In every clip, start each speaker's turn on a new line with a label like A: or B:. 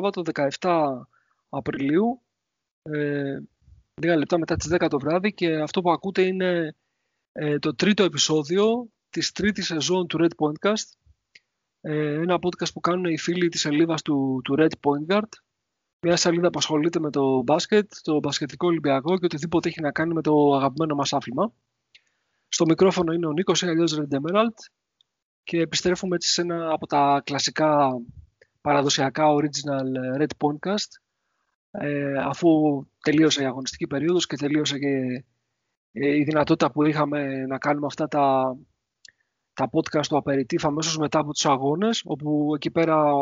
A: καλησπέρα. Είναι Σάββατο 17 Απριλίου, ε, λίγα λεπτά μετά τις 10 το βράδυ και αυτό που ακούτε είναι ε, το τρίτο επεισόδιο της τρίτης σεζόν του Red Pointcast. Ε, ένα podcast που κάνουν οι φίλοι της σελίδας του, του Red Point Guard. Μια σελίδα που ασχολείται με το μπάσκετ, το μπασκετικό Ολυμπιακό και οτιδήποτε έχει να κάνει με το αγαπημένο μας άθλημα. Στο μικρόφωνο είναι ο Νίκος ή αλλιώς Red Emerald και επιστρέφουμε έτσι σε ένα από τα κλασικά παραδοσιακά original ε, Red Podcast ε, αφού τελείωσε η αγωνιστική περίοδος και τελείωσε και ε, η δυνατότητα που είχαμε να κάνουμε αυτά τα, τα podcast του Aperitif αμέσως μετά από τους αγώνες όπου εκεί πέρα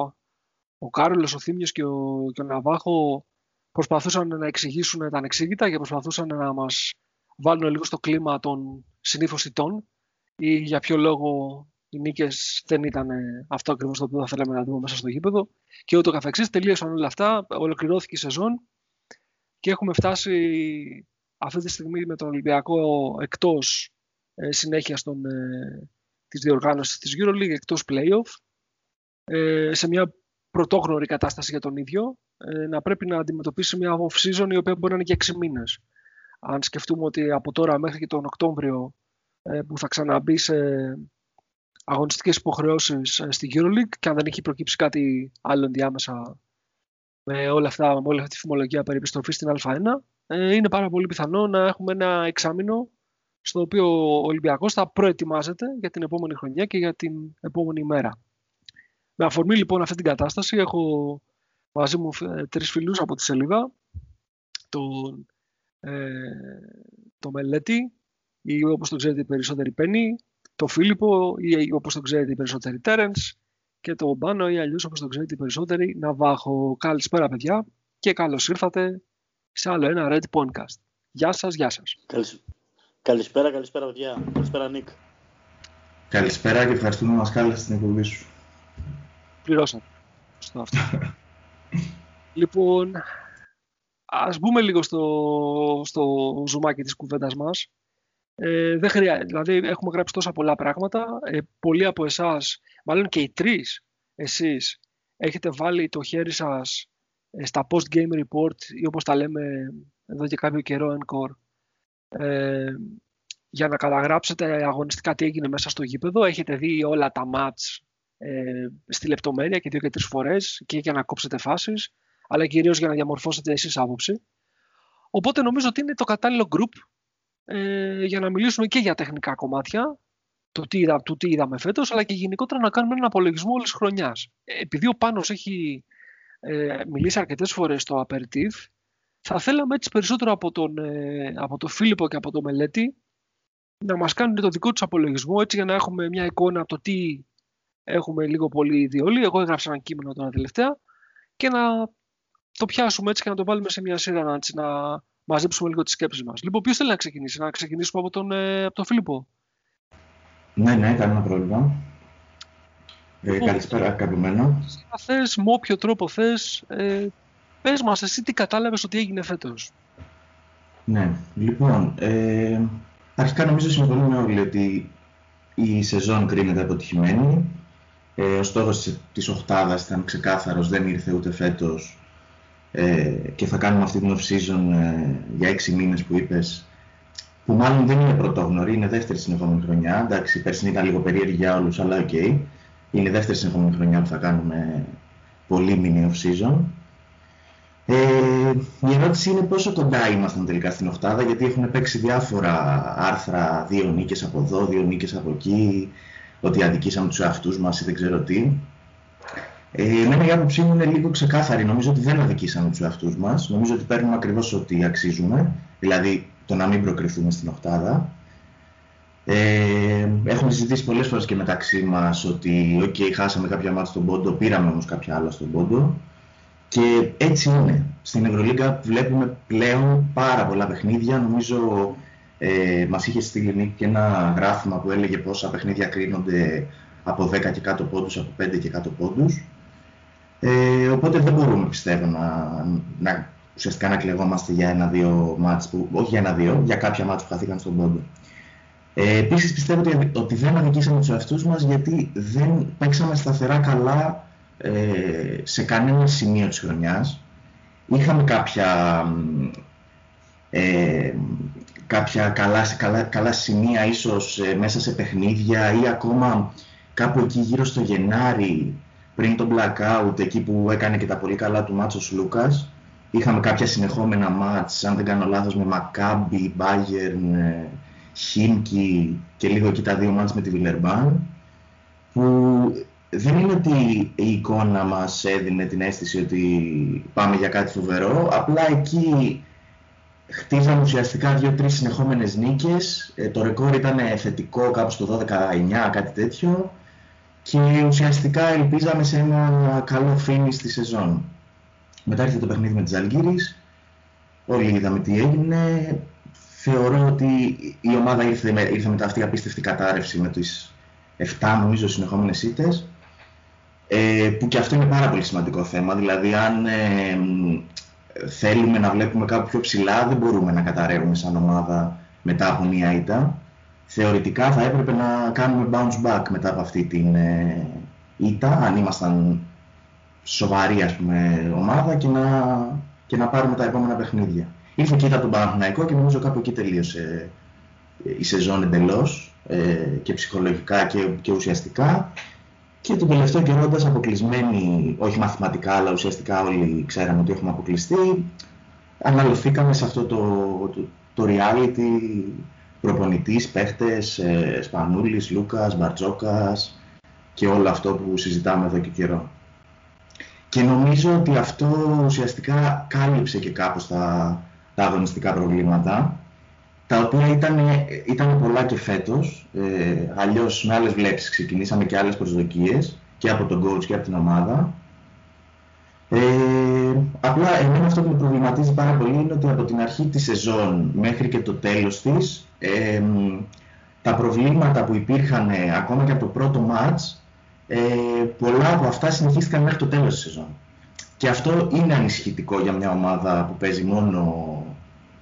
A: ο Κάρολος, ο Θήμιος και ο, και ο Ναβάχο προσπαθούσαν να εξηγήσουν τα ανεξήγητα και προσπαθούσαν να μας βάλουν λίγο στο κλίμα των συνήθως ή για ποιο λόγο οι νίκες δεν ήταν αυτό ακριβώς το οποίο θα θέλαμε να δούμε μέσα στο γήπεδο. Και ούτω καθεξής. Τελείωσαν όλα αυτά. Ολοκληρώθηκε η σεζόν και έχουμε φτάσει αυτή τη στιγμή με τον Ολυμπιακό εκτός ε, συνέχεια ε, της διοργάνωσης της EuroLeague, εκτός playoff. Ε, σε μια πρωτόγνωρη κατάσταση για τον ίδιο, ε, να πρέπει να αντιμετωπίσει μια off-season η οποία μπορεί να είναι και 6 μήνες. Αν σκεφτούμε ότι από τώρα μέχρι και τον Οκτώβριο ε, που θα ξαναμπεί σε αγωνιστικές υποχρεώσεις ε, στη EuroLeague και αν δεν έχει προκύψει κάτι άλλο ενδιάμεσα με όλα αυτά, με όλη αυτή τη φημολογία περί επιστροφής στην Α1 ε, είναι πάρα πολύ πιθανό να έχουμε ένα εξάμεινο στο οποίο ο Ολυμπιακός θα προετοιμάζεται για την επόμενη χρονιά και για την επόμενη μέρα. Με αφορμή λοιπόν αυτή την κατάσταση έχω μαζί μου ε, τρεις φίλους από τη σελίδα τον, ε, το Μελέτη ή όπως το ξέρετε περισσότεροι Πέννη το Φίλιππο ή όπως το ξέρετε οι περισσότεροι Τέρενς και το Μπάνο ή αλλιώς όπως το ξέρετε οι περισσότεροι Ναβάχο. Καλησπέρα παιδιά και καλώς ήρθατε σε άλλο ένα Red Podcast. Γεια σας, γεια σας.
B: Καλησπέρα, καλησπέρα παιδιά. Καλησπέρα Νίκ.
C: Καλησπέρα και ευχαριστούμε που μας κάλεσες στην εκπομπή σου.
A: Πληρώσατε. Στο αυτό. λοιπόν, ας μπούμε λίγο στο, στο ζουμάκι της κουβέντας μας. Ε, δεν χρειάζεται. Δηλαδή, έχουμε γράψει τόσα πολλά πράγματα. Ε, πολλοί από εσάς, μάλλον και οι τρεις εσείς, έχετε βάλει το χέρι σας ε, στα post-game report ή όπως τα λέμε εδώ και κάποιο καιρό encore ε, για να καταγράψετε αγωνιστικά τι έγινε μέσα στο γήπεδο. Έχετε δει όλα τα match ε, στη λεπτομέρεια και δύο και τρεις φορές και για να κόψετε φάσεις αλλά κυρίως για να διαμορφώσετε εσείς άποψη. Οπότε νομίζω ότι είναι το κατάλληλο group ε, για να μιλήσουμε και για τεχνικά κομμάτια, το τι, είδα, το τι είδαμε φέτος, αλλά και γενικότερα να κάνουμε έναν απολογισμό όλης χρονιάς. Ε, επειδή ο Πάνος έχει ε, μιλήσει αρκετές φορές στο Aperitif, θα θέλαμε έτσι περισσότερο από τον, ε, από τον Φίλιππο και από τον Μελέτη να μας κάνουν το δικό τους απολογισμό, έτσι για να έχουμε μια εικόνα από το τι έχουμε λίγο πολύ ήδη όλοι. Εγώ έγραψα ένα κείμενο τώρα τελευταία και να το πιάσουμε έτσι και να το βάλουμε σε μια σειρά να, να μαζέψουμε λίγο τις σκέψεις μας. Λοιπόν, ποιος θέλει να ξεκινήσει, να ξεκινήσουμε από τον, ε, από τον Φίλιππο.
C: Ναι, ναι, κανένα πρόβλημα. Ε, λοιπόν, καλησπέρα από μένα.
A: Θες, με όποιο τρόπο θες, ε, πες μας εσύ τι κατάλαβες ότι έγινε φέτος.
C: Ναι, λοιπόν, ε, αρχικά νομίζω συμφωνούμε όλοι ότι η σεζόν κρίνεται αποτυχημένη. Ε, ο στόχος της οχτάδας ήταν ξεκάθαρος, δεν ήρθε ούτε φέτος ε, και θα κάνουμε αυτή την off-season ε, για έξι μήνες που είπες που μάλλον δεν είναι πρωτόγνωρη, είναι δεύτερη συνεχόμενη χρονιά. Εντάξει, η περσινή ήταν λίγο περίεργη για όλους, αλλά okay. Είναι δεύτερη συνεχόμενη χρονιά που θα κάνουμε πολύ mini off-season. Ε, η ερώτηση είναι πόσο κοντά ήμασταν τελικά στην Οχτάδα, γιατί έχουν παίξει διάφορα άρθρα, δύο νίκες από εδώ, δύο νίκες από εκεί, ότι αδικήσαμε τους εαυτούς μας ή δεν ξέρω τι. Ε, εμένα η άποψή μου είναι λίγο ξεκάθαρη. Νομίζω ότι δεν αδικήσαμε τους εαυτού μας. Νομίζω ότι παίρνουμε ακριβώς ό,τι αξίζουμε. Δηλαδή το να μην προκριθούμε στην Οχτάδα. Ε, έχουμε συζητήσει πολλές φορές και μεταξύ μας ότι OK, χάσαμε κάποια μάτια στον πόντο, πήραμε όμως κάποια άλλα στον πόντο. Και έτσι είναι. Στην Ευρωλίγκα βλέπουμε πλέον πάρα πολλά παιχνίδια. Νομίζω ε, μας είχε στείλει και ένα γράφημα που έλεγε πόσα παιχνίδια κρίνονται από 10 και κάτω πόντους, από 5 και κάτω πόντους. Ε, οπότε δεν μπορούμε πιστεύω να, να ουσιαστικά να κλεγόμαστε για ένα-δύο μάτς, που, όχι για ένα-δύο, για κάποια μάτς που χαθήκαν στον πόντο. Ε, Επίσης πιστεύω ότι, ότι δεν αδικήσαμε τους εαυτούς μας γιατί δεν παίξαμε σταθερά καλά ε, σε κανένα σημείο της χρονιάς. Είχαμε κάποια, ε, κάποια καλά, καλά, καλά σημεία ίσως ε, μέσα σε παιχνίδια ή ακόμα κάπου εκεί γύρω στο Γενάρη πριν τον blackout, εκεί που έκανε και τα πολύ καλά του μάτσος Λούκας. Είχαμε κάποια συνεχόμενα μάτς, αν δεν κάνω λάθος, με Μακάμπι, Bayern, Χίμκι και λίγο εκεί τα δύο μάτς με τη Βιλερμπάν που δεν είναι ότι η εικόνα μας έδινε την αίσθηση ότι πάμε για κάτι φοβερό, απλά εκεί χτίζαμε ουσιαστικά δύο-τρεις συνεχόμενες νίκες, ε, το ρεκόρ ήταν θετικό κάπου στο 12-19, κάτι τέτοιο και ουσιαστικά ελπίζαμε σε ένα καλό finish στη σεζόν. Μετά ήρθε το παιχνίδι με τις Αλγύρης, όλοι είδαμε τι έγινε, θεωρώ ότι η ομάδα ήρθε, με, ήρθε μετά αυτή η απίστευτη κατάρρευση με τις 7 νομίζω συνεχόμενες ήττες ε, που και αυτό είναι πάρα πολύ σημαντικό θέμα. Δηλαδή αν ε, θέλουμε να βλέπουμε κάπου πιο ψηλά δεν μπορούμε να καταρρεύουμε σαν ομάδα μετά από μία ήττα. Θεωρητικά θα έπρεπε να κάνουμε bounce back μετά από αυτή την ε, ήττα αν ήμασταν σοβαρή ας πούμε, ομάδα και να, και να πάρουμε τα επόμενα παιχνίδια. Ήρθε και ήταν τον Παναθηναϊκό και νομίζω κάπου εκεί τελείωσε η σεζόν εντελώς ε, και ψυχολογικά και, και ουσιαστικά. Και τον τελευταίο καιρό όντας αποκλεισμένοι, όχι μαθηματικά, αλλά ουσιαστικά όλοι ξέραμε ότι έχουμε αποκλειστεί, αναλωθήκαμε σε αυτό το, το, το reality προπονητής, παίχτες, ε, Σπανούλης, Λούκας, Μπαρτζόκας και όλο αυτό που συζητάμε εδώ και καιρό. Και νομίζω ότι αυτό ουσιαστικά κάλυψε και κάπως τα, τα αγωνιστικά προβλήματα, τα οποία ήταν, ήταν πολλά και φέτος, ε, αλλιώς με άλλες βλέψεις ξεκινήσαμε και άλλες προσδοκίες και από τον coach και από την ομάδα. Ε, απλά εμένα αυτό που με προβληματίζει πάρα πολύ είναι ότι από την αρχή της σεζόν μέχρι και το τέλος της ε, τα προβλήματα που υπήρχαν ε, ακόμα και από το πρώτο μάτς ε, πολλά από αυτά συνεχίστηκαν μέχρι το τέλος της σεζόν. Και αυτό είναι ανησυχητικό για μια ομάδα που παίζει μόνο,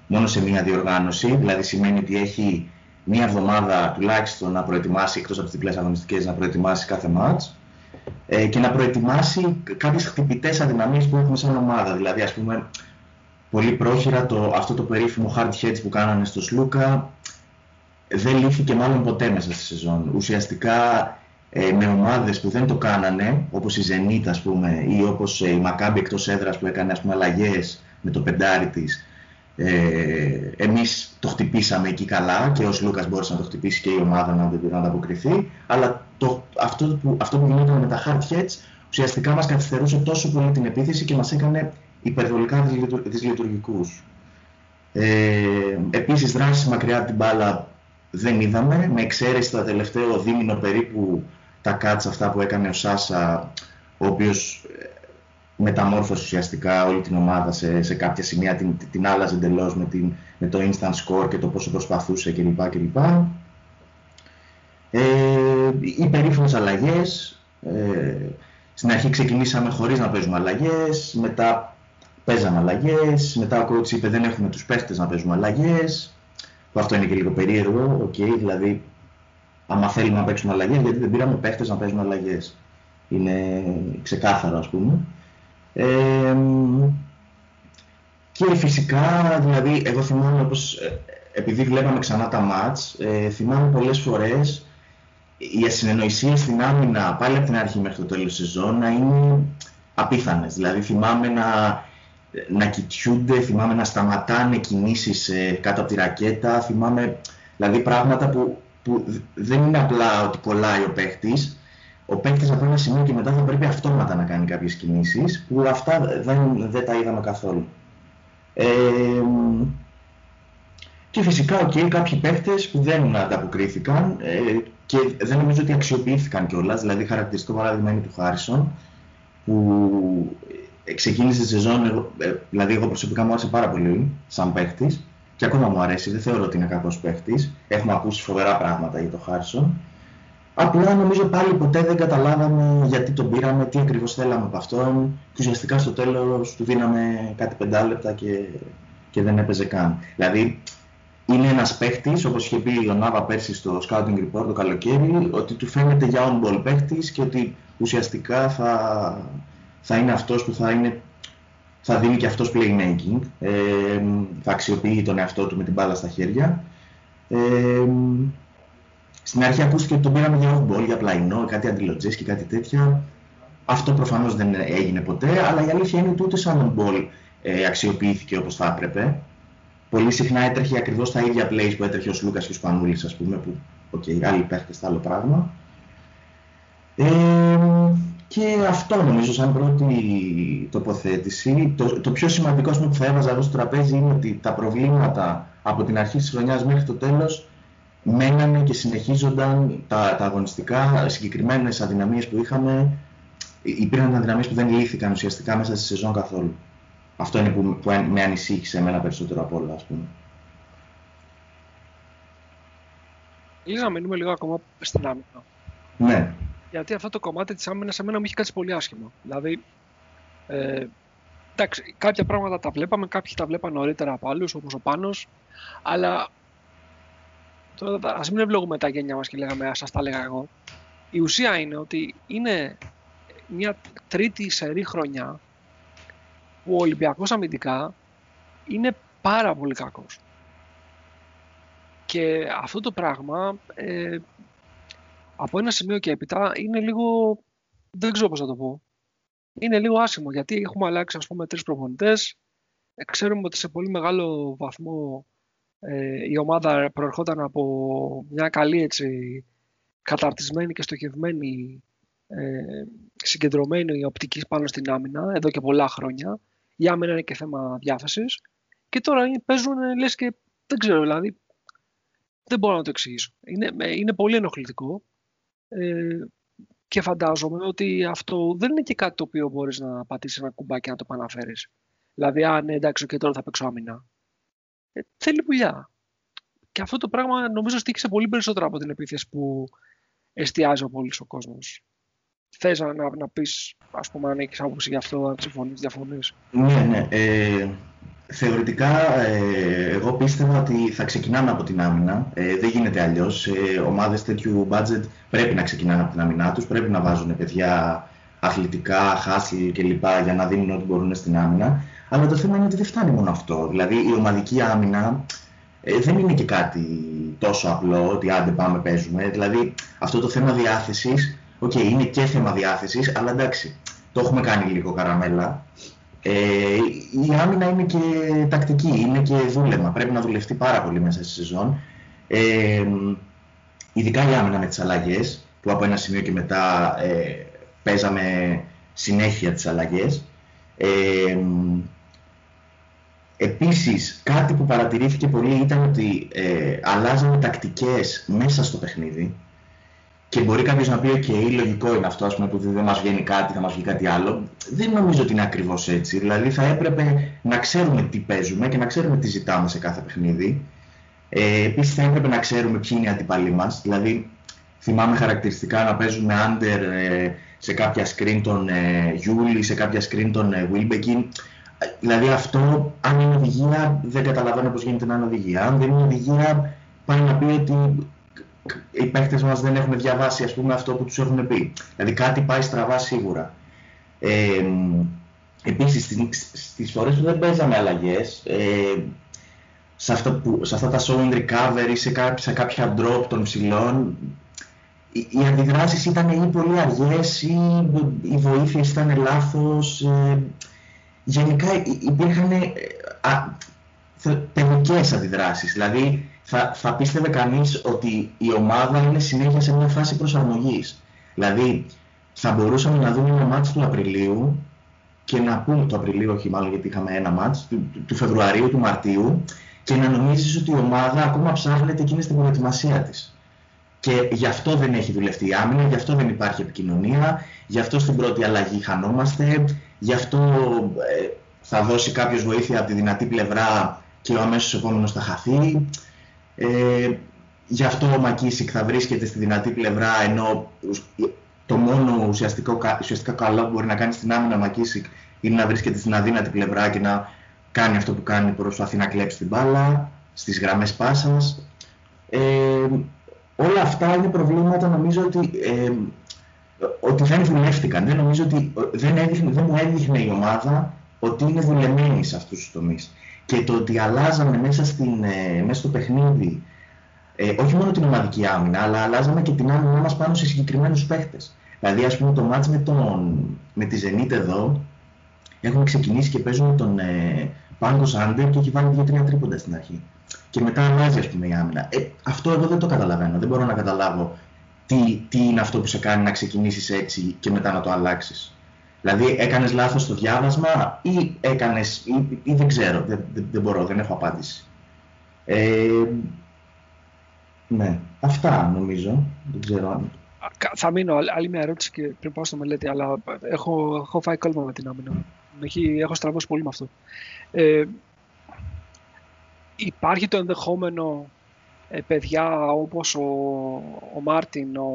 C: μόνο σε μια διοργάνωση, δηλαδή σημαίνει ότι έχει μια εβδομάδα τουλάχιστον να προετοιμάσει, εκτός από τις διπλές αγωνιστικές, να προετοιμάσει κάθε μάτς ε, και να προετοιμάσει κάποιες χτυπητές αδυναμίες που έχουμε σαν ομάδα. Δηλαδή, ας πούμε, πολύ πρόχειρα το, αυτό το περίφημο hard heads που κάνανε στο Σλούκα δεν λύθηκε μάλλον ποτέ μέσα στη σεζόν. Ουσιαστικά ε, με ομάδες που δεν το κάνανε, όπως η Zenit ας πούμε, ή όπως ε, η Maccabi εκτός έδρας που έκανε ας πούμε αλλαγές με το πεντάρι της, ε, εμείς το χτυπήσαμε εκεί καλά και ο Λούκας μπόρεσε να το χτυπήσει και η ομάδα να, να ανταποκριθεί, αλλά το, αυτό, που, αυτό που γινόταν με τα hard heads ουσιαστικά μας καθυστερούσε τόσο πολύ την επίθεση και μας έκανε υπερβολικά δυσλειτουργικούς. Ε, επίσης δράσεις μακριά από την μπάλα δεν είδαμε, με εξαίρεση το τελευταίο δίμηνο περίπου τα κάτς αυτά που έκανε ο Σάσα, ο οποίος ε, μεταμόρφωσε ουσιαστικά όλη την ομάδα σε, σε κάποια σημεία, την, την άλλαζε εντελώς με, την, με το instant score και το πόσο προσπαθούσε κλπ. κλπ. Ε, οι περίφημες αλλαγές, ε, στην αρχή ξεκινήσαμε χωρίς να παίζουμε αλλαγές, μετά παίζαμε αλλαγές, μετά ο coach είπε δεν έχουμε τους παίχτες να παίζουμε αλλαγές, που αυτό είναι και λίγο περίεργο, okay, δηλαδή άμα θέλουμε να παίξουμε αλλαγές, γιατί δεν πήραμε παίχτες να παίζουν αλλαγές. Είναι ξεκάθαρο ας πούμε. Ε, και φυσικά, δηλαδή, εγώ θυμάμαι όπως, ε, επειδή βλέπαμε ξανά τα μάτς, ε, θυμάμαι πολλές φορές οι ασυνεννοησίες στην άμυνα πάλι από την αρχή μέχρι το τέλος της σεζόν να είναι απίθανες. Δηλαδή θυμάμαι να, να κοιτιούνται, θυμάμαι να σταματάνε κινήσεις ε, κάτω από τη ρακέτα, θυμάμαι δηλαδή πράγματα που που δεν είναι απλά ότι κολλάει ο παίχτης, ο παίχτης από ένα σημείο και μετά θα πρέπει αυτόματα να κάνει κάποιες κινήσεις, που αυτά δεν, δεν τα είδαμε καθόλου. Ε, και φυσικά, okay, κάποιοι παίχτες που δεν ανταποκρίθηκαν ε, και δεν νομίζω ότι αξιοποιήθηκαν κιόλας, δηλαδή χαρακτηριστικό παράδειγμα είναι του Χάρισον, που ξεκίνησε τη σεζόν, ε, δηλαδή εγώ προσωπικά μου άρεσε πάρα πολύ σαν παίχτης, και ακόμα μου αρέσει, δεν θεωρώ ότι είναι κακός παίχτης. Έχουμε ακούσει φοβερά πράγματα για τον Χάρισον. Απλά νομίζω πάλι ποτέ δεν καταλάβαμε γιατί τον πήραμε, τι ακριβώς θέλαμε από αυτόν και ουσιαστικά στο τέλος του δίναμε κάτι πεντάλεπτα και, και δεν έπαιζε καν. Δηλαδή είναι ένας παίχτης, όπως είχε πει ο Νάβα πέρσι στο Scouting Report το καλοκαίρι, ότι του φαίνεται για on-ball παίχτης και ότι ουσιαστικά θα, θα είναι αυτός που θα, είναι, θα δίνει και αυτός playmaking, ε, θα αξιοποιεί τον εαυτό του με την μπάλα στα χέρια. Ε, στην αρχή ακούστηκε ότι τον πήραμε για off-ball, για πλαϊνό, κάτι αντιλοτζές και κάτι τέτοια. Αυτό προφανώς δεν έγινε ποτέ, αλλά η αλήθεια είναι ότι ούτε σαν on-ball ε, αξιοποιήθηκε όπως θα έπρεπε πολύ συχνά έτρεχε ακριβώς τα ίδια plays που έτρεχε ο Σλούκας και ο Σπανούλης, ας πούμε, που okay, άλλοι παίχτες, άλλο πράγμα. Ε, και αυτό νομίζω σαν πρώτη τοποθέτηση. Το, το πιο σημαντικό πούμε, που θα έβαζα εδώ στο τραπέζι είναι ότι τα προβλήματα από την αρχή της χρονιάς μέχρι το τέλος μένανε και συνεχίζονταν τα, τα αγωνιστικά, συγκεκριμένες αδυναμίες που είχαμε, υπήρχαν αδυναμίες που δεν λύθηκαν ουσιαστικά μέσα στη σεζόν καθόλου. Αυτό είναι που, που με ανησύχησε εμένα περισσότερο από όλα, ας πούμε.
A: Λίγο να μείνουμε λίγο ακόμα στην άμυνα.
C: Ναι.
A: Γιατί αυτό το κομμάτι της άμυνας σε μένα μου έχει κάτσει πολύ άσχημα. Δηλαδή, ε, εντάξει, κάποια πράγματα τα βλέπαμε, κάποιοι τα βλέπαν νωρίτερα από άλλους, όπως ο Πάνος, αλλά τώρα ας μην ευλογούμε τα γένια μας και λέγαμε, σας τα λέγα εγώ. Η ουσία είναι ότι είναι μια τρίτη σερή χρονιά που ο Ολυμπιακός αμυντικά είναι πάρα πολύ κακός. Και αυτό το πράγμα ε, από ένα σημείο και έπειτα είναι λίγο, δεν ξέρω πώς να το πω, είναι λίγο άσχημο γιατί έχουμε αλλάξει ας πούμε τρεις προπονητές, ε, ξέρουμε ότι σε πολύ μεγάλο βαθμό ε, η ομάδα προερχόταν από μια καλή έτσι καταρτισμένη και στοχευμένη ε, συγκεντρωμένη οπτική πάνω στην άμυνα εδώ και πολλά χρόνια η άμυνα είναι και θέμα διάθεσης. Και τώρα παίζουν λες και δεν ξέρω, δηλαδή. Δεν μπορώ να το εξηγήσω. Είναι, είναι πολύ ενοχλητικό. Ε, και φαντάζομαι ότι αυτό δεν είναι και κάτι το οποίο μπορείς να πατήσεις ένα κουμπάκι να το επαναφέρεις. Δηλαδή, αν ναι, εντάξει, και τώρα θα παίξω άμυνα. Ε, θέλει δουλειά. Και αυτό το πράγμα νομίζω στήχησε πολύ περισσότερο από την επίθεση που εστιάζει ο πολύ ο κόσμος. Θες να, να, να πεις, ας πούμε, αν έχεις άποψη γι' αυτό, αν συμφωνείς, διαφωνείς.
C: Ναι, ναι. Ε, θεωρητικά, ε, εγώ πίστευα ότι θα ξεκινάμε από την άμυνα. Ε, δεν γίνεται αλλιώς. Ε, Ομάδες τέτοιου budget πρέπει να ξεκινάνε από την άμυνά τους. Πρέπει να βάζουν παιδιά αθλητικά, χάσι κλπ. για να δίνουν ό,τι μπορούν στην άμυνα. Αλλά το θέμα είναι ότι δεν φτάνει μόνο αυτό. Δηλαδή, η ομαδική άμυνα ε, δεν είναι και κάτι τόσο απλό ότι άντε πάμε παίζουμε. Δηλαδή, αυτό το θέμα διάθεσης Okay, είναι και θέμα διάθεσης, αλλά εντάξει, το έχουμε κάνει λίγο καραμέλα. Ε, η άμυνα είναι και τακτική, είναι και δούλεμα. Πρέπει να δουλευτεί πάρα πολύ μέσα στη σεζόν. Ε, ειδικά η άμυνα με τις αλλαγές, που από ένα σημείο και μετά ε, παίζαμε συνέχεια τις αλλαγές. Ε, επίσης, κάτι που παρατηρήθηκε πολύ ήταν ότι ε, αλλάζαμε τακτικές μέσα στο παιχνίδι. Και μπορεί κάποιος να πει: OK, λογικό είναι αυτό, ας πούμε, που δεν μας βγαίνει κάτι, θα μας βγει κάτι άλλο. Δεν νομίζω ότι είναι ακριβώς έτσι. Δηλαδή, θα έπρεπε να ξέρουμε τι παίζουμε και να ξέρουμε τι ζητάμε σε κάθε παιχνίδι. Ε, Επίσης, θα έπρεπε να ξέρουμε ποιοι είναι οι αντιπαλοί μας. Δηλαδή, θυμάμαι χαρακτηριστικά να παίζουμε under ε, σε κάποια screen τον ε, Γιούλη, σε κάποια screen τον ε, Wilbekin. Δηλαδή, αυτό, αν είναι οδηγία, δεν καταλαβαίνω πώς γίνεται να είναι οδηγία. Αν δεν είναι οδηγία, πάει να πει ότι οι παίκτες μας δεν έχουν διαβάσει ας πούμε, αυτό που τους έχουν πει. Δηλαδή κάτι πάει στραβά σίγουρα. Ε, επίσης, στις, στις φορές που δεν παίζαμε αλλαγές, ε, σε, αυτά που, σε αυτά τα show and recovery, σε, κάποια, σε κάποια drop των ψηλών, οι, οι αντιδράσεις ήταν ή πολύ αργές ή οι βοήθειες ήταν λάθος. Ε, γενικά υπήρχαν ε, παιδικές αντιδράσεις. Δηλαδή, θα, θα πίστευε κανείς ότι η ομάδα είναι συνέχεια σε μια φάση προσαρμογής. Δηλαδή, θα μπορούσαμε να δούμε ένα μάτς του Απριλίου και να πούμε το Απριλίου, όχι μάλλον γιατί είχαμε ένα μάτς, του, του Φεβρουαρίου, του Μαρτίου και να νομίζεις ότι η ομάδα ακόμα ψάχνεται εκείνη στην προετοιμασία της. Και γι' αυτό δεν έχει δουλευτεί η άμυνα, γι' αυτό δεν υπάρχει επικοινωνία, γι' αυτό στην πρώτη αλλαγή χανόμαστε, γι' αυτό ε, θα δώσει κάποιος βοήθεια από τη δυνατή πλευρά και ο αμέσως επόμενος θα χαθεί. Ε, γι' αυτό ο Μακίσικ θα βρίσκεται στη δυνατή πλευρά, ενώ το μόνο ουσιαστικό, ουσιαστικά καλό που μπορεί να κάνει στην άμυνα ο Μακίσικ είναι να βρίσκεται στην αδύνατη πλευρά και να κάνει αυτό που κάνει, προσπαθεί να κλέψει την μπάλα. στις γραμμές πάσας. Ε, όλα αυτά είναι προβλήματα νομίζω ότι, ε, ότι δεν δουλεύτηκαν. Δεν νομίζω ότι δεν, έδειχνε, δεν μου έδειχνε η ομάδα ότι είναι δουλεμένη σε αυτούς τους τομείς. Και το ότι αλλάζαμε μέσα, στην, ε, μέσα στο παιχνίδι ε, όχι μόνο την ομαδική άμυνα, αλλά αλλάζαμε και την άμυνά μας πάνω σε συγκεκριμένους παίχτες. Δηλαδή, ας πούμε, το μάτς με, τον, με τη Zenit εδώ, έχουμε ξεκινήσει και παίζουμε τον ε, Πάγκο Σάντερ και έχει βάλει δύο-τρία τρίποντα στην αρχή. Και μετά αλλάζει, ας πούμε, η άμυνα. Ε, αυτό εγώ δεν το καταλαβαίνω. Δεν μπορώ να καταλάβω τι, τι είναι αυτό που σε κάνει να ξεκινήσεις έτσι και μετά να το αλλάξεις. Δηλαδή, έκανες λάθος στο διάβασμα ή έκανες, ή, ή, δεν ξέρω, δεν, δεν, δεν, μπορώ, δεν έχω απάντηση. Ε, ναι, αυτά νομίζω. Δεν ξέρω αν...
A: Θα μείνω άλλη μια ερώτηση και πριν πάω στο μελέτη, αλλά έχω, έχω φάει κόλμα με την άμυνα. Έχει, έχω στραβώσει πολύ με αυτό. Ε, υπάρχει το ενδεχόμενο ε, παιδιά όπως ο, ο Μάρτιν, ο,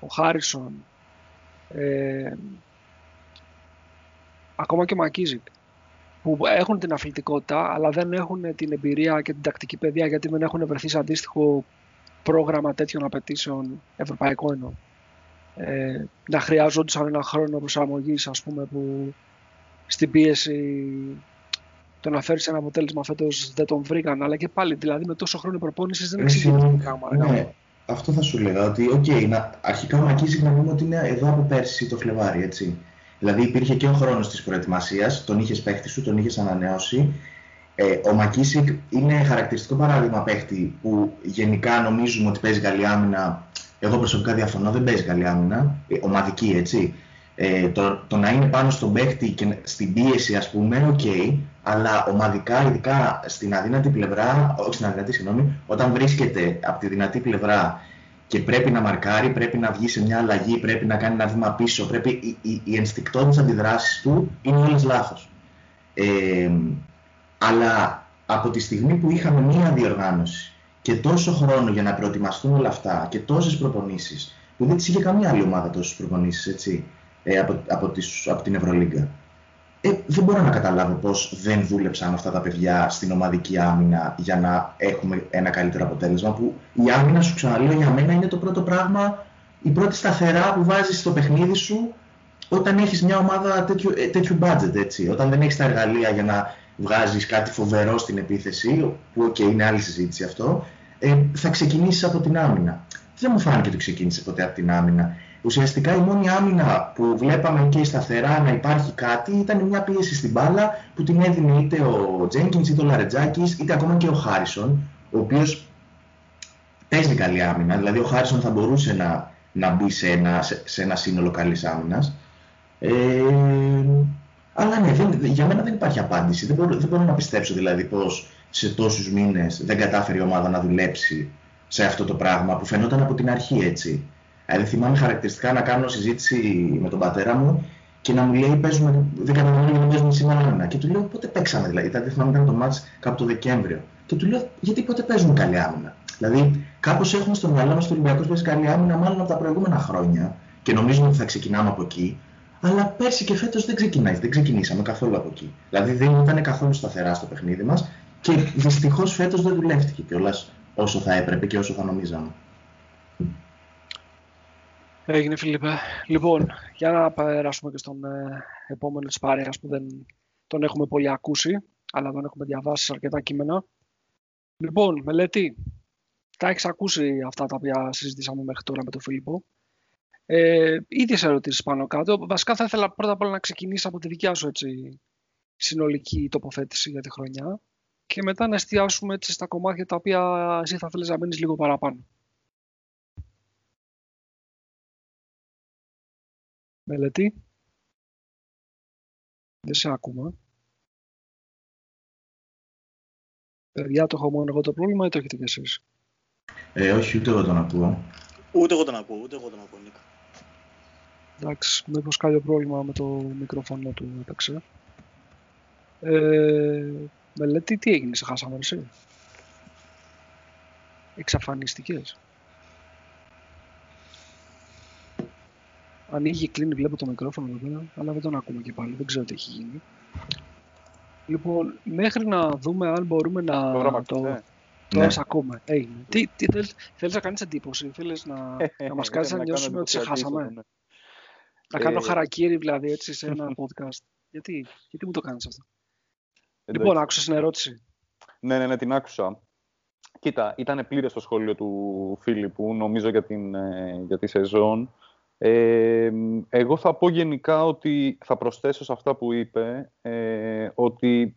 A: ο Χάρισον, ε, ακόμα και ο Μακίζικ, που έχουν την αθλητικότητα, αλλά δεν έχουν την εμπειρία και την τακτική παιδεία, γιατί δεν έχουν βρεθεί σε αντίστοιχο πρόγραμμα τέτοιων απαιτήσεων, ευρωπαϊκό εννοώ. Ε, να χρειάζονταν ένα χρόνο προσαρμογής, ας πούμε, που στην πίεση το να φέρεις ένα αποτέλεσμα φέτος δεν τον βρήκαν. Αλλά και πάλι, δηλαδή με τόσο χρόνο προπόνησης δεν εξηγείται το πράγμα.
C: Ναι, αυτό θα σου λέγα. Ότι, okay, αρχικά ο Μακίσικ να πούμε ότι είναι εδώ από πέρσι το Φλεβάρι, έτσι. Δηλαδή υπήρχε και ο χρόνος της προετοιμασίας, τον είχες παίχτη σου, τον είχες ανανεώσει. Ε, ο Μακίσικ είναι χαρακτηριστικό παράδειγμα παίχτη που γενικά νομίζουμε ότι παίζει καλή άμυνα. Εγώ προσωπικά διαφωνώ, δεν παίζει καλή άμυνα. Ε, ομαδική, έτσι. Ε, το, το, να είναι πάνω στον παίχτη και στην πίεση, ας πούμε, okay, αλλά ομαδικά, ειδικά στην αδύνατη πλευρά, όχι στην αδύνατη, συγγνώμη, όταν βρίσκεται από τη δυνατή πλευρά και πρέπει να μαρκάρει, πρέπει να βγει σε μια αλλαγή, πρέπει να κάνει ένα βήμα πίσω, πρέπει, οι, οι, οι ενστικτώδεις αντιδράσεις του είναι όλες λάθος. Ε, αλλά από τη στιγμή που είχαμε μία διοργάνωση και τόσο χρόνο για να προετοιμαστούν όλα αυτά και τόσες προπονήσεις, που δεν τις είχε καμία άλλη ομάδα τόσες προπονήσεις, έτσι, ε, από, από, τις, από την Ευρωλίγκα. Ε, δεν μπορώ να καταλάβω πώς δεν δούλεψαν αυτά τα παιδιά στην ομαδική άμυνα για να έχουμε ένα καλύτερο αποτέλεσμα. Που η άμυνα, σου ξαναλέω, για μένα είναι το πρώτο πράγμα, η πρώτη σταθερά που βάζεις στο παιχνίδι σου όταν έχεις μια ομάδα τέτοιου, ε, τέτοιου budget, έτσι. Όταν δεν έχεις τα εργαλεία για να βγάζεις κάτι φοβερό στην επίθεση, που okay, είναι άλλη συζήτηση αυτό, ε, θα ξεκινήσεις από την άμυνα. Δεν μου φάνηκε ότι ξεκίνησε ποτέ από την άμυνα. Ουσιαστικά η μόνη άμυνα που βλέπαμε και σταθερά να υπάρχει κάτι ήταν μια πίεση στην μπάλα που την έδινε είτε ο Τζένκινς είτε ο Λαρετζάκης είτε ακόμα και ο Χάρισον, ο οποίος παίζει καλή άμυνα. Δηλαδή ο Χάρισον θα μπορούσε να, να μπει σε ένα, σε, ένα σύνολο καλής άμυνας. Ε, αλλά ναι, δεν, για μένα δεν υπάρχει απάντηση. Δεν μπορώ, δεν μπορώ να πιστέψω δηλαδή πως σε τόσους μήνες δεν κατάφερε η ομάδα να δουλέψει σε αυτό το πράγμα που φαινόταν από την αρχή έτσι. Δηλαδή θυμάμαι χαρακτηριστικά να κάνω συζήτηση με τον πατέρα μου και να μου λέει παίζουμε, δεν καταλαβαίνω γιατί παίζουμε σήμερα άμυνα. Και του λέω πότε παίξαμε δηλαδή. Δηλαδή θυμάμαι ήταν το μάτς κάπου το Δεκέμβριο. Και του λέω γιατί πότε παίζουμε καλή άμυνα. Δηλαδή κάπως έχουμε στο μυαλό μας το Ολυμπιακός παίζει καλή άμυνα μάλλον από τα προηγούμενα χρόνια και νομίζουμε ότι θα ξεκινάμε από εκεί. Αλλά πέρσι και φέτος δεν ξεκινάει, δεν ξεκινήσαμε καθόλου από εκεί. Δηλαδή δεν ήταν καθόλου σταθερά στο παιχνίδι μας και δυστυχώς φέτος δεν δουλεύτηκε κιόλας όσο θα έπρεπε και όσο θα νομίζαμε.
A: Έγινε Φίλιππε. Λοιπόν, για να περάσουμε και στον ε, επόμενο της παρέας που δεν τον έχουμε πολύ ακούσει, αλλά δεν έχουμε διαβάσει σε αρκετά κείμενα. Λοιπόν, μελέτη, τα έχεις ακούσει αυτά τα οποία συζητήσαμε μέχρι τώρα με τον Φίλιππο. Ε, ίδιες ερωτήσεις πάνω κάτω. Βασικά θα ήθελα πρώτα απ' όλα να ξεκινήσει από τη δικιά σου έτσι, συνολική τοποθέτηση για τη χρονιά και μετά να εστιάσουμε έτσι, στα κομμάτια τα οποία εσύ θα θέλεις να μείνεις λίγο παραπάνω. Μελετή. Δεν σε ακούμε. Παιδιά, το έχω μόνο εγώ το πρόβλημα ή το έχετε κι εσείς;
C: Ε, όχι, ούτε εγώ τον ακούω.
B: Ούτε εγώ τον ακούω, ούτε εγώ τον ακούω, Νίκο.
A: Εντάξει, μήπως κάποιο πρόβλημα με το μικρόφωνο του έπαιξε. Ε, μελέτη, τι έγινε, σε χάσαμε εσύ; Εξαφανιστικές. Ανοίγει και κλείνει, βλέπω το μικρόφωνο εδώ πέρα, αλλά δεν τον ακούμε και πάλι. Δεν ξέρω τι έχει γίνει. Λοιπόν, μέχρι να δούμε αν μπορούμε να
D: Τώρα
A: το...
D: ναι.
A: Τώρα
C: Ναι.
A: σε ακούμε. Έγινε. Τι, τι θέλεις, θέλεις να κάνεις εντύπωση, θέλεις να, να μας κάνεις να
D: κάνω
A: νιώσουμε ότι σε
D: εντυπωσιακή
A: χάσαμε.
D: ίσως, ναι.
A: Να κάνω
D: Ε,
A: χαρακτήρι δηλαδή έτσι σε ένα podcast. γιατί, γιατί μου το κάνεις αυτό;
D: Εντάξει.
A: Λοιπόν, άκουσες την ερώτηση.
D: Ναι, ναι, ναι, την άκουσα. Κοίτα, ήταν πλήρες το σχόλιο του Φίλιππου, νομίζω για, την, ε, για τη σεζόν. Ε, εγώ θα πω γενικά ότι θα προσθέσω σε αυτά που είπε ε, ότι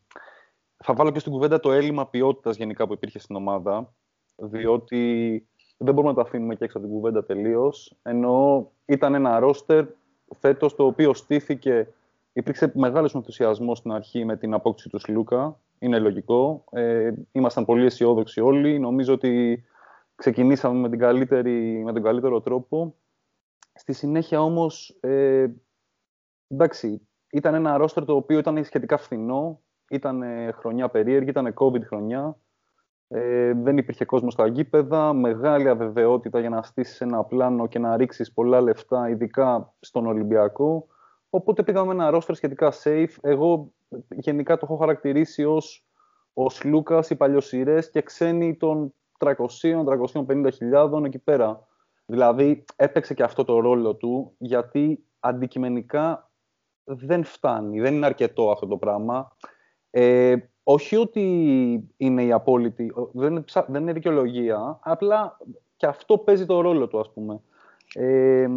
D: θα βάλω και στην κουβέντα το έλλειμμα ποιότητας γενικά που υπήρχε στην ομάδα διότι δεν μπορούμε να το αφήνουμε και έξω από την κουβέντα τελείως. Ενώ ήταν ένα ρόστερ φέτος το οποίο στήθηκε Υπήρξε μεγάλος ενθουσιασμός στην αρχή με την απόκτηση του Σλούκα. Είναι λογικό. Ε, ήμασταν πολύ αισιόδοξοι όλοι. Νομίζω ότι ξεκινήσαμε με, την καλύτερη, με τον καλύτερο τρόπο. Στη συνέχεια όμως, ε, εντάξει, ήταν ένα ρόστερ το οποίο ήταν σχετικά φθηνό. Ήταν ε, χρονιά περίεργη, ήταν COVID χρονιά. Ε, δεν υπήρχε κόσμος στα γήπεδα, μεγάλη αβεβαιότητα για να στήσεις ένα πλάνο και να ρίξεις πολλά λεφτά, ειδικά στον Ολυμπιακό. Οπότε πήγαμε ένα ρόστερ σχετικά safe. Εγώ γενικά το έχω χαρακτηρίσει ως ο Λούκας, οι παλιοσυρές και ξένοι των 300-350 χιλιάδων εκεί πέρα. Δηλαδή έπαιξε και αυτό το ρόλο του, γιατί αντικειμενικά δεν φτάνει, δεν είναι αρκετό αυτό το πράγμα. Ε, όχι ότι είναι η απόλυτη, δεν είναι, ψα- δεν είναι δικαιολογία, απλά και αυτό παίζει το ρόλο του, ας πούμε. Ε,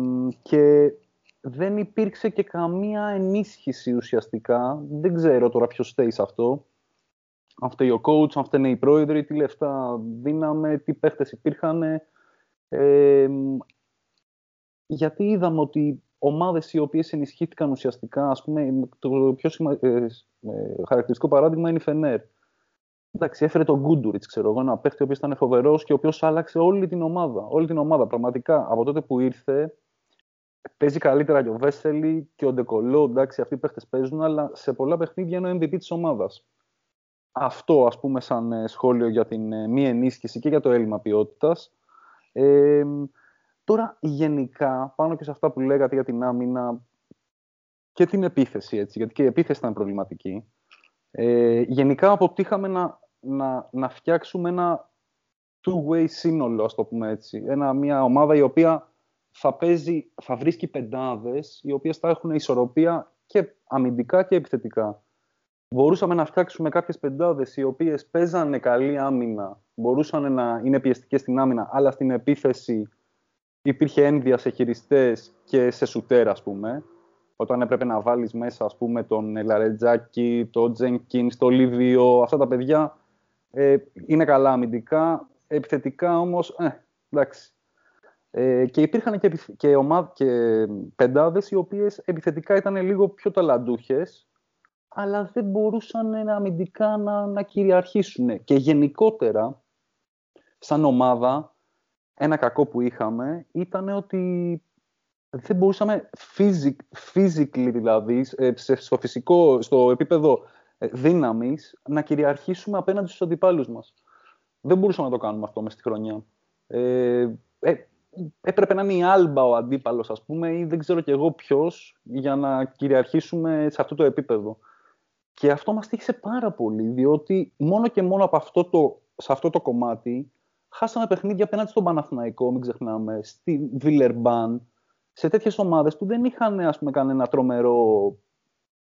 D: και δεν υπήρξε και καμία ενίσχυση ουσιαστικά. Δεν ξέρω τώρα ποιος φταίει σε αυτό. Αν φταίει ο coach, αν φταίνε οι πρόεδροι, τι λεφτά δίναμε, τι παίχτες υπήρχαν. Ε, γιατί είδαμε ότι ομάδες οι οποίες ενισχύθηκαν ουσιαστικά, ας πούμε, το πιο σημα... ε, ε, χαρακτηριστικό παράδειγμα είναι η Φενέρ. Εντάξει, έφερε τον Γκούντουριτς, ξέρω εγώ, ένα παίχτη ο οποίος ήταν φοβερός και ο οποίος άλλαξε όλη την ομάδα. Όλη την ομάδα. Πραγματικά από τότε που ήρθε, παίζει καλύτερα και ο Βέσελη και ο Ντεκολό. Εντάξει, αυτοί οι παίχτε παίζουν, αλλά σε πολλά παιχνίδια είναι ο MVP της ομάδας. Αυτό, ας πούμε, σαν ε, σχόλιο για την ε, μη ενίσχυση και για το έλλειμμα ποιότητας. Ε, τώρα, γενικά, πάνω και σε αυτά που λέγατε για την άμυνα και την επίθεση, έτσι, γιατί και η επίθεση ήταν προβληματική. Ε, γενικά, αποτύχαμε να, να, να φτιάξουμε ένα two-way σύνολο, ας το πούμε έτσι. Ένα, μια ομάδα η οποία θα, παίζει, θα βρίσκει πεντάδες, οι οποίες θα έχουν ισορροπία και αμυντικά και επιθετικά. Μπορούσαμε να φτιάξουμε κάποιες πεντάδες οι οποίες παίζανε καλή άμυνα, μπορούσαν να είναι πιεστικές στην άμυνα, αλλά στην επίθεση υπήρχε ένδυα σε χειριστές και σε σουτέρ, ας πούμε. Όταν έπρεπε να βάλεις μέσα, ας πούμε, τον Λαρετζάκη, τον Τζένκιν, τον Λίβιο, αυτά τα παιδιά ε, είναι καλά αμυντικά. Επιθετικά όμως, ε, εντάξει. Ε, και υπήρχαν και, επιθ- και, ομά- και πεντάδες οι οποίες επιθετικά ήταν λίγο πιο ταλαντούχες, αλλά δεν μπορούσαν αμυντικά να, να κυριαρχήσουν. Και γενικότερα, σαν ομάδα, ένα κακό που είχαμε ήταν ότι δεν μπορούσαμε physic, physically δηλαδή, ε, σε- στο φυσικό, στο επίπεδο ε, δύναμης, να κυριαρχήσουμε απέναντι στους αντιπάλους μας. Δεν μπορούσαμε να το κάνουμε αυτό μέσα στη χρονιά. Ε, ε, έπρεπε να είναι η Άλμπα ο αντίπαλος, ας πούμε, ή δεν ξέρω κι εγώ ποιος, για να κυριαρχήσουμε σε αυτό το επίπεδο. Και αυτό μας τύχησε πάρα πολύ, διότι μόνο και μόνο από αυτό το, σε αυτό το κομμάτι χάσαμε παιχνίδια απέναντι στον Παναθηναϊκό, μην ξεχνάμε, στη Βιλερμπάν, σε τέτοιες ομάδες που δεν είχαν ας πούμε, κανένα τρομερό.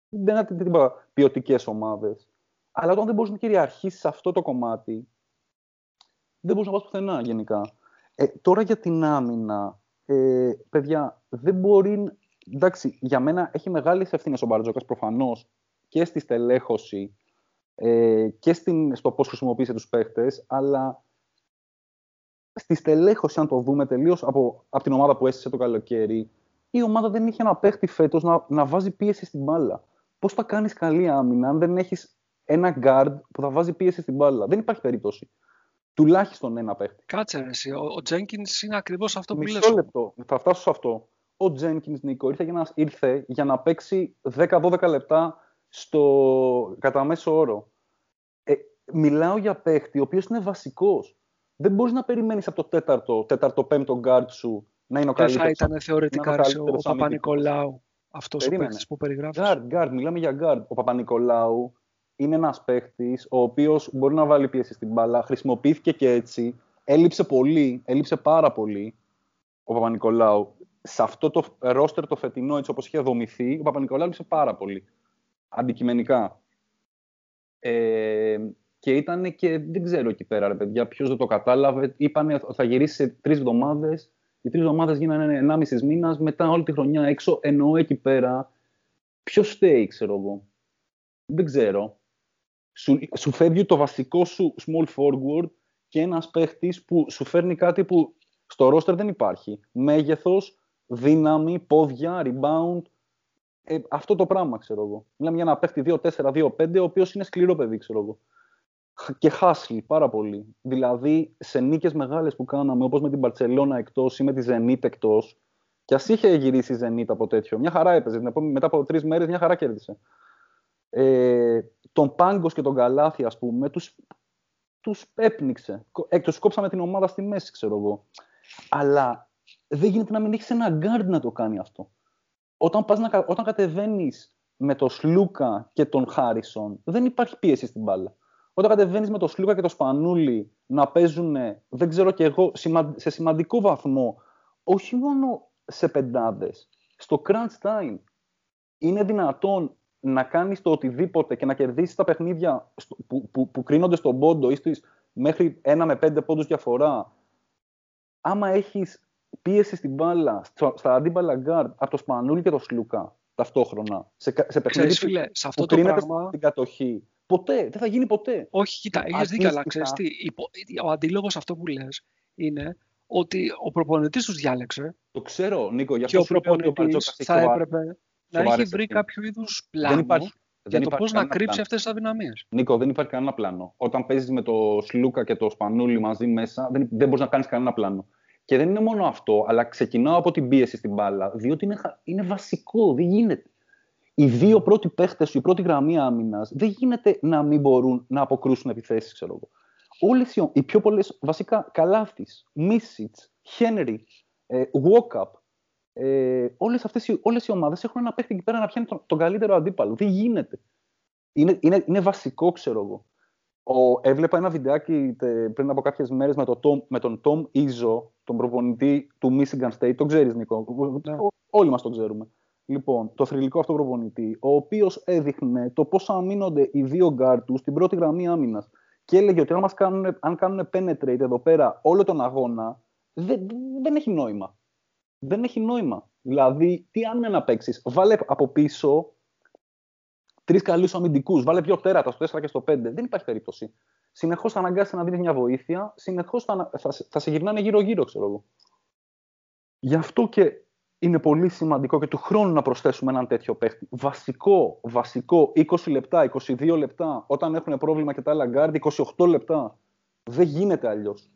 D: Δεν ήταν τίποτα ποιοτικές ομάδες. Αλλά όταν δεν μπορείς να κυριαρχήσεις σε αυτό το κομμάτι, δεν μπορείς να πας πουθενά γενικά. Ε, τώρα για την άμυνα, ε, παιδιά, δεν μπορεί. Εντάξει, για μένα έχει μεγάλες ευθύνες ο Μπαρτζόκας προφανώς και στη στελέχωση ε, και στην, στο πώς χρησιμοποίησε τους παίχτες, αλλά στη στελέχωση, αν το δούμε τελείως από, από την ομάδα που έστησε το καλοκαίρι, η ομάδα δεν είχε ένα παίχτη φέτος να, να βάζει πίεση στην μπάλα. Πώς θα κάνεις καλή άμυνα αν δεν έχεις ένα guard που θα βάζει πίεση στην μπάλα; Δεν υπάρχει περίπτωση. Τουλάχιστον ένα παίχτη.
A: Κάτσε ρε, εσύ. Ο, ο Jenkins είναι ακριβώς αυτό που λες.
D: Μισό λεπτό. Θα φτάσω σε αυτό. Ο Jenkins, Νίκο, ήρθε για να, ήρθε για να παίξει 10-12 λεπτά στο κατά μέσο όρο. Ε, μιλάω για παίχτη ο οποίος είναι βασικός. Δεν μπορείς να περιμένεις από το τέταρτο, τέταρτο, πέμπτο guard σου να είναι ο
A: Δεν
D: καλύτερο.
A: θα ήταν θεωρητικά
D: ο
A: ρε, ο,
D: καλύτερος
A: ο
D: αμυντικός.
A: Παπα-Νικολάου αυτός ο
D: Περίμενε.
A: παίκτης που περιγράφεις.
D: Guard, guard, μιλάμε για guard. Ο Παπα-Νικολάου είναι ένας παίχτης ο οποίος μπορεί να βάλει πίεση στην μπάλα. Χρησιμοποιήθηκε και έτσι. Έλειψε πολύ, έλειψε πάρα πολύ ο Παπα-Νικολάου. Σε αυτό το ρόστερ το φετινό, έτσι όπως είχε δομηθεί, ο Παπα-Νικολάου έλειψε πάρα πολύ. Αντικειμενικά. Ε, και ήταν και δεν ξέρω εκεί πέρα, ρε παιδιά, ποιος δεν το κατάλαβε. Είπανε ότι θα γυρίσει σε τρεις εβδομάδες. Οι τρεις εβδομάδες γίνανε ενάμισης μήνας. Μετά όλη τη χρονιά έξω. Εννοώ εκεί πέρα. Ποιος φταίει, ξέρω εγώ. Δεν ξέρω. Σου, σου φεύγει το βασικό σου small forward και ένας παίχτης που σου φέρνει κάτι που στο roster δεν υπάρχει. Μέγεθος, δύναμη, πόδια, rebound. Ε, αυτό το πράγμα, ξέρω εγώ. Μιλάμε για ένα παίχτη 2-4-2-5, ο οποίος είναι σκληρό παιδί, ξέρω εγώ και χάσλι πάρα πολύ. Δηλαδή, σε νίκες μεγάλες που κάναμε, όπως με την Μπαρτσελώνα εκτός ή με τη Ζενίτ εκτός, και ας είχε γυρίσει η Ζενίτ από τέτοιο, μια χαρά έπαιζε. μετά από τρεις μέρες μια χαρά κέρδισε. Ε, τον Πάνγκος και τον Καλάθη, ας πούμε, τους, τους έπνιξε. Ε, τους κόψαμε την ομάδα στη μέση, ξέρω εγώ. Αλλά δεν γίνεται να μην έχεις ένα γκάρντ να το κάνει αυτό. Όταν, πας να, όταν κατεβαίνεις με τον Σλούκα και τον Χάρισον, δεν υπάρχει πίεση στην μπάλα. Όταν κατεβαίνεις με το Σλούκα και το Σπανούλι να παίζουν, δεν ξέρω και εγώ, σε σημαντικό βαθμό, όχι μόνο σε πεντάδες, στο crunch time, είναι δυνατόν να κάνεις το οτιδήποτε και να κερδίσεις τα παιχνίδια που, που, που κρίνονται στον πόντο ή στις, μέχρι ένα με πέντε πόντους διαφορά. Άμα έχεις πίεση στην μπάλα, στα αντίπαλα γκάρντ από το Σπανούλι και το Σλούκα ταυτόχρονα, σε, σε παιχνίδι που, σε αυτό που το πράγμα... στην κατοχή, Ποτέ. Δεν θα γίνει ποτέ.
A: Όχι, κοίτα, έχεις δίκιο, αλλά ξέρεις τι. Ο αντίλογος αυτό που λες είναι ότι ο προπονητής τους διάλεξε.
D: Το ξέρω, Νίκο.
A: Για και ο προπονητής θα έπρεπε να έχει βρει κάποιο είδους πλάνο υπάρχει, για το πώς να κρύψει αυτές τις αδυναμίες.
D: Νίκο, δεν υπάρχει κανένα πλάνο. Όταν παίζεις με το Σλούκα και το Σπανούλι μαζί μέσα, δεν, δεν μπορείς να κάνεις κανένα πλάνο. Και δεν είναι μόνο αυτό, αλλά ξεκινάω από την πίεση στην μπάλα, διότι είναι, είναι βασικό, δεν γίνεται οι δύο πρώτοι παίχτες σου, η πρώτη γραμμή άμυνας, δεν γίνεται να μην μπορούν να αποκρούσουν επιθέσεις, ξέρω εγώ. Όλες οι, οι πιο πολλές, βασικά, Καλάφτη, Μίσιτς, Χένρι, ε, Walkup, ε, όλες αυτές οι, όλες οι ομάδες έχουν ένα παίχτη εκεί πέρα να πιάνει τον, τον καλύτερο αντίπαλο. Δεν γίνεται. Είναι, είναι, είναι βασικό, ξέρω εγώ. Ο, έβλεπα ένα βιντεάκι πριν από κάποιες μέρες με, το Tom, με τον Tom Izzo, τον προπονητή του Michigan State. Το ξέρεις, Νικό. Ναι. Όλοι μας το ξέρουμε. Λοιπόν, το θρηλυκό αυτό προπονητή, ο οποίος έδειχνε το πώ αμήνονται οι δύο γκάρτου στην πρώτη γραμμή άμυνας. Και έλεγε ότι αν, μας κάνουν, αν κάνουν penetrate εδώ πέρα όλο τον αγώνα, δεν, δεν έχει νόημα. Δεν έχει νόημα. Δηλαδή, τι άμυνα να παίξει, βάλε από πίσω τρεις καλούς αμυντικούς, βάλε δυο τέρατα στο 4 και στο 5. Δεν υπάρχει περίπτωση. Συνεχώς θα αναγκάσει να δίνει μια βοήθεια, συνεχώς θα, θα, θα σε γυρνάνε γύρω-γύρω, ξέρω εγώ. Γι' αυτό και είναι πολύ σημαντικό και του χρόνου να προσθέσουμε έναν τέτοιο παίχτη. Βασικό, βασικό, 20 λεπτά, 22 λεπτά, όταν έχουν πρόβλημα και τα άλλα γκάρντ, 28 λεπτά. Δεν γίνεται αλλιώς.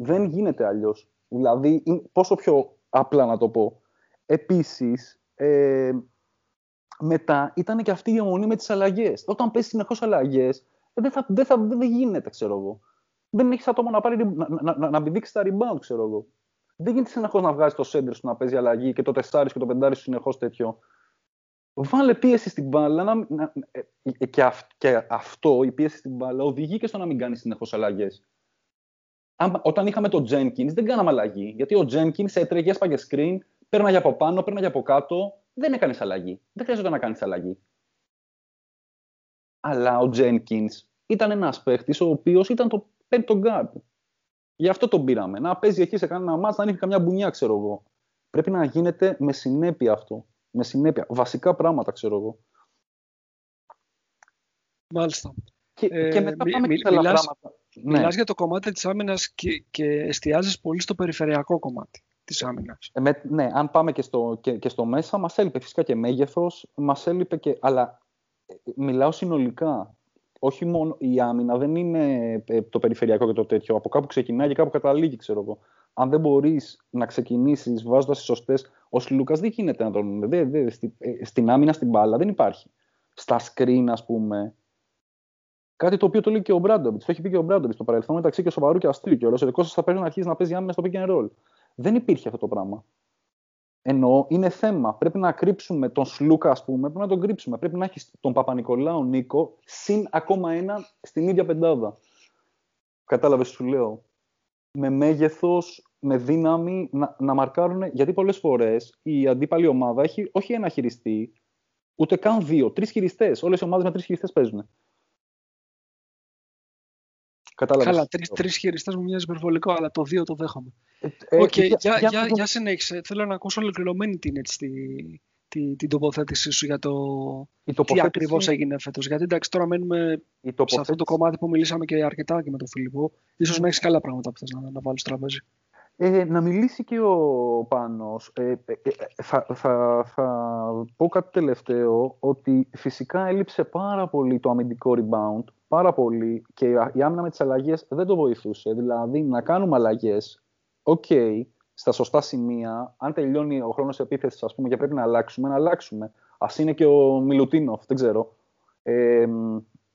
D: Δεν γίνεται αλλιώς. Δηλαδή, πόσο πιο απλά να το πω. Επίσης, ε, μετά ήταν και αυτή η αιμονή με τις αλλαγές. Όταν πέσει συνεχώς αλλαγές, δεν, θα, δεν, θα, δεν γίνεται, ξέρω εγώ. Δεν έχεις άτομο να, πάρει, να, να, να, να πηδήξει τα rebound, ξέρω εγώ. Δεν γίνεται συνεχώς να βγάζει το σέντερ σου να παίζει αλλαγή και το τεσσάρι και το πεντάρι σου συνεχώς τέτοιο. Βάλε πίεση στην μπάλα. Να, να, ε, ε, και, αυ, και, αυτό, η πίεση στην μπάλα, οδηγεί και στο να μην κάνεις συνεχώς αλλαγές. Όταν είχαμε τον Jenkins, δεν κάναμε αλλαγή. Γιατί ο Jenkins έτρεγε, έσπαγε screen, πέρναγε από πάνω, πέρναγε από κάτω. Δεν έκανες αλλαγή. Δεν χρειάζεται να κάνεις αλλαγή. Αλλά ο Jenkins ήταν ένας παίχτης ο οποίος ήταν το πέμπτο guard. Γι' αυτό τον πήραμε. Να παίζει εκεί σε κανένα μάτς, να έχει καμιά μπουνιά, ξέρω εγώ. Πρέπει να γίνεται με συνέπεια αυτό. Με συνέπεια. Βασικά πράγματα, ξέρω εγώ.
A: Μάλιστα.
D: Και, ε, και μετά πάμε μι, και σε
A: μιλάς, πράγματα. Ναι. Μιλάς για το κομμάτι της άμυνας και, και εστιάζεις πολύ στο περιφερειακό κομμάτι της άμυνας.
D: Ε, με, ναι, αν πάμε και στο, και, και στο μέσα, μας έλειπε φυσικά και μέγεθος, μας έλειπε και... Αλλά ε, μιλάω συνολικά όχι μόνο η άμυνα δεν είναι ε, το περιφερειακό και το τέτοιο. Από κάπου ξεκινάει και κάπου καταλήγει, ξέρω εγώ. Αν δεν μπορείς να ξεκινήσεις βάζοντας τις σωστές. Ο Λούκας δεν γίνεται να τον. Δε, δε, στη, ε, στην άμυνα, στην μπάλα δεν υπάρχει. Στα screen, ας πούμε. Κάτι το οποίο το λέει και ο Μπράντομπιτ. Το έχει πει και ο Μπράντομπιτ στο παρελθόν μεταξύ και σοβαρού και αστείου. Και ο Ρωσελικό θα πρέπει να αρχίσει να παίζει άμυνα στο pick and roll. Δεν υπήρχε αυτό το πράγμα. Εννοώ, είναι θέμα. Πρέπει να κρύψουμε τον Σλούκα, ας πούμε, πρέπει να τον κρύψουμε. Πρέπει να έχει τον Παπα-Νικολάου Νίκο, συν ακόμα ένα στην ίδια πεντάδα. Κατάλαβες, σου λέω; Με μέγεθος, με δύναμη να, να μαρκάρουν. Γιατί πολλές φορές η αντίπαλη ομάδα έχει όχι ένα χειριστή, ούτε καν δύο, τρεις χειριστές. Όλες οι ομάδες με τρεις χειριστές παίζουν.
A: Κατάλαβες. Καλά, τρει τρεις χειριστές μου μοιάζει υπερβολικό, αλλά το δύο το δέχομαι. Ε, okay, ε, για, για, για, για, συνέχισε. Θέλω να ακούσω ολοκληρωμένη την, έτσι, τη, τη, την τοποθέτησή σου για το τοποθέτηση... τι ακριβώς έγινε φέτος. Γιατί εντάξει, τώρα μένουμε τοποθέτηση... σε αυτό το κομμάτι που μιλήσαμε και αρκετά και με τον Φιλιππό. σω να έχεις καλά πράγματα που θες να, να βάλεις στο τραπέζι.
D: Ε, να μιλήσει και ο Πάνος. Ε, ε, ε, θα, θα, θα πω κάτι τελευταίο, ότι φυσικά έλειψε πάρα πολύ το αμυντικό rebound, πάρα πολύ, και η άμυνα με τις αλλαγές δεν το βοηθούσε. Δηλαδή, να κάνουμε αλλαγές, okay, στα σωστά σημεία, αν τελειώνει ο χρόνος επίθεσης, ας πούμε, και πρέπει να αλλάξουμε, να αλλάξουμε. Ας είναι και ο Μιλουτίνοφ, δεν ξέρω. Ε,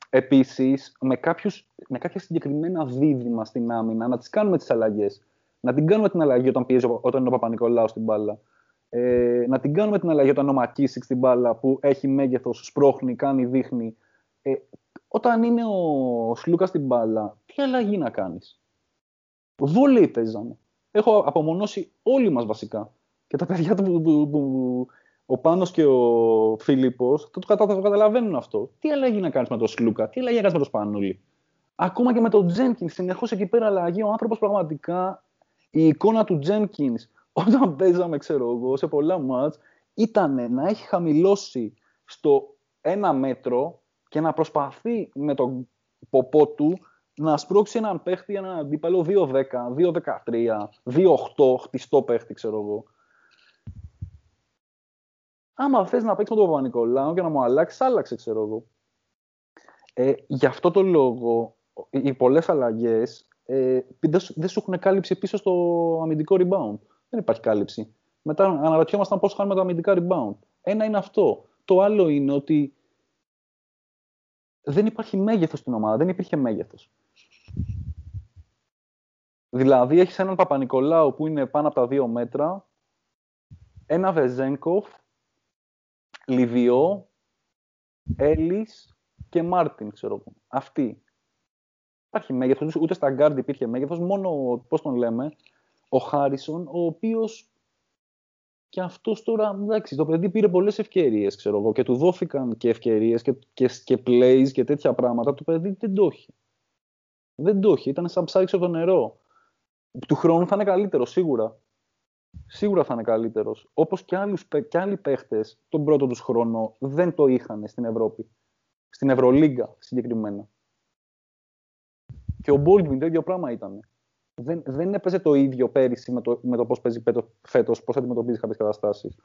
D: επίσης, με, κάποιους, με κάποια συγκεκριμένα δίδυμα στην άμυνα, να τις κάνουμε τις αλλαγές να την κάνουμε την αλλαγή όταν πιέζει όταν είναι ο Παπα-Νικολάου στην μπάλα. Ε, να την κάνουμε την αλλαγή όταν είναι ο Μακίσικ στην μπάλα που έχει μέγεθος, σπρώχνει, κάνει, δείχνει. Ε, όταν είναι ο Σλούκα στην μπάλα, τι αλλαγή να κάνεις; Βόλεϊ παίζανε. Έχω απομονώσει όλοι μας βασικά. Και τα παιδιά του, που, που, ο Πάνος και ο Φίλιππος θα το, κατα, το καταλαβαίνουν αυτό. Τι αλλαγή να κάνεις με τον Σλούκα, τι αλλαγή να κάνεις με τον Σπανούλη; Ακόμα και με τον Τζένκινς, συνεχώς εκεί πέρα αλλαγή. Ο άνθρωπος πραγματικά η εικόνα του Jenkins όταν παίζαμε, ξέρω εγώ, σε πολλά μάτς, ήταν να έχει χαμηλώσει στο ένα μέτρο και να προσπαθεί με τον ποπό του να σπρώξει έναν παίχτη, έναν αντίπαλο 2-10, 2-13, 2-8, χτιστό παίχτη, ξέρω εγώ. Άμα θες να παίξεις με τον Παπα-Νικολάου και να μου αλλάξεις, άλλαξε, ξέρω εγώ. Ε, γι' αυτό το λόγο, οι πολλές αλλαγές ε, δεν σου έχουν κάλυψη πίσω στο αμυντικό rebound. Δεν υπάρχει κάλυψη. Μετά αναρωτιόμασταν πώς χάνουμε τα αμυντικά rebound. Ένα είναι αυτό. Το άλλο είναι ότι δεν υπάρχει μέγεθος στην ομάδα. Δεν υπήρχε μέγεθος. Δηλαδή έχεις έναν Παπανικολάου που είναι πάνω από τα δύο μέτρα, ένα Βεζένκοφ, Λιβιό, Έλλις και Μάρτιν, ξέρω εγώ. Αυτοί υπάρχει μέγεθος, ούτε στα γκάρντ υπήρχε μέγεθος. Μόνο, πώς τον λέμε, ο Χάρισον, ο οποίος και αυτός τώρα, εντάξει, το παιδί πήρε πολλές ευκαιρίες, ξέρω εγώ, και του δόθηκαν και ευκαιρίες και, και, και plays και τέτοια πράγματα. Το παιδί δεν το έχει. Δεν το έχει. Ήταν σαν ψάρι από το νερό. Του χρόνου θα είναι καλύτερος, σίγουρα. Σίγουρα θα είναι καλύτερος. Όπως και, και άλλοι παίχτες τον πρώτο τους χρόνο δεν το είχαν στην Ευρώπη. Στην Ευρωλίγκα συγκεκριμένα. Και ο Baldwin το ίδιο πράγμα ήταν. Δεν, δεν έπαιζε το ίδιο πέρυσι με το, με το πώς παίζει φέτος, πώς αντιμετωπίζει κάποιες καταστάσεις.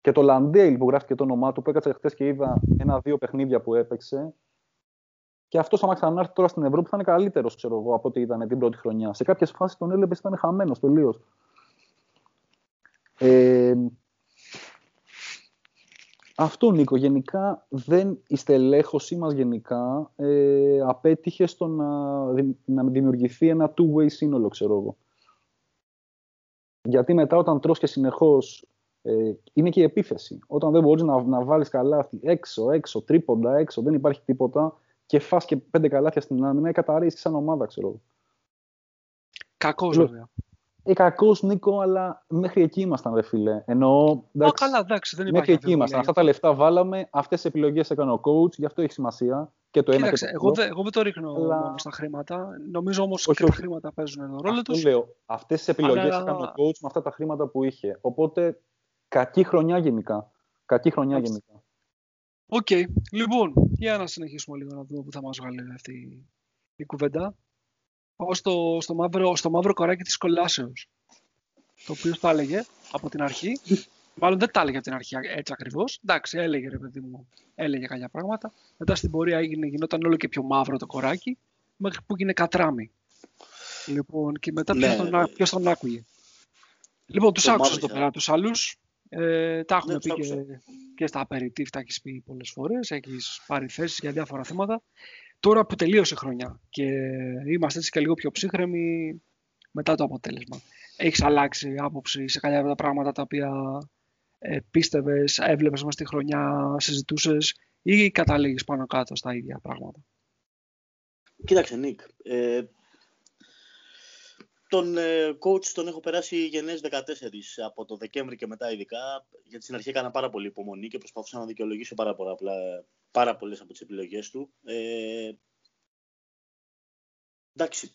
D: Και το Landale που γράφει και το όνομά του, που έκατσε χθε και είδα ένα-δύο παιχνίδια που έπαιξε. Και αυτός, άμα ξανάρθει τώρα στην Ευρώπη, θα είναι καλύτερος, ξέρω εγώ, από ό,τι ήταν την πρώτη χρονιά. Σε κάποιες φάσεις τον έλεγε ήταν χαμένος τελείως. Ε, αυτό, Νίκο, γενικά δεν, η στελέχωσή μας γενικά ε, απέτυχε στο να, να δημιουργηθεί ένα two-way σύνολο, ξέρω εγώ. Γιατί μετά όταν τρως και συνεχώς ε, είναι και η επίθεση. Όταν δεν μπορείς να, να βάλεις καλάθι έξω, έξω, τρίποντα, έξω, δεν υπάρχει τίποτα και φας και πέντε καλάθια στην άμυνα, καταρρήσεις σαν ομάδα, ξέρω εγώ.
A: Κακός βέβαια.
D: Ε, κακός Νίκο, αλλά μέχρι εκεί ήμασταν, ρε φίλε. Ενώ.
A: Εντάξει, καλά, εντάξει, δεν
D: υπάρχει. Μέχρι εκεί ήμασταν. Αυτά τα λεφτά βάλαμε, αυτές τι επιλογές έκανε ο coach, γι' αυτό έχει σημασία. Και το
A: Κοίταξε, ένα και το εγώ, δε, εγώ δεν το ρίχνω αλλά... μόνο στα χρήματα. Νομίζω όμως και τα χρήματα παίζουν τον ρόλο τους.
D: λέω. Αυτές τις επιλογές αλλά... έκανε ο coach με αυτά τα χρήματα που είχε. Οπότε κακή χρονιά γενικά. Κακή χρονιά Άξι. γενικά.
A: Okay. Λοιπόν, για να συνεχίσουμε λίγο να δούμε πού θα μας βγάλει αυτή η κουβέντα πάω στο, στο, μαύρο, στο μαύρο κοράκι της κολάσεως. Το οποίο τα έλεγε από την αρχή. Μάλλον δεν τα έλεγε από την αρχή έτσι ακριβώς. Εντάξει, έλεγε ρε παιδί μου, έλεγε κάποια πράγματα. Μετά στην πορεία έγινε, γινόταν όλο και πιο μαύρο το κοράκι, μέχρι που έγινε κατράμι. Λοιπόν, και μετά ναι, ποιος, τον, ποιος τον άκουγε. Λοιπόν, τους άκουσα εδώ πέρα τους άλλους. Ε, τα έχουμε ναι, πει και, και στα aperitif, τα έχεις πει πολλές φορές. Έχεις πάρει θέσεις για διάφορα θέματα. Τώρα που τελείωσε η χρονιά και είμαστε έτσι και λίγο πιο ψύχρεμοι μετά το αποτέλεσμα. έχεις αλλάξει άποψη σε κάποια από τα πράγματα τα οποία ε, πίστευες, έβλεπες μέσα στη χρονιά, συζητούσες ή καταλήγεις πάνω κάτω στα ίδια πράγματα;
B: Κοίταξε, Νίκ. Ε, τον ε, coach τον έχω περάσει γενναίες 14 από το Δεκέμβρη και μετά ειδικά, γιατί στην αρχή έκανα πάρα πολύ υπομονή και προσπαθούσα να δικαιολογήσω πάρα, πολλά, πάρα πολλές από τις επιλογές του. Ε, εντάξει,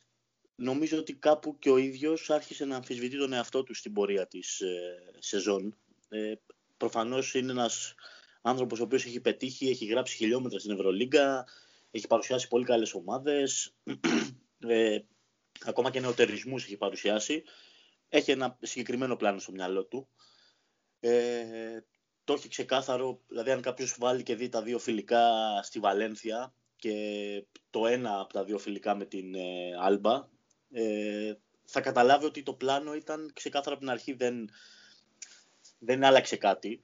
B: νομίζω ότι κάπου και ο ίδιος άρχισε να αμφισβητεί τον εαυτό του στην πορεία της ε, σεζόν. Ε, προφανώς είναι ένας άνθρωπος ο οποίος έχει πετύχει, έχει γράψει χιλιόμετρα στην Ευρωλίγκα, έχει παρουσιάσει πολύ καλές ομάδες, ε, ακόμα και νεοτερισμούς έχει παρουσιάσει. Έχει ένα συγκεκριμένο πλάνο στο μυαλό του. Ε, το έχει ξεκάθαρο, δηλαδή αν κάποιος βάλει και δει τα δύο φιλικά στη Βαλένθια και το ένα από τα δύο φιλικά με την ε, Άλμπα, ε, θα καταλάβει ότι το πλάνο ήταν ξεκάθαρο από την αρχή, δεν, δεν άλλαξε κάτι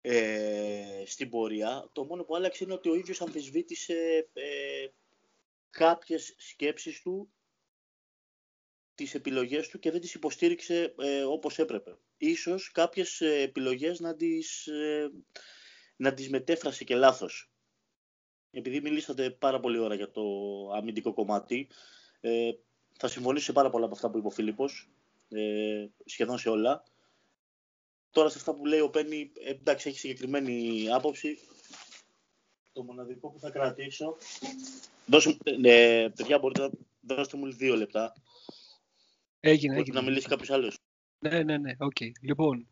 B: ε, στην πορεία. Το μόνο που άλλαξε είναι ότι ο ίδιος αμφισβήτησε ε, κάποιες σκέψεις του, τις επιλογές του και δεν τις υποστήριξε ε, όπως έπρεπε. Ίσως κάποιες ε, επιλογές να τις, ε, να τις μετέφρασε και λάθος. Επειδή μιλήσατε πάρα πολύ ώρα για το αμυντικό κομμάτι, ε, θα συμφωνήσω σε πάρα πολλά από αυτά που είπε ο Φίλιππος, ε, σχεδόν σε όλα. Τώρα σε αυτά που λέει ο Πένι, εντάξει, έχει συγκεκριμένη άποψη. Το μοναδικό που θα κρατήσω... Δώσε, ε, παιδιά, μπορείτε να δώσετε μου δύο λεπτά.
A: Έγινε,
B: Μπορείτε
A: έγινε.
B: να μιλήσει κάποιος άλλος.
A: Ναι, ναι, ναι, οκ. Λοιπόν,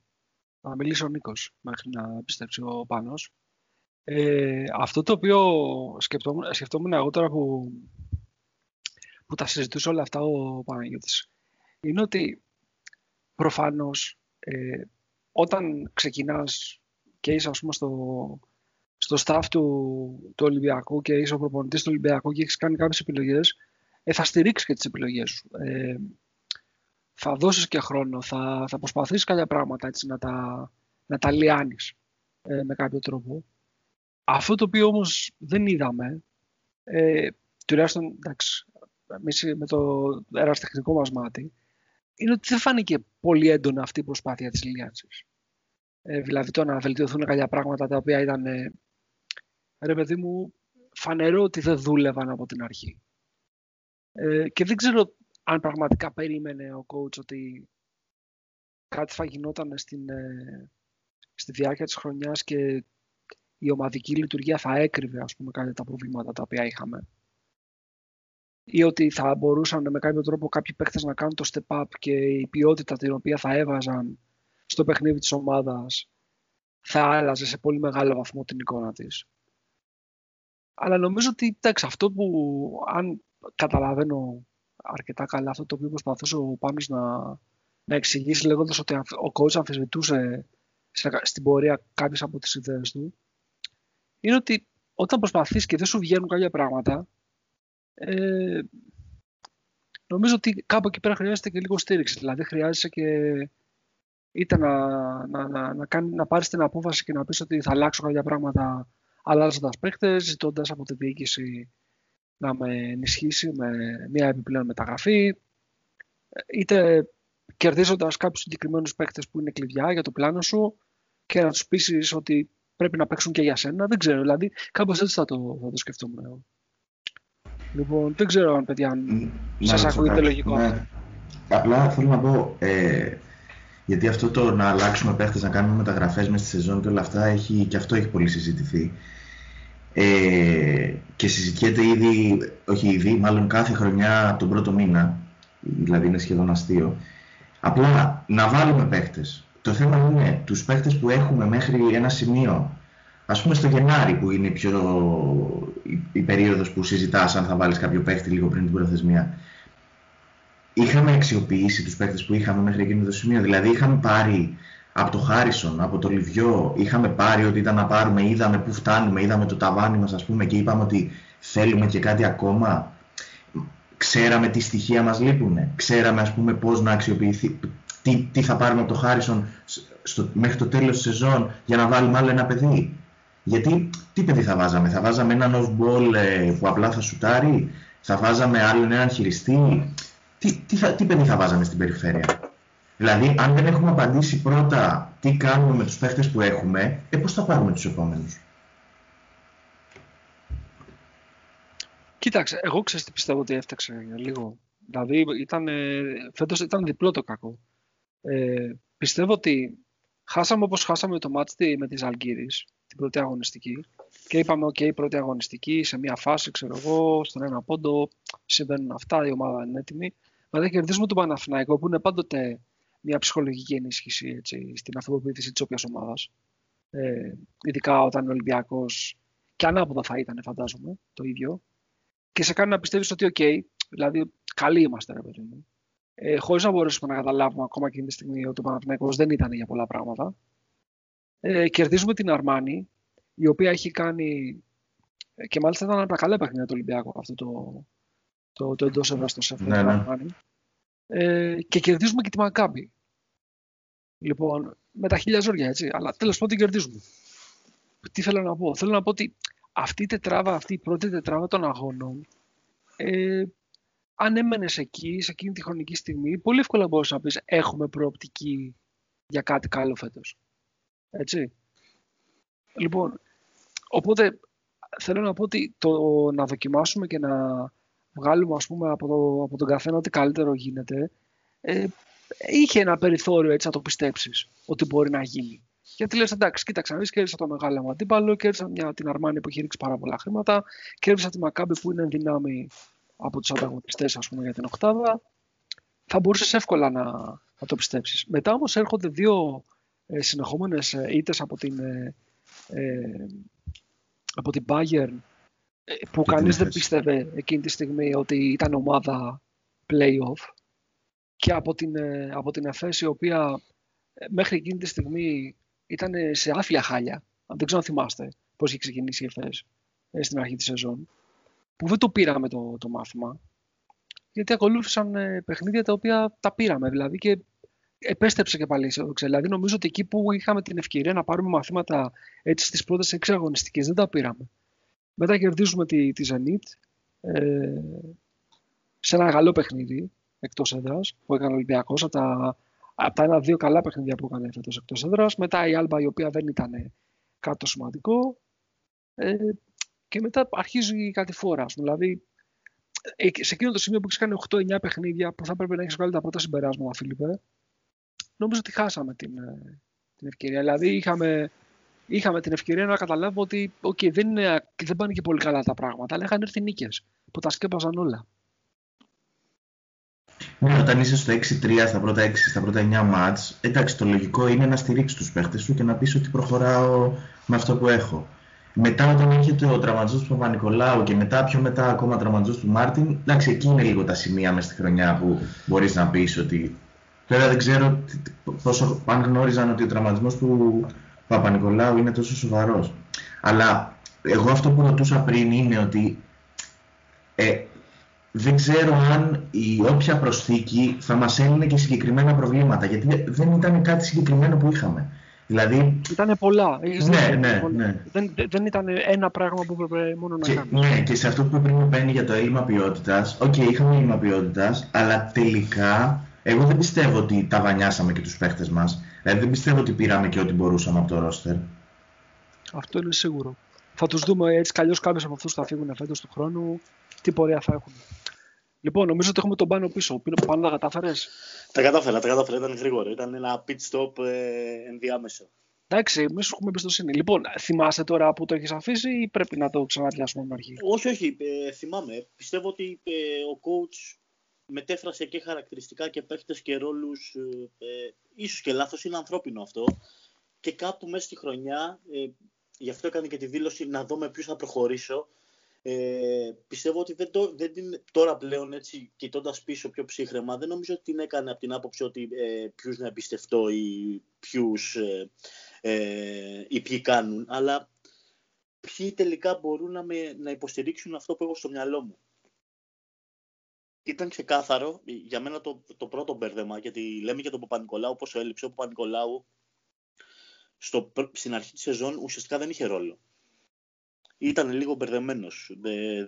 A: θα μιλήσει ο Νίκος μέχρι να επιστρέψει ο Πάνος. Ε, αυτό το οποίο σκεφτόμουν, σκεφτόμουν εγώ τώρα που, που τα συζητούσε όλα αυτά ο Παναγιώτης είναι ότι προφανώς ε, όταν ξεκινάς και είσαι ας πούμε στο, στο staff του, του Ολυμπιακού και είσαι ο προπονητής του Ολυμπιακού και έχεις κάνει κάποιες επιλογές ε, θα στηρίξεις και τις επιλογές σου. Ε, θα δώσεις και χρόνο, θα, θα προσπαθήσεις κάποια πράγματα έτσι, να, τα, να τα λιάνεις ε, με κάποιο τρόπο. Αυτό το οποίο όμως δεν είδαμε, ε, τουλάχιστον εντάξει, εμείς με το εραστεχνικό μας μάτι, είναι ότι δεν φάνηκε πολύ έντονα αυτή η προσπάθεια της λιάνσης. Ε, δηλαδή το να βελτιωθούν κάποια πράγματα τα οποία ήταν, ε, ρε παιδί μου, φανερό ότι δεν δούλευαν από την αρχή. Ε, και δεν ξέρω αν πραγματικά περίμενε ο coach ότι κάτι θα γινόταν στην, ε, στη διάρκεια της χρονιάς και η ομαδική λειτουργία θα έκρυβε ας πούμε κάποια τα προβλήματα τα οποία είχαμε ή ότι θα μπορούσαν με κάποιο τρόπο κάποιοι παίκτες να κάνουν το step up και η ποιότητα την οποία θα έβαζαν στο παιχνίδι της ομάδας θα άλλαζε σε πολύ μεγάλο βαθμό την εικόνα της. Αλλά νομίζω ότι εντάξει, αυτό που αν καταλαβαίνω αρκετά καλά αυτό το οποίο προσπαθούσε ο Πάνος να, να εξηγήσει λέγοντας ότι ο coach αμφισβητούσε στην πορεία κάποιες από τις ιδέες του είναι ότι όταν προσπαθείς και δεν σου βγαίνουν κάποια πράγματα ε, νομίζω ότι κάπου εκεί πέρα χρειάζεται και λίγο στήριξη. Δηλαδή χρειάζεσαι και είτε να, να, να, να, κάνει, να πάρεις την απόφαση και να πεις ότι θα αλλάξω κάποια πράγματα αλλάζοντας παίχτες, ζητώντας από τη διοίκηση να με ενισχύσει με μια επιπλέον μεταγραφή, είτε κερδίζοντας κάποιους συγκεκριμένους παίκτες που είναι κλειδιά για το πλάνο σου και να τους πείσει ότι πρέπει να παίξουν και για σένα. Δεν ξέρω, δηλαδή κάπως έτσι θα το, θα το σκεφτούμε. Λοιπόν, δεν ξέρω αν παιδιά αν σας ακούγεται λογικό. Ναι.
C: Απλά θέλω να πω, ε, γιατί αυτό το να αλλάξουμε παίχτες, να κάνουμε μεταγραφές μέσα στη σεζόν και όλα αυτά, έχει, και αυτό έχει πολύ συζητηθεί. Ε, και συζητιέται ήδη, όχι ήδη, μάλλον κάθε χρονιά τον πρώτο μήνα, δηλαδή είναι σχεδόν αστείο, απλά να βάλουμε παίχτες. Το θέμα είναι τους παίχτες που έχουμε μέχρι ένα σημείο, ας πούμε στο Γενάρη που είναι πιο, η, η περίοδος που συζητάς αν θα βάλεις κάποιο παίχτη λίγο πριν την προθεσμία. Είχαμε αξιοποιήσει τους παίχτες που είχαμε μέχρι εκείνο το σημείο, δηλαδή είχαμε πάρει από το Χάρισον, από το Λιβιό, είχαμε πάρει ότι ήταν να πάρουμε, είδαμε πού φτάνουμε, είδαμε το ταβάνι μας ας πούμε και είπαμε ότι θέλουμε και κάτι ακόμα. Ξέραμε τι στοιχεία μας λείπουν, ξέραμε ας πούμε πώς να αξιοποιηθεί, τι, τι θα πάρουμε από το Χάρισον στο, μέχρι το τέλος της σεζόν για να βάλουμε άλλο ένα παιδί. Γιατί τι παιδί θα βάζαμε, θα βάζαμε έναν off-ball ε, που απλά θα σουτάρει, θα βάζαμε άλλον έναν χειριστή, τι, τι, θα, τι παιδί θα βάζαμε στην περιφέρεια; Δηλαδή, αν δεν έχουμε απαντήσει πρώτα τι κάνουμε με τους παίχτες που έχουμε, ε, πώς θα πάρουμε τους επόμενους;
A: Κοίταξε, εγώ ξέρω τι πιστεύω ότι έφταξε λίγο. Δηλαδή, ήταν, φέτος ήταν διπλό το κακό. Ε, πιστεύω ότι χάσαμε όπως χάσαμε το μάτι με τις Αλγύρης, την πρώτη αγωνιστική. Και είπαμε, OK, πρώτη αγωνιστική, σε μια φάση, ξέρω εγώ, στον ένα πόντο, συμβαίνουν αυτά, η ομάδα είναι έτοιμη. Δηλαδή, κερδίζουμε τον Παναθηναϊκό, που είναι πάντοτε μια ψυχολογική ενίσχυση έτσι, στην αυτοποίηση της όποιας ομάδας. Ε, ειδικά όταν ο Ολυμπιακός και ανάποδα θα ήταν, φαντάζομαι, το ίδιο. Και σε κάνει να πιστεύεις ότι, OK, δηλαδή, καλοί είμαστε, ρε παιδί μου. Ε, Χωρίς να μπορέσουμε να καταλάβουμε ακόμα εκείνη τη στιγμή ότι ο Παναθηναϊκός δεν ήταν για πολλά πράγματα. Ε, κερδίζουμε την Αρμάνη, η οποία έχει κάνει. και μάλιστα ήταν από τα καλά παιχνίδια του Ολυμπιακού αυτό το, το, το εντός έδρας στο σεφ. Ναι, ναι. Ε, και κερδίζουμε και τη Μακάμπη. Λοιπόν, με τα χίλια ζόρια, έτσι. Αλλά τέλος πάντων την κερδίζουμε. Τι θέλω να πω. Θέλω να πω ότι αυτή η τετράβα, αυτή η πρώτη τετράβα των αγώνων, ε, αν έμενες εκεί, σε εκείνη τη χρονική στιγμή, πολύ εύκολα μπορείς να πεις έχουμε προοπτική για κάτι καλό φέτος. Έτσι. Λοιπόν, οπότε θέλω να πω ότι το να δοκιμάσουμε και να βγάλουμε ας πούμε, από, το, από τον καθένα ό,τι καλύτερο γίνεται, ε, είχε ένα περιθώριο έτσι να το πιστέψεις ότι μπορεί να γίνει. Γιατί λες, εντάξει, κοίταξε να δεις, κέρδισα το μεγάλο μου αντίπαλο, κέρδισα μια, την Αρμάνη που έχει ρίξει πάρα πολλά χρήματα, κέρδισα τη Μακάμπη που είναι δυνάμει από τους ανταγωνιστές, ας πούμε, για την Οκτάδα. Θα μπορούσες εύκολα να, να το πιστέψεις. Μετά όμως έρχονται δύο ε, συνεχόμενες ήττες από την. Ε, ε, από την Bayern ε, που κανείς δεν πίστευε εκείνη τη στιγμή ότι ήταν ομάδα playoff. Και από την, ε, από την Εφέση η οποία ε, μέχρι εκείνη τη στιγμή ήταν σε άφια χάλια. Αν δεν ξέρω αν θυμάστε πώς είχε ξεκινήσει η Εφέση στην αρχή της σεζόν. Που δεν το πήραμε το, το μάθημα. Γιατί ακολούθησαν παιχνίδια τα οποία τα πήραμε δηλαδή και επέστρεψε και πάλι σε Δηλαδή νομίζω ότι εκεί που είχαμε την ευκαιρία να πάρουμε μαθήματα έτσι στις πρώτες έξι αγωνιστικές δεν τα πήραμε. Μετά κερδίζουμε τη, τη Zenit ε, σε ένα καλό παιχνίδι εκτός έδρας που έκανε ο Ολυμπιακός. Από τα, από τα ένα-δύο καλά παιχνίδια που έκανε φέτος εκτός έδρας. Μετά η Άλμπα η οποία δεν ήταν κάτι σημαντικό. Ε, και μετά αρχίζει κάτι φορά. Δηλαδή ε, σε εκείνο το σημείο που έχεις κάνει 8-9 παιχνίδια που θα πρέπει να έχεις βγάλει τα πρώτα συμπεράσματα, Φίλιππε, νομίζω ότι χάσαμε την, ε, την ευκαιρία. Δηλαδή είχαμε είχαμε την ευκαιρία να καταλάβουμε ότι okay, δεν, είναι, δεν πάνε και πολύ καλά τα πράγματα, αλλά είχαν έρθει νίκες που τα σκέπαζαν όλα.
C: Ναι, όταν είσαι στο 6-3 στα πρώτα 6, στα πρώτα 9 μάτς, εντάξει, το λογικό είναι να στηρίξεις τους παίχτες σου και να πεις ότι προχωράω με αυτό που έχω. Μετά όταν έρχεται ο τραυματισμός του Παπα-Νικολάου και μετά πιο μετά ακόμα ο τραυματισμός του Μάρτιν, εντάξει, εκεί είναι λίγο τα σημεία μέσα στη χρονιά που μπορείς να πεις ότι... Βέβαια δεν ξέρω πόσο, αν γνώριζαν ότι ο τραυματισμός του Παπα-Νικολάου είναι τόσο σοβαρός. Αλλά εγώ αυτό που ρωτούσα πριν είναι ότι ε, δεν ξέρω αν η όποια προσθήκη θα μας έλυνε και συγκεκριμένα προβλήματα, γιατί δεν ήταν κάτι συγκεκριμένο που είχαμε. Δηλαδή...
A: Ήταν πολλά.
C: Ναι, ναι, ναι.
A: Δεν, δεν ήταν ένα πράγμα που έπρεπε μόνο να
C: και, Ναι, και σε αυτό που πριν παίρνει για το έλλειμμα ποιότητας, οκ, okay, είχαμε έλλειμμα ποιότητας, αλλά τελικά εγώ δεν πιστεύω ότι τα maxάραμε και τους παίχτες μας. Δηλαδή δεν πιστεύω ότι πήραμε και ό,τι μπορούσαμε από το ρόστερ.
A: Αυτό είναι σίγουρο. Θα τους δούμε έτσι κι αλλιώς κάποιους από αυτούς που θα φύγουν φέτος του χρόνου. Τι πορεία θα έχουν. Λοιπόν, νομίζω ότι έχουμε τον πάνω πίσω. Πάνω τα κατάφερες;
B: Τα κατάφερα, τα κατάφερα. Ήταν γρήγορο. Ήταν ένα pit stop ε, ενδιάμεσο.
A: Εντάξει, εμείς έχουμε εμπιστοσύνη. Λοιπόν, θυμάσαι τώρα που το έχεις αφήσει ή πρέπει να το ξαναδιάσουμε από την αρχή;
B: Όχι, όχι. Ε, θυμάμαι. Πιστεύω ότι ε, ο coach μετέφρασε και χαρακτηριστικά και παίχτες και ρόλους, ε, ε, ίσως και λάθος, είναι ανθρώπινο αυτό. Και κάπου μέσα στη χρονιά, ε, γι' αυτό έκανε και τη δήλωση να δω με ποιους θα προχωρήσω. Ε, πιστεύω ότι δεν, το, δεν την, τώρα πλέον έτσι κοιτώντας πίσω πιο ψύχρεμα δεν νομίζω ότι την έκανε από την άποψη ότι ε, ποιους να εμπιστευτώ ή ποιους ε, ε, ή ποιοι κάνουν αλλά ποιοι τελικά μπορούν να, με, να υποστηρίξουν αυτό που έχω στο μυαλό μου ήταν ξεκάθαρο για μένα το, το πρώτο μπέρδεμα, γιατί λέμε για τον Παπα-Νικολάου πόσο έλειψε. Ο Παπα-Νικολάου στο, στην αρχή της σεζόν ουσιαστικά δεν είχε ρόλο. ήταν λίγο μπερδεμένος.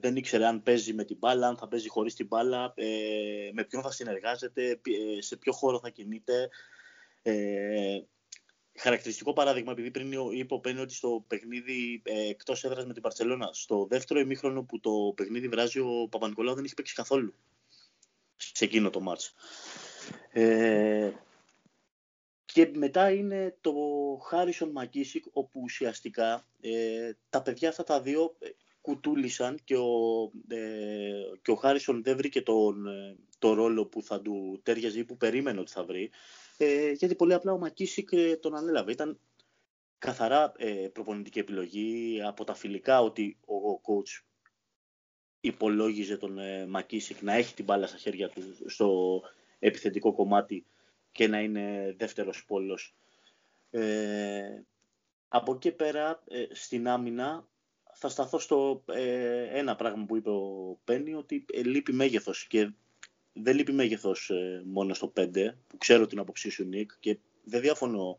B: δεν ήξερε αν παίζει με την μπάλα, αν θα παίζει χωρίς την μπάλα, ε, με ποιον θα συνεργάζεται, ε, σε ποιο χώρο θα κινείται. Ε, χαρακτηριστικό παράδειγμα, επειδή πριν είπε ο Πέννη ότι στο παιχνίδι ε, εκτός έδρας με την Παρσελώνα, στο δεύτερο ημίχρονο που το παιχνίδι βράζει ο Παπα-Νικολάου δεν έχει παίξει καθόλου σε εκείνο το μάτς. Ε, και μετά είναι το Χάρισον Μακίσικ, όπου ουσιαστικά ε, τα παιδιά αυτά τα δύο ε, κουτούλησαν και ο, ε, και ο Χάρισον δεν βρήκε τον, ε, το ρόλο που θα του τέριαζε ή που περίμενε ότι θα βρει. Ε, γιατί πολύ απλά ο Μακίσικ τον ανέλαβε. Ήταν καθαρά ε, προπονητική επιλογή από τα φιλικά ότι ο, ο coach υπολόγιζε τον ε, Μακίσικ να έχει την μπάλα στα χέρια του στο επιθετικό κομμάτι και να είναι δεύτερος πόλος. Ε, από εκεί πέρα, ε, στην άμυνα, θα σταθώ στο ε, ένα πράγμα που είπε ο Πένι, ότι ε, λείπει μέγεθος και δεν λείπει μέγεθος μόνο στο 5, που ξέρω την αποψή σου Νίκ και δεν διαφωνώ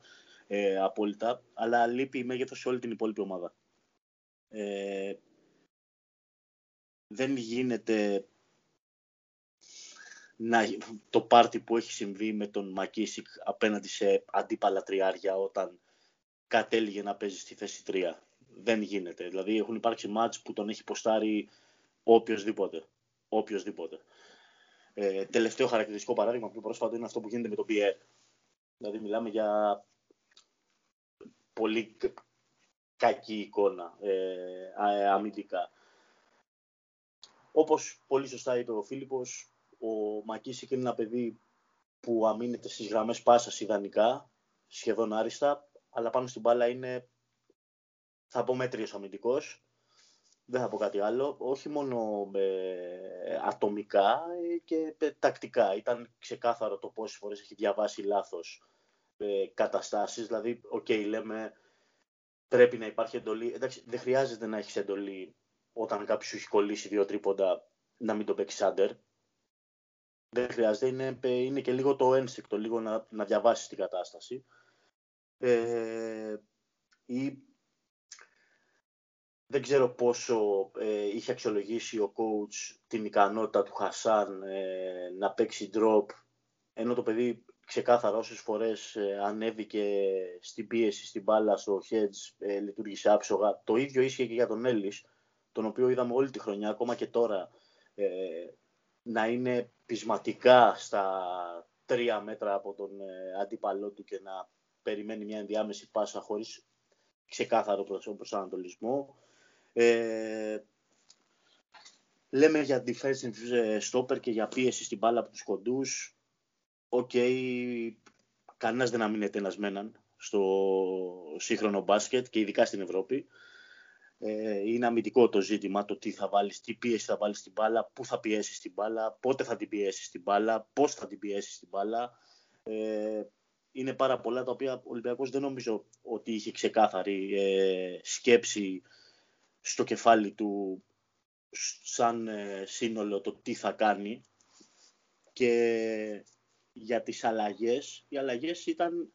B: απόλυτα, αλλά λείπει μέγεθος σε όλη την υπόλοιπη ομάδα. Δεν γίνεται να, το πάρτι που έχει συμβεί με τον Μακίσικ απέναντι σε αντίπαλα τριάρια όταν κατέληγε να παίζει στη θέση 3. Δεν γίνεται. Δηλαδή έχουν υπάρξει μάτς που τον έχει ποστάρει οποιοδήποτε. Οποιοδήποτε. Ε, τελευταίο χαρακτηριστικό παράδειγμα που πρόσφατα είναι αυτό που γίνεται με τον Πιέρ. Δηλαδή μιλάμε για πολύ κακή εικόνα ε, αμυντικά. Όπως πολύ σωστά είπε ο Φίλιππος, ο Μακίσικ είναι ένα παιδί που αμήνεται στις γραμμές πάσας ιδανικά, σχεδόν άριστα, αλλά πάνω στην μπάλα είναι, θα πω μέτριος αμυντικός, δεν θα πω κάτι άλλο, όχι μόνο ε, ατομικά και ε, τακτικά. Ήταν ξεκάθαρο το πόσες φορές έχει διαβάσει λάθος ε, καταστάσεις, δηλαδή, οκ, okay, λέμε, πρέπει να υπάρχει εντολή. Εντάξει, δεν χρειάζεται να έχεις εντολή όταν κάποιος σου έχει κολλήσει δύο τρίποντα να μην το παίξει under δεν χρειάζεται, είναι, είναι και λίγο το ένστικτο, λίγο να, να διαβάσεις την κατάσταση. Ε, ή δεν ξέρω πόσο ε, είχε αξιολογήσει ο coach την ικανότητα του Χασάν ε, να παίξει drop, ενώ το παιδί ξεκάθαρα όσες φορές ε, ανέβηκε στην πίεση, στην μπάλα, στο hedge, ε, λειτουργήσε άψογα. Το ίδιο ίσχυε και για τον Έλλης, τον οποίο είδαμε όλη τη χρονιά, ακόμα και τώρα, ε, να είναι πεισματικά στα τρία μέτρα από τον ε, αντίπαλό του και να περιμένει μια ενδιάμεση πάσα χωρίς ξεκάθαρο προσανατολισμό. Ε, λέμε για defensive ε, stopper και για πίεση στην μπάλα από τους κοντούς. Οκ, okay, κανένας δεν αμύνεται ένας με έναν στο σύγχρονο μπάσκετ και ειδικά στην Ευρώπη ε, είναι αμυντικό το ζήτημα, το τι θα βάλεις, τι πίεση θα βάλεις στην μπάλα, πού θα πιέσεις την μπάλα, πότε θα την πιέσεις την μπάλα, πώς θα την πιέσεις την μπάλα. Ε, είναι πάρα πολλά τα οποία ο Ολυμπιακός δεν νομίζω ότι είχε ξεκάθαρη ε, σκέψη στο κεφάλι του σαν ε, σύνολο το τι θα κάνει και για τις αλλαγές, οι αλλαγές ήταν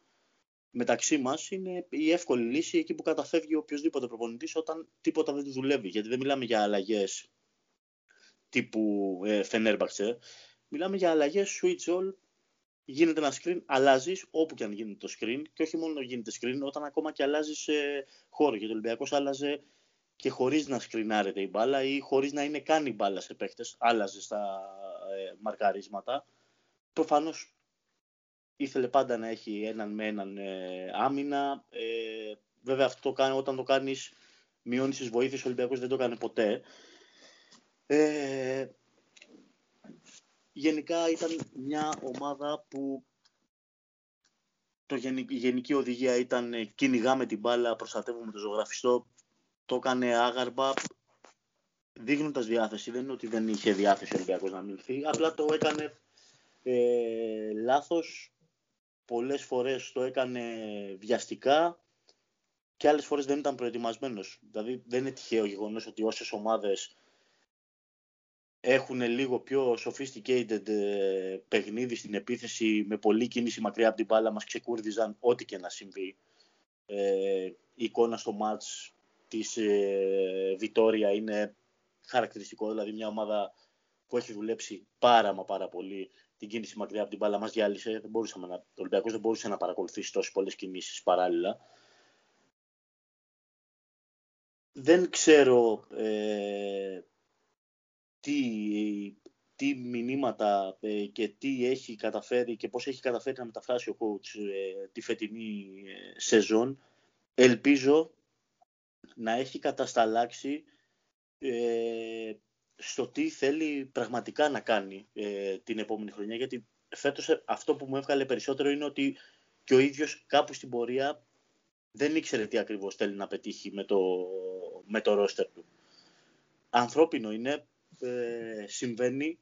B: μεταξύ μας είναι η εύκολη λύση εκεί που καταφεύγει οποιοδήποτε προπονητής όταν τίποτα δεν του δουλεύει. Γιατί δεν μιλάμε για αλλαγές τύπου ε, Φενέρμπαξε. Μιλάμε για αλλαγές switch all. Γίνεται ένα screen, αλλάζεις όπου και αν γίνεται το screen και όχι μόνο γίνεται screen, όταν ακόμα και αλλάζεις ε, χώρο. Γιατί ο Ολυμπιακός άλλαζε και χωρίς να σκρινάρεται η μπάλα ή χωρίς να είναι καν η μπάλα σε παίχτε, άλλαζε στα ε, μαρκαρίσματα. Προφανώς ήθελε πάντα να έχει έναν με έναν ε, άμυνα. Ε, βέβαια αυτό το κάνει, όταν το κάνεις μειώνεις τις βοήθειες, ο Ολυμπιακός δεν το κάνει ποτέ. Ε, γενικά ήταν μια ομάδα που το γενική, η γενική οδηγία ήταν ε, κυνηγάμε την μπάλα, προστατεύουμε το ζωγραφιστό. Το έκανε άγαρμα, δείχνοντα διάθεση. Δεν είναι ότι δεν είχε διάθεση ο Ολυμπιακός να μιληθεί, απλά το έκανε ε, λάθος πολλές φορές το έκανε βιαστικά και άλλες φορές δεν ήταν προετοιμασμένος. Δηλαδή δεν είναι τυχαίο γεγονός ότι όσες ομάδες έχουν λίγο πιο sophisticated ε, παιχνίδι στην επίθεση με πολλή κίνηση μακριά από την μπάλα μας ξεκούρδιζαν ό,τι και να συμβεί. Ε, η εικόνα στο μάτς της ε, Βιτόρια είναι χαρακτηριστικό, δηλαδή μια ομάδα που έχει δουλέψει πάρα μα πάρα πολύ την κίνηση μακριά από την μπάλα μας διάλυσε. Δεν μπορούσαμε να, το Ολυμπιακός δεν μπορούσε να παρακολουθήσει τόσες πολλές κινήσεις παράλληλα. Δεν ξέρω ε, τι, τι μηνύματα ε, και τι έχει καταφέρει και πώς έχει καταφέρει να μεταφράσει ο coach ε, τη φετινή ε, σεζόν. Ελπίζω να έχει κατασταλάξει στο τι θέλει πραγματικά να κάνει την επόμενη χρονιά γιατί φέτος αυτό που μου έβγαλε περισσότερο είναι ότι και ο ίδιος κάπου στην πορεία δεν ήξερε τι ακριβώς θέλει να πετύχει με το, με το ρόστερ του. Ανθρώπινο είναι, συμβαίνει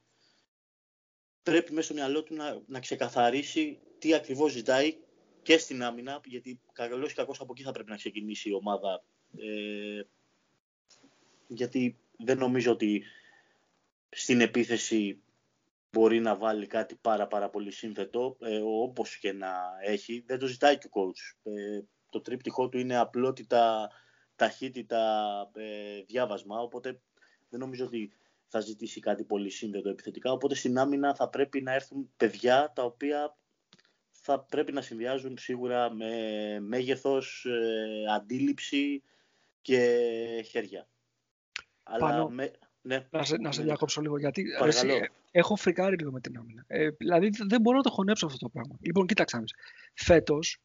B: πρέπει μέσα στο μυαλό του να, να ξεκαθαρίσει τι ακριβώς ζητάει και στην άμυνα, γιατί καλώς ή κακώς από εκεί θα πρέπει να ξεκινήσει η ομάδα. Ε, γιατί δεν νομίζω ότι στην επίθεση μπορεί να βάλει κάτι πάρα πάρα πολύ σύνθετο, ε, όπως και να έχει. Δεν το ζητάει και ο coach. Ε, το τρίπτυχό του είναι απλότητα, ταχύτητα, ε, διάβασμα, οπότε δεν νομίζω ότι θα ζητήσει κάτι πολύ σύνδετο επιθετικά. Οπότε στην άμυνα θα πρέπει να έρθουν παιδιά τα οποία θα πρέπει να συνδυάζουν σίγουρα με μέγεθος, ε, αντίληψη και χέρια.
A: Αλλά με... ναι. Να σε, να σε διακόψω λίγο γιατί εσύ, έχω φρικάρει λίγο με την άμυνα. Ε, δηλαδή δεν μπορώ να το χωνέψω αυτό το πράγμα. Λοιπόν, κοίταξα. Φέτος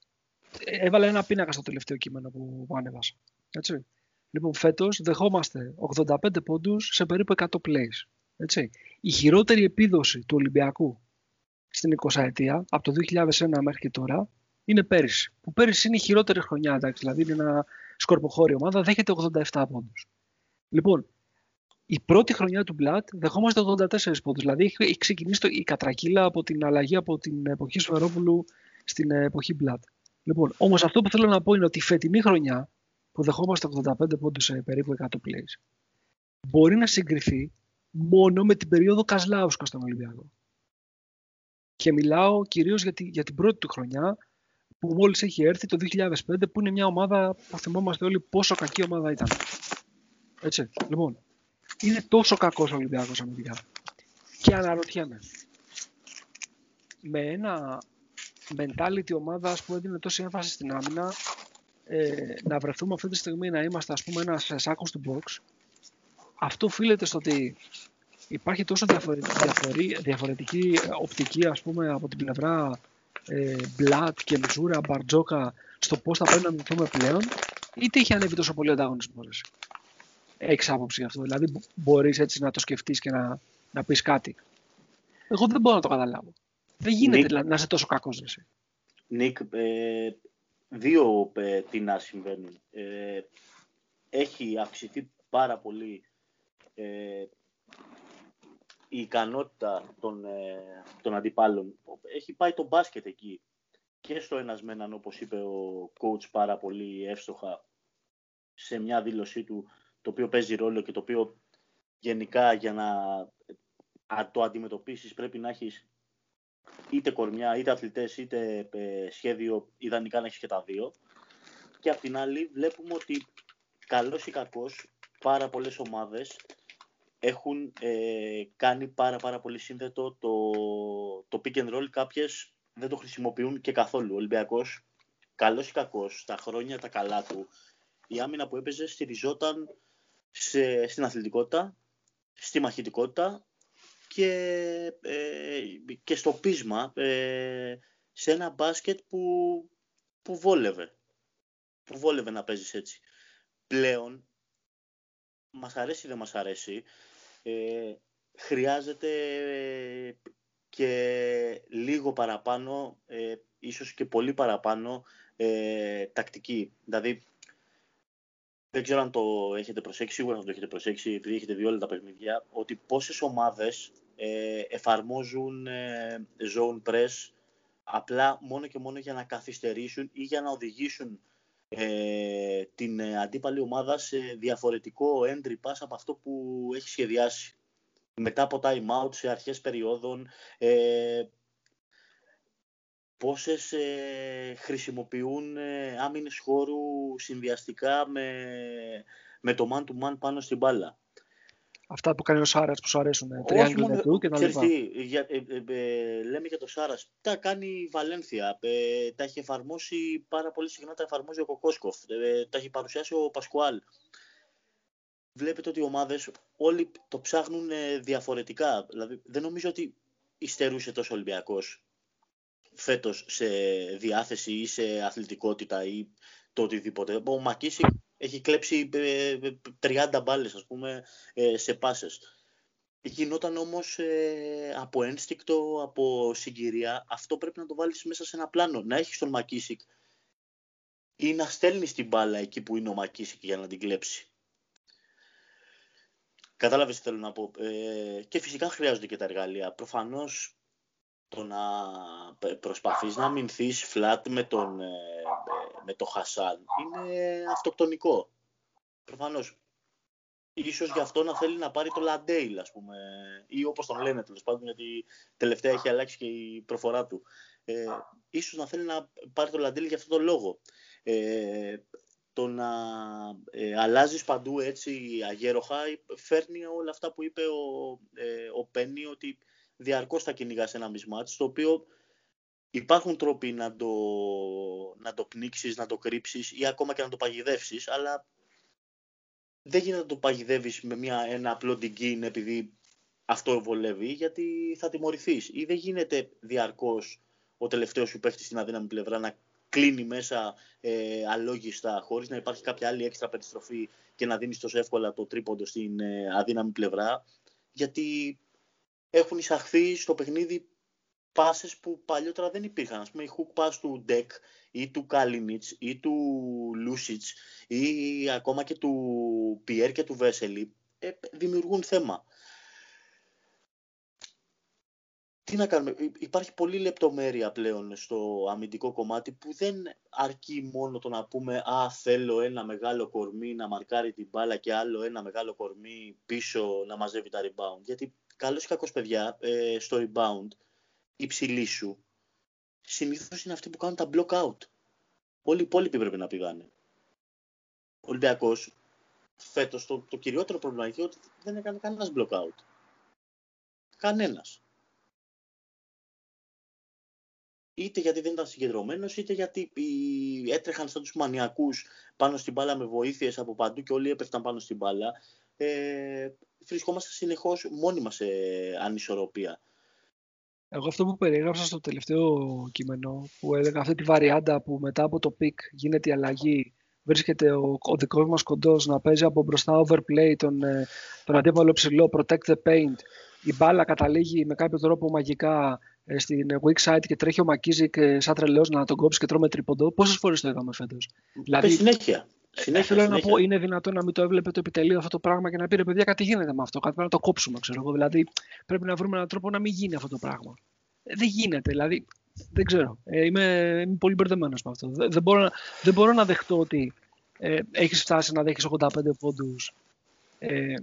A: ε, έβαλα ένα πίνακα στο τελευταίο κείμενο που, που ανέβασα. Έτσι. Λοιπόν, φέτος δεχόμαστε 85 πόντους σε περίπου 100 plays. Έτσι. Η χειρότερη επίδοση του Ολυμπιακού στην 20 ετία, από το 2001 μέχρι και τώρα, είναι πέρυσι. Που πέρυσι είναι η χειρότερη χρονιά, εντάξει, δηλαδή είναι ένα σκορποχώριο ομάδα, δέχεται 87 πόντους. Λοιπόν, η πρώτη χρονιά του Μπλατ δεχόμαστε 84 πόντους. Δηλαδή έχει ξεκινήσει η κατρακύλα από την αλλαγή από την εποχή Σφερόπουλου στην εποχή Μπλατ. Λοιπόν, όμως αυτό που θέλω να πω είναι ότι η φετινή χρονιά που δεχόμαστε 85 πόντους σε περίπου 100 plays, μπορεί να συγκριθεί μόνο με την περίοδο Κασλάουσκας στον Ολυμπιακό. Και μιλάω κυρίως για, για την πρώτη του χρονιά, που μόλις έχει έρθει το 2005, που είναι μια ομάδα που θυμόμαστε όλοι πόσο κακή ομάδα ήταν. Έτσι, λοιπόν, είναι τόσο κακός ο Ολυμπιακός αμυντικά. Και αναρωτιέμαι, με ένα mentality ομάδα που έδινε τόση έμφαση στην άμυνα, ε, να βρεθούμε αυτή τη στιγμή να είμαστε ας πούμε ένας σάκος του box αυτό οφείλεται στο ότι υπάρχει τόσο διαφορετική οπτική ας πούμε από την πλευρά ε, Μπλατ και Μιζούρα, Μπαρτζόκα στο πώς θα πρέπει να μιληθούμε πλέον είτε έχει ανέβει τόσο πολύ ανταγωνισμός Έχεις άποψη αυτό. Δηλαδή, μπορείς έτσι να το σκεφτείς και να, να πεις κάτι. Εγώ δεν μπορώ να το καταλάβω. Δεν γίνεται να είσαι τόσο κακός.
B: Νίκ, ε, δύο ε, να συμβαίνουν. Ε, έχει αυξηθεί πάρα πολύ ε, η ικανότητα των, ε, των αντιπάλων. Έχει πάει το μπάσκετ εκεί και στο ένας με έναν, όπως είπε ο coach πάρα πολύ εύστοχα σε μια δήλωσή του, το οποίο παίζει ρόλο και το οποίο γενικά για να το αντιμετωπίσεις πρέπει να έχεις είτε κορμιά, είτε αθλητές, είτε ε, σχέδιο, ιδανικά να έχεις και τα δύο. Και απ' την άλλη βλέπουμε ότι καλός ή κακός πάρα πολλές ομάδες έχουν ε, κάνει πάρα πάρα πολύ σύνδετο το, το pick and roll. Κάποιες δεν το χρησιμοποιούν και καθόλου. Ο Ολυμπιακός, καλός ή κακός, στα χρόνια τα καλά του, η άμυνα που έπαιζε στηριζόταν σε, στην αθλητικότητα, στη μαχητικότητα και, ε, και στο πείσμα ε, σε ένα μπάσκετ που, που βόλευε. Που βόλευε να παίζεις έτσι. Πλέον, μας αρέσει ή δεν μας αρέσει, ε, χρειάζεται και λίγο παραπάνω, ε, ίσως και πολύ παραπάνω ε, τακτική. Δηλαδή, δεν ξέρω αν το έχετε προσέξει, σίγουρα θα το έχετε προσέξει, επειδή έχετε δει όλα τα παιχνίδια, ότι πόσες ομάδες ε, εφαρμόζουν ε, zone press απλά μόνο και μόνο για να καθυστερήσουν ή για να οδηγήσουν ε, την αντίπαλη ομάδα σε διαφορετικό entry pass από αυτό που έχει σχεδιάσει. Μετά από time out σε αρχές περιόδων, ε, πόσες ε, χρησιμοποιούν ε, άμυνες χώρου συνδυαστικά με, με το man-to-man πάνω στην μπάλα.
A: Αυτά που κάνει ο Σάρας που σου αρέσουν,
B: Όχι μόνο, του και τα λοιπά. Για, ε, ε, ε, λέμε για το Σάρας. Τα κάνει η Βαλένθια. Ε, τα έχει εφαρμόσει πάρα πολύ συχνά, τα εφαρμόζει ο Κοκόσκοφ. τα έχει παρουσιάσει ο Πασκουάλ. Βλέπετε ότι οι ομάδες όλοι το ψάχνουν διαφορετικά. Δηλαδή, δεν νομίζω ότι υστερούσε τόσο Ολυμπιακός φέτος σε διάθεση ή σε αθλητικότητα ή το οτιδήποτε. Ο Μακίση έχει κλέψει 30 ε, ε, μπάλες ας πούμε ε, σε πάσες. Γινόταν όμως από ένστικτο, από συγκυρία. Αυτό πρέπει να το βάλεις μέσα σε ένα πλάνο. Να έχεις τον Μακίσικ ή να στέλνεις την μπάλα εκεί που είναι ο Μακίσικ για να την κλέψει. Κατάλαβες τι θέλω να πω. και φυσικά χρειάζονται και τα εργαλεία. Προφανώς το να προσπαθείς να αμυνθείς φλάτ με τον, ε, με το Χασάν είναι αυτοκτονικό. Προφανώς. Ίσως γι' αυτό να θέλει να πάρει το Λαντέιλ, ας πούμε, ή όπως τον λένε τέλος πάντων, γιατί τελευταία έχει αλλάξει και η προφορά του. Ε, ίσως να θέλει να πάρει το Λαντέιλ για αυτόν τον λόγο. Ε, το να ε, αλλάζεις παντού έτσι αγέροχα φέρνει όλα αυτά που είπε ο, ε, ο Πένι ότι διαρκώς θα κυνηγά ένα μισμάτς, το οποίο υπάρχουν τρόποι να το, να το πνίξεις, να το κρύψεις ή ακόμα και να το παγιδεύσεις, αλλά δεν γίνεται να το παγιδεύεις με μια, ένα απλό ντυγκίν επειδή αυτό βολεύει, γιατί θα τιμωρηθείς. Ή δεν γίνεται διαρκώς ο τελευταίος σου παίχτης στην αδύναμη πλευρά να κλείνει μέσα ε, αλόγιστα χωρίς να υπάρχει κάποια άλλη έξτρα περιστροφή και να δίνεις τόσο εύκολα το τρίποντο στην ε, αδύναμη πλευρά γιατί έχουν εισαχθεί στο παιχνίδι πάσες που παλιότερα δεν υπήρχαν. Ας πούμε, η hook pass του Ντεκ ή του Κάλινιτς ή του Λούσιτς ή ακόμα και του Πιέρ και του Βέσελη ε, δημιουργούν θέμα. Τι να κάνουμε, υπάρχει πολλή λεπτομέρεια πλέον στο αμυντικό κομμάτι που δεν αρκεί μόνο το να πούμε «Α, θέλω ένα μεγάλο κορμί να μαρκάρει την μπάλα και άλλο ένα μεγάλο κορμί πίσω να μαζεύει τα rebound». Γιατί καλός ή κακός παιδιά ε, στο rebound, υψηλή σου, συνήθως είναι αυτοί που κάνουν τα block out. Όλοι οι υπόλοιποι πρέπει να πηγάνε. Ο Ολυμπιακός φέτος το, το κυριότερο πρόβλημα είναι ότι δεν έκανε κανένας block out. Κανένας. Είτε γιατί δεν ήταν συγκεντρωμένος, είτε γιατί έτρεχαν σαν τους μανιακούς πάνω στην μπάλα με βοήθειες από παντού και όλοι έπεφταν πάνω στην μπάλα. Ε, βρισκόμαστε συνεχώς μόνοι μας σε ανισορροπία.
A: Εγώ αυτό που περιέγραψα στο τελευταίο κείμενο, που έλεγα αυτή τη βαριάντα που μετά από το πικ γίνεται η αλλαγή, βρίσκεται ο, ο δικός μας κοντός να παίζει από μπροστά overplay τον, ε, τον αντίπαλο ψηλό, protect the paint, η μπάλα καταλήγει με κάποιο τρόπο μαγικά ε, στην weak side και τρέχει ο Μακίζικ σαν τρελός να τον κόψει και τρώμε τρίποντο. Πόσες φορές το είδαμε φέτος;
B: Δηλαδή, συνέχεια. Συνέχεια,
A: Θέλω να πω, είναι δυνατόν να μην το έβλεπε το επιτελείο αυτό το πράγμα και να πει ρε παιδιά, κάτι γίνεται με αυτό. Κάτι πρέπει να το κόψουμε, ξέρω εγώ. Δηλαδή, πρέπει να βρούμε έναν τρόπο να μην γίνει αυτό το πράγμα. Ε, δεν γίνεται, δηλαδή. Δεν ξέρω. Ε, είμαι, είμαι πολύ μπερδεμένος με αυτό. Δεν, δεν, μπορώ, δεν μπορώ να δεχτώ ότι ε, έχεις φτάσει να δέχεις 85 πόντους ε,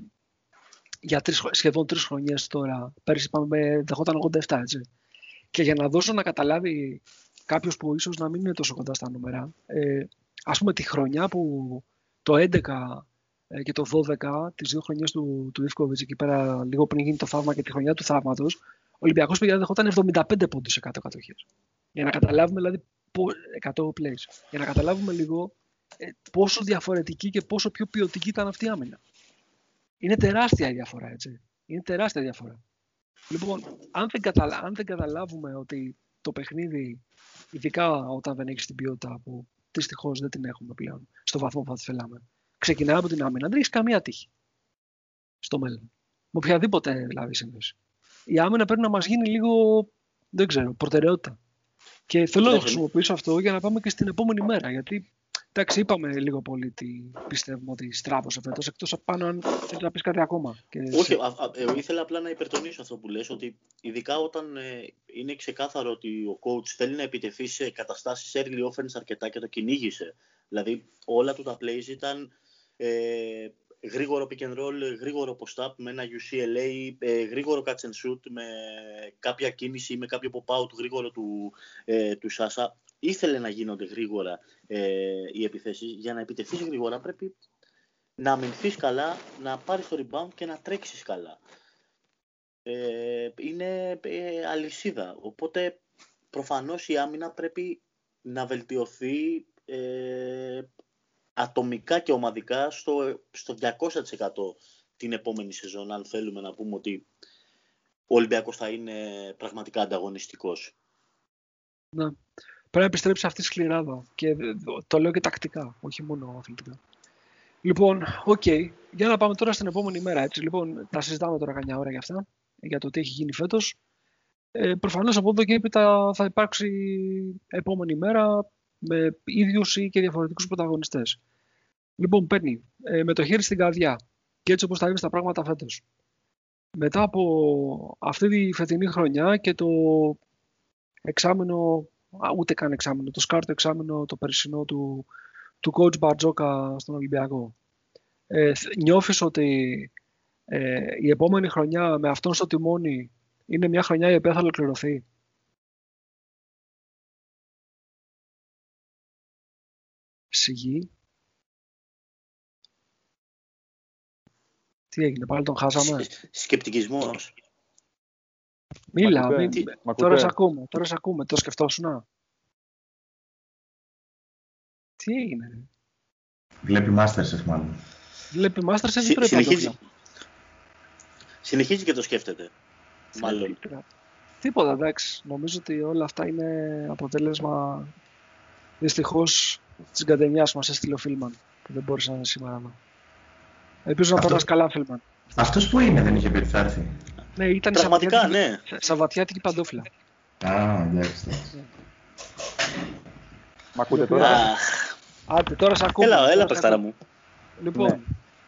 A: για τρεις, σχεδόν τρεις χρονιές τώρα. Πέρυσι είπαμε δεχόταν 87, έτσι. Και για να δώσω να καταλάβει κάποιος που ίσως να μην είναι τόσο κοντά στα νούμερα, ε, ας πούμε τη χρονιά που το 11 ε, και το 12, τις δύο χρονιές του, του Ιφκοβιτς εκεί πέρα λίγο πριν γίνει το θαύμα και τη χρονιά του θαύματος, ο Ολυμπιακός παιδιά δεχόταν 75 πόντους σε 100 κατοχές. Για να καταλάβουμε δηλαδή 100 plays. Για να καταλάβουμε λίγο ε, πόσο διαφορετική και πόσο πιο ποιοτική ήταν αυτή η άμυνα. Είναι τεράστια η διαφορά, έτσι. Είναι τεράστια η διαφορά. Λοιπόν, αν δεν, καταλα... αν δεν καταλάβουμε ότι το παιχνίδι, ειδικά όταν δεν έχεις την ποιότητα που Δυστυχώς δεν την έχουμε πλέον στο βαθμό που θα τη θέλαμε. Ξεκινάει από την άμυνα. Δεν έχεις καμία τύχη στο μέλλον. Με οποιαδήποτε δηλαδή σύνδεση. Η άμυνα πρέπει να μας γίνει λίγο, δεν ξέρω, προτεραιότητα. Και θέλω να το χρησιμοποιήσω αυτό για να πάμε και στην επόμενη μέρα. Γιατί Εντάξει, είπαμε λίγο πολύ τι πιστεύουμε ότι στράβωσε φέτος, εκτός από πάνω αν θέλεις να πεις κάτι ακόμα.
B: Και... Όχι, α, α, ε, ήθελα απλά να υπερτονίσω αυτό που λες, ότι ειδικά όταν ε, είναι ξεκάθαρο ότι ο coach θέλει να επιτεθεί σε καταστάσεις early offense αρκετά και το κυνήγησε. Δηλαδή, όλα του τα plays ήταν ε, γρήγορο pick and roll, γρήγορο post-up με ένα UCLA, ε, γρήγορο catch and shoot με κάποια κίνηση ή με κάποιο pop-out γρήγορο του, ε, του Σάσα. Ήθελε να γίνονται γρήγορα ε, οι επιθέσεις. Για να επιτεθείς γρήγορα πρέπει να αμυνθείς καλά, να πάρεις το rebound και να τρέξεις καλά. Ε, είναι ε, αλυσίδα. Οπότε προφανώς η άμυνα πρέπει να βελτιωθεί ε, ατομικά και ομαδικά στο, στο 200% την επόμενη σεζόν, αν θέλουμε να πούμε ότι ο Ολυμπιακός θα είναι πραγματικά ανταγωνιστικός.
A: Ναι. Πρέπει να επιστρέψει αυτή τη σκληράδα και το λέω και τακτικά, όχι μόνο αθλητικά. Λοιπόν, οκ. Okay. Για να πάμε τώρα στην επόμενη μέρα. Έτσι. Λοιπόν, τα συζητάμε τώρα κανένα ώρα για αυτά, για το τι έχει γίνει φέτος. Ε, προφανώς από εδώ και έπειτα θα υπάρξει επόμενη μέρα με ίδιους ή και διαφορετικούς πρωταγωνιστές. Λοιπόν, παίρνει ε, με το χέρι στην καρδιά και έτσι όπως θα είναι στα πράγματα φέτος. Μετά από αυτή τη φετινή χρονιά και το εξάμεινο, α, ούτε καν εξάμεινο, το σκάρτο εξάμεινο το περσινό του, του coach Μπαρτζόκα στον Ολυμπιακό. Ε, νιώθεις ότι ε, η επόμενη χρονιά με αυτόν στο τιμόνι είναι μια χρονιά η οποία θα ολοκληρωθεί; Σιγή. Τι έγινε, πάλι τον χάσαμε;
B: Σκεπτικισμός.
A: Μίλα, μη, τώρα σε ακούμε, τώρα σε ακούμε, το σκεφτόσουνα. Τι έγινε.
C: Βλέπει Masterchef μάλλον.
A: Βλέπει Masterchef ή πρέπει
B: συνεχίζει, συνεχίζει και το σκέφτεται. Μάλλον.
A: Τίποτα, εντάξει. Νομίζω ότι όλα αυτά είναι αποτέλεσμα δυστυχώς της γκαντενιά μας έστειλε ο Φίλμαν που δεν μπόρεσε να είναι σήμερα εδώ. Ελπίζω να περάσει καλά, Φίλμαν.
C: Αυτός που είναι, δεν είχε πει ότι θα έρθει.
A: Ναι, ήταν
B: Πραγματικά, ναι.
A: Σαββατιάτικη παντόφυλλα.
C: Α, εντάξει.
D: Μ' ακούτε τώρα;
A: Άντε, τώρα σε ακούμε.
B: Έλα, έλα, παιχτάρα μου.
A: Λοιπόν,
D: Ναι.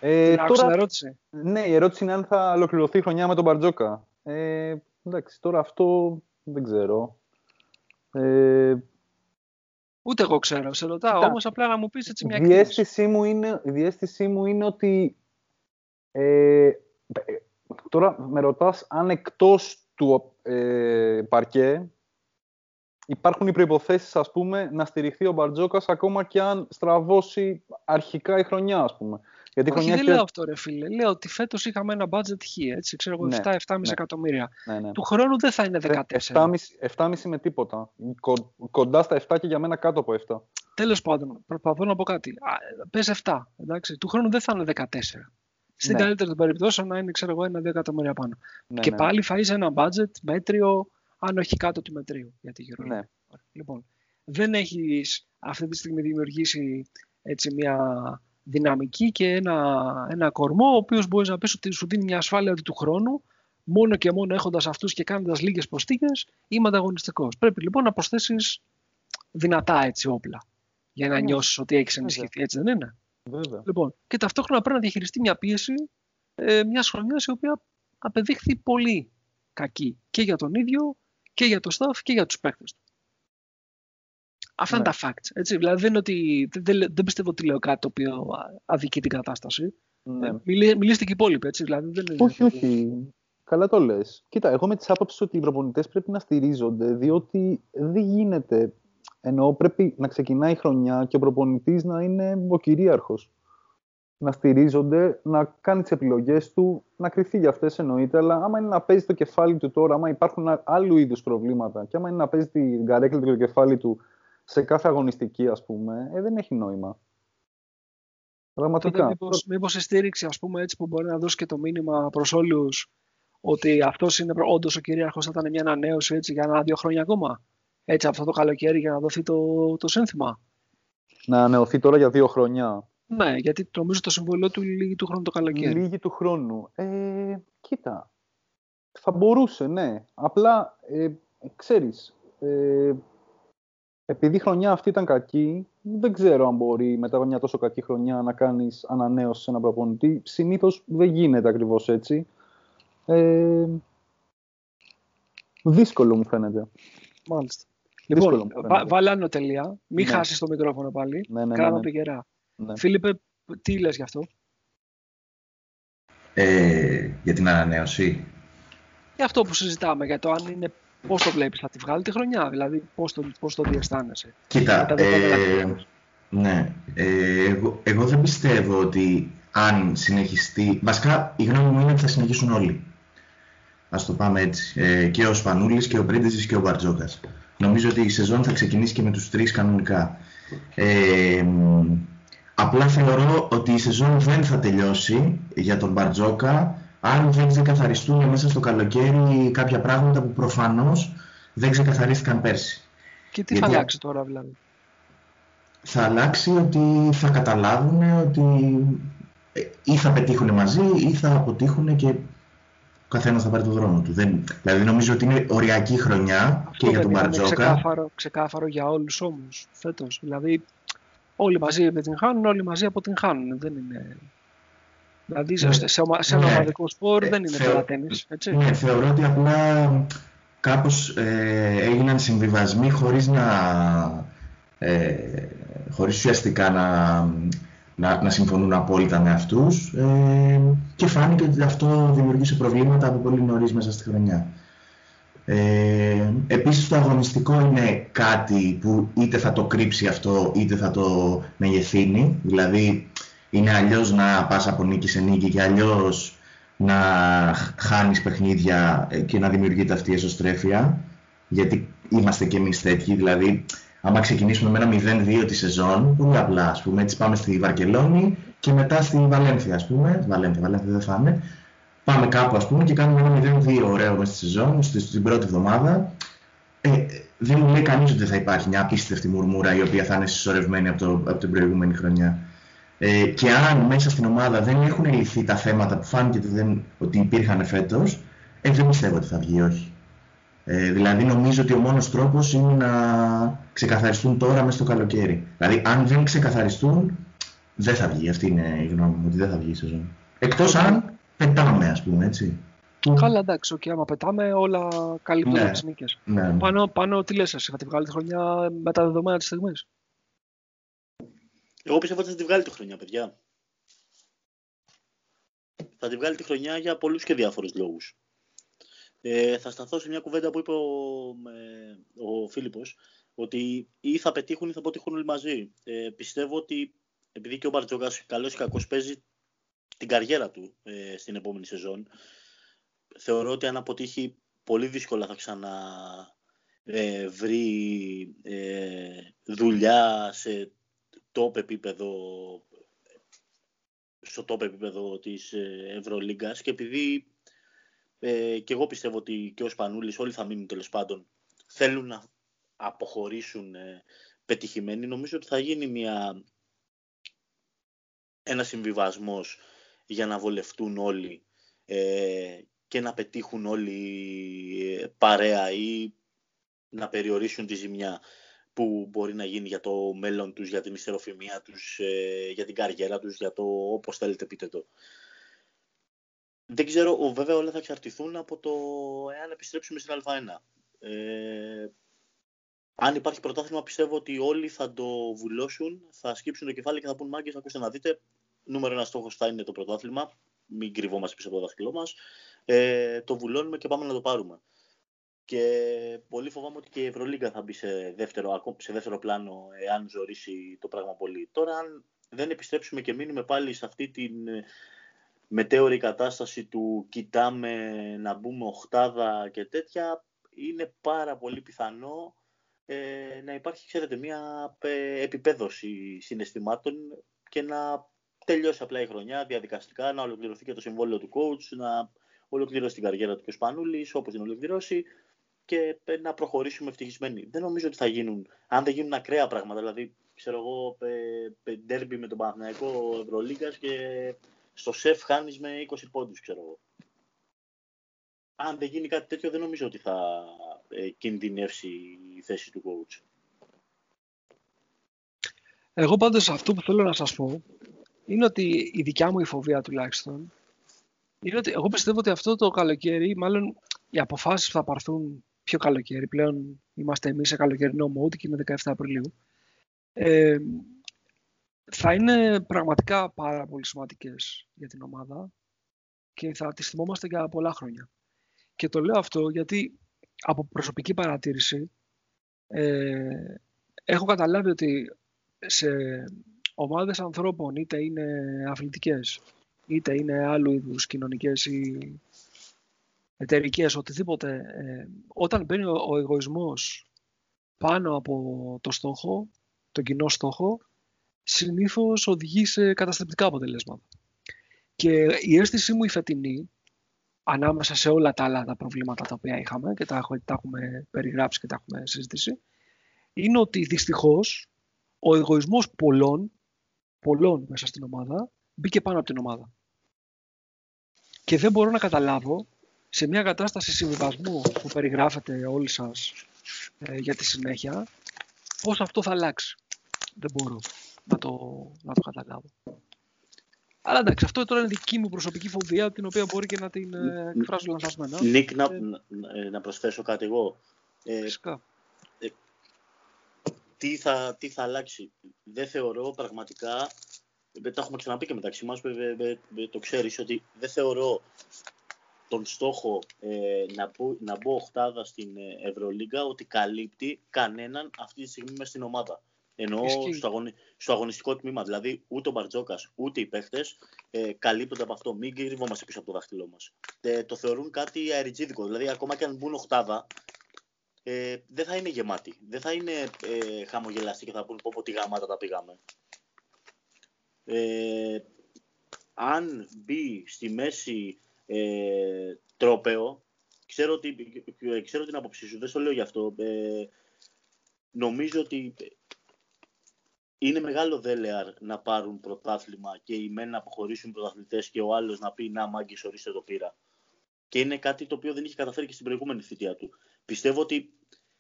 D: Ε,
A: την άκουσα
D: τώρα,
A: ερώτηση.
D: ναι, η ερώτηση είναι αν θα ολοκληρωθεί η χρονιά με τον Μπαρτζόκα. Ε, εντάξει, τώρα αυτό δεν ξέρω. Ε,
A: Ούτε εγώ ξέρω. Σε ρωτάω
D: Κοίτα,
A: όμως απλά να μου πεις έτσι μια
D: η,
A: εκτίμηση.
D: διαίσθησή μου είναι, η διαίσθησή μου είναι ότι ε, ε, τώρα με ρωτάς αν εκτός του ε, παρκέ υπάρχουν οι προϋποθέσεις ας πούμε να στηριχθεί ο Μπαρτζόκας ακόμα και αν στραβώσει αρχικά η χρονιά ας πούμε. Γιατί η
A: Όχι,
D: χρονιά
A: δεν
D: έχει-
A: λέω αυτό ρε φίλε. Λέω ότι φέτος είχαμε ένα budget χ, έτσι, ξέρω εγώ,
D: Ναι,
A: 7-7,5
D: ναι.
A: εκατομμύρια.
D: Ναι, ναι.
A: Του χρόνου δεν θα είναι 14.
D: 7,5 7,5 με τίποτα. Κο- κοντά στα 7 και για μένα κάτω από 7.
A: Τέλος πάντων, προσπαθώ να πω κάτι. Α, Πες 7, εντάξει. Του χρόνου δεν θα είναι 14. Στην
D: Ναι.
A: καλύτερη των περιπτώσεων να είναι, ξέρω εγώ, ένα-δύο εκατομμύρια πάνω.
D: Ναι,
A: και
D: ναι.
A: πάλι θα είσαι ένα budget μέτριο, αν όχι κάτω του μετρίου για τη Euro.
D: Ναι.
A: Λοιπόν, δεν έχεις αυτή τη στιγμή δημιουργήσει έτσι μια δυναμική και ένα, ένα κορμό, ο οποίος μπορείς να πεις ότι σου δίνει μια ασφάλεια ότι του χρόνου, μόνο και μόνο έχοντας αυτούς και κάνοντας λίγες προστίκες, είμαι ανταγωνιστικός. Πρέπει λοιπόν να προσθέσεις δυνατά έτσι όπλα, για να
D: Ναι.
A: νιώσεις ότι έχεις
D: Βέβαια.
A: ενισχυθεί, έτσι δεν είναι;
D: Βέβαια.
A: Λοιπόν, και ταυτόχρονα πρέπει να διαχειριστεί μια πίεση ε, μια χρονιά η οποία απεδείχθη πολύ κακή και για τον ίδιο και για το staff και για τους παίκτες του. Αυτά είναι
D: Ναι.
A: τα facts. Έτσι. Δηλαδή δεν, είναι ότι, δεν, δεν, δεν πιστεύω ότι λέω κάτι το οποίο α, αδικεί την κατάσταση.
D: Ναι.
A: Ε, μιλή, μιλήστε και οι υπόλοιποι. Έτσι. Δηλαδή δεν είναι,
D: Όχι, όχι. Καλά το λες. Κοίτα, εγώ με τις άποψεις ότι οι προπονητές πρέπει να στηρίζονται, διότι δεν γίνεται. Εννοώ πρέπει να ξεκινάει η χρονιά και ο προπονητής να είναι ο κυρίαρχος. Να στηρίζονται, να κάνει τις επιλογές του, να κρυφτεί για αυτές εννοείται. Αλλά άμα είναι να παίζει το κεφάλι του τώρα, άμα υπάρχουν α- άλλου είδους προβλήματα, και άμα είναι να παίζει την καρέκλα και το κεφάλι του σε κάθε αγωνιστική, ας πούμε, ε, δεν έχει νόημα. Πραγματικά.
A: Τότε μήπως, μήπως η στήριξη ας πούμε, έτσι, που μπορεί να δώσει και το μήνυμα προς όλους ότι αυτός είναι προ- όντως ο κυρίαρχος θα ήταν μια ανανέωση έτσι, για ένα-δύο χρόνια ακόμα; Έτσι αυτό το καλοκαίρι για να δοθεί το, το σύνθημα.
D: Να ανανεωθεί τώρα για δύο χρόνια.
A: Ναι, γιατί νομίζω το συμβολό του λύγει του χρόνου το καλοκαίρι.
D: Λίγη του χρόνου. Ε, κοίτα, θα μπορούσε, ναι. Απλά, ε, ξέρεις, ε, επειδή η χρονιά αυτή ήταν κακή, δεν ξέρω αν μπορεί μετά από μια τόσο κακή χρονιά να κάνεις ανανέωση σε ένα προπονητή. Συνήθως δεν γίνεται ακριβώς έτσι. Ε, δύσκολο μου φαίνεται.
A: Μάλιστα.
D: Δύσκολο
A: Λοιπόν,
D: μου
A: βα,
D: φαίνεται.
A: βάλε άνω τελεία. Μην
D: Ναι.
A: χάσεις το μικρόφωνο πάλι.
D: Ναι, ναι, ναι,
A: Κράτα
D: ναι.
A: το γερά.
D: Ναι.
A: Φίλιππε, τι λες γι' αυτό;
C: Ε, για την ανανέωση.
A: Για αυτό που συζητάμε, για το αν είναι πώς το βλέπεις, θα τη βγάλει τη χρονιά, δηλαδή πώς το, πώς το διαισθάνεσαι.
C: Κοίτα, ε, ναι, ε, εγώ, εγώ δεν πιστεύω ότι αν συνεχιστεί, βασικά η γνώμη μου είναι ότι θα συνεχίσουν όλοι. Ας το πάμε έτσι. Ε, και ο Σπανούλης και ο Πρίντεζης και ο Μπαρτζόκας. Νομίζω ότι η σεζόν θα ξεκινήσει και με τους τρεις κανονικά. Ε, απλά θεωρώ ότι η σεζόν δεν θα τελειώσει για τον Μπαρτζόκα αν δεν ξεκαθαριστούν μέσα στο καλοκαίρι κάποια πράγματα που προφανώς δεν ξεκαθαρίστηκαν πέρσι.
A: Και τι Γιατί... θα αλλάξει τώρα δηλαδή;
C: Θα αλλάξει ότι θα καταλάβουν ότι ε, ή θα πετύχουν μαζί ή θα αποτύχουν και ο καθένας θα πάρει το δρόμο του. Δεν, δηλαδή νομίζω ότι είναι οριακή χρονιά Αυτό και για τον Μπαρτζόκα. Είναι
A: ξεκάθαρο, ξεκάθαρο για όλους όμως φέτος. Δηλαδή όλοι μαζί επιτυγχάνουν, όλοι μαζί αποτυγχάνουν. Δεν είναι... Δηλαδή σε, σε, σε ένα ναι. ομαδικό σπορ δεν είναι θεω... τένις, έτσι.
C: Ναι, θεωρώ ότι απλά κάπως ε, έγιναν συμβιβασμοί χωρίς να... Ε, χωρίς ουσιαστικά να, να, να συμφωνούν απόλυτα με αυτούς ε, και φάνηκε ότι αυτό δημιουργήσε προβλήματα από πολύ νωρίς μέσα στη χρονιά. Ε, επίσης το αγωνιστικό είναι κάτι που είτε θα το κρύψει αυτό είτε θα το μεγεθύνει. Δηλαδή είναι αλλιώς να πας από νίκη σε νίκη και αλλιώς να χάνεις παιχνίδια και να δημιουργείται αυτή η εσωστρέφεια. Γιατί είμαστε και εμείς τέτοιοι. Δηλαδή άμα ξεκινήσουμε με ένα 0-2 τη σεζόν, πολύ απλά ας πούμε, έτσι πάμε στη Βαρκελόνη και μετά στη Βαλένθια ας πούμε, Βαλένθια, Βαλένθια δεν θα είναι, πάμε κάπου ας πούμε και κάνουμε ένα 0-2 ωραίο μέσα στη σεζόν, στην πρώτη εβδομάδα. Ε, δεν μου λέει κανείς ότι θα υπάρχει μια απίστευτη μουρμούρα η οποία θα είναι συσσωρευμένη από, το, από την προηγούμενη χρονιά. Ε, και αν μέσα στην ομάδα δεν έχουν λυθεί τα θέματα που φάνηκε ότι, δεν, ότι υπήρχαν φέτος, ε, δεν πιστεύω ότι θα βγει, όχι. Ε, δηλαδή νομίζω ότι ο μόνος τρόπος είναι να ξεκαθαριστούν τώρα μέσα στο καλοκαίρι. Δηλαδή αν δεν ξεκαθαριστούν δεν θα βγει. Αυτή είναι η γνώμη μου, ότι δεν θα βγει η σεζόν. Εκτός αν πετάμε ας πούμε έτσι.
A: Καλά εντάξει, και άμα πετάμε όλα καλύπτουν ναι. τις νίκες. Ναι. Πάνω, πάνω τι λες εσύ, θα τη βγάλει τη χρονιά με τα δεδομένα της στιγμής;
B: Εγώ πιστεύω ότι θα τη βγάλει τη χρονιά, παιδιά. Θα τη βγάλει τη χρονιά για πολλούς και διάφορους λόγους. Ε, θα σταθώ σε μια κουβέντα που είπε ο, ε, ο Φίλιππος, ότι ή θα πετύχουν ή θα αποτύχουν όλοι μαζί. Ε, πιστεύω ότι επειδή και ο Μπαρτζόκας καλός ή κακός παίζει την καριέρα του ε, στην επόμενη σεζόν, θεωρώ ότι αν αποτύχει πολύ δύσκολα θα ξανά ε, βρει ε, δουλειά σε top επίπεδο στο top επίπεδο της Ευρωλίγκας και επειδή ε, και εγώ πιστεύω ότι και ο Σπανούλης, όλοι θα μείνουν τέλος πάντων, θέλουν να αποχωρήσουν ε, πετυχημένοι. Νομίζω ότι θα γίνει μια, ένα συμβιβασμός για να βολευτούν όλοι ε, και να πετύχουν όλοι ε, παρέα ή να περιορίσουν τη ζημιά που μπορεί να γίνει για το μέλλον τους, για την ιστεροφημία τους, ε, για την καριέρα τους, για το όπως θέλετε πείτε το. Δεν ξέρω, βέβαια όλα θα εξαρτηθούν από το εάν επιστρέψουμε στην Α1. Ε, αν υπάρχει πρωτάθλημα, πιστεύω ότι όλοι θα το βουλώσουν, θα σκύψουν το κεφάλι και θα πούν μάγκες, ακούστε να δείτε, νούμερο ένα στόχος θα είναι το πρωτάθλημα, μην κρυβόμαστε πίσω από το δάχτυλό μας, ε, το βουλώνουμε και πάμε να το πάρουμε. Και πολύ φοβάμαι ότι και η Ευρωλίγκα θα μπει σε δεύτερο, σε δεύτερο πλάνο εάν ζωρίσει το πράγμα πολύ. Τώρα, αν δεν επιστρέψουμε και μείνουμε πάλι σε αυτή την μετέωρη κατάσταση του κοιτάμε να μπούμε οχτάδα και τέτοια, είναι πάρα πολύ πιθανό ε, να υπάρχει, ξέρετε, μια ε, επιπέδωση συναισθημάτων και να τελειώσει απλά η χρονιά διαδικαστικά, να ολοκληρωθεί και το συμβόλαιο του coach, να ολοκληρώσει την καριέρα του και ο Σπανούλης, όπως την ολοκληρώσει και ε, να προχωρήσουμε ευτυχισμένοι. Δεν νομίζω ότι θα γίνουν, αν δεν γίνουν ακραία πράγματα, δηλαδή, ξέρω εγώ, ντέρμπι με τον Παναθηναϊκό Ευρωλίγκας και στο σεφ χάνεις με 20 πόντους, ξέρω εγώ. Αν δεν γίνει κάτι τέτοιο, δεν νομίζω ότι θα ε, κινδυνεύσει η θέση του coach.
A: Εγώ πάντως αυτό που θέλω να σας πω είναι ότι η δικιά μου η φοβία τουλάχιστον είναι ότι εγώ πιστεύω ότι αυτό το καλοκαίρι, μάλλον οι αποφάσεις που θα πάρθουν πιο καλοκαίρι, πλέον είμαστε εμείς σε καλοκαιρινό mode και είναι 17 Απριλίου, ε, θα είναι πραγματικά πάρα πολύ σημαντικές για την ομάδα. και θα τις θυμόμαστε για πολλά χρόνια. Και το λέω αυτό γιατί από προσωπική παρατήρηση ε, έχω καταλάβει ότι σε ομάδες ανθρώπων, είτε είναι αθλητικές, είτε είναι άλλου είδους κοινωνικές ή εταιρικές, οτιδήποτε, ε, όταν μπαίνει ο, ο εγωισμός πάνω από το στόχο, τον κοινό στόχο, συνήθως οδηγεί σε καταστρεπτικά αποτελέσματα. Και η αίσθησή μου η φετινή, ανάμεσα σε όλα τα άλλα τα προβλήματα τα οποία είχαμε και τα, τα έχουμε περιγράψει και τα έχουμε συζητήσει, είναι ότι δυστυχώς ο εγωισμός πολλών, πολλών μέσα στην ομάδα, μπήκε πάνω από την ομάδα. Και δεν μπορώ να καταλάβω σε μια κατάσταση συμβιβασμού που περιγράφετε όλοι σας ε, για τη συνέχεια, πώς αυτό θα αλλάξει. Δεν μπορώ να το, να το καταλάβω. Αλλά εντάξει, αυτό τώρα είναι δική μου προσωπική φοβία, την οποία μπορεί και να την ε, εκφράζω λανθασμένα.
B: Νίκ, να, ε, να προσθέσω κάτι εγώ.
A: Ε, Φυσικά. Ε,
B: τι, θα, τι θα αλλάξει. Δεν θεωρώ πραγματικά, δεν τα έχουμε ξαναπεί και μεταξύ μας, το ξέρεις, ότι δεν θεωρώ τον στόχο ε, να, μπω, να μπω οχτάδα στην Ευρωλίγκα ότι καλύπτει κανέναν αυτή τη στιγμή μέσα στην ομάδα. Εννοώ στο, αγωνι... στο, αγωνιστικό τμήμα. Δηλαδή, ούτε ο Μπαρτζόκας ούτε οι παίχτες ε, καλύπτονται από αυτό. Μην κρυβόμαστε πίσω από το δάχτυλό μας. Ε, το θεωρούν κάτι αεριτζίδικο. Δηλαδή, ακόμα και αν μπουν οχτάδα, ε, δεν θα είναι γεμάτοι. Δεν θα είναι ε, χαμογελαστοί και θα πούν πω, πω τι γαμάτα τα πήγαμε. Ε, αν μπει στη μέση ε, τρόπεο, ξέρω, ότι, ξέρω την άποψή σου, δεν στο λέω γι' αυτό. Ε, νομίζω ότι είναι μεγάλο δέλεαρ να πάρουν πρωτάθλημα και οι μεν να αποχωρήσουν πρωταθλητές και ο άλλος να πει να μάγκη ορίστε το πήρα. Και είναι κάτι το οποίο δεν είχε καταφέρει και στην προηγούμενη θητεία του. Πιστεύω ότι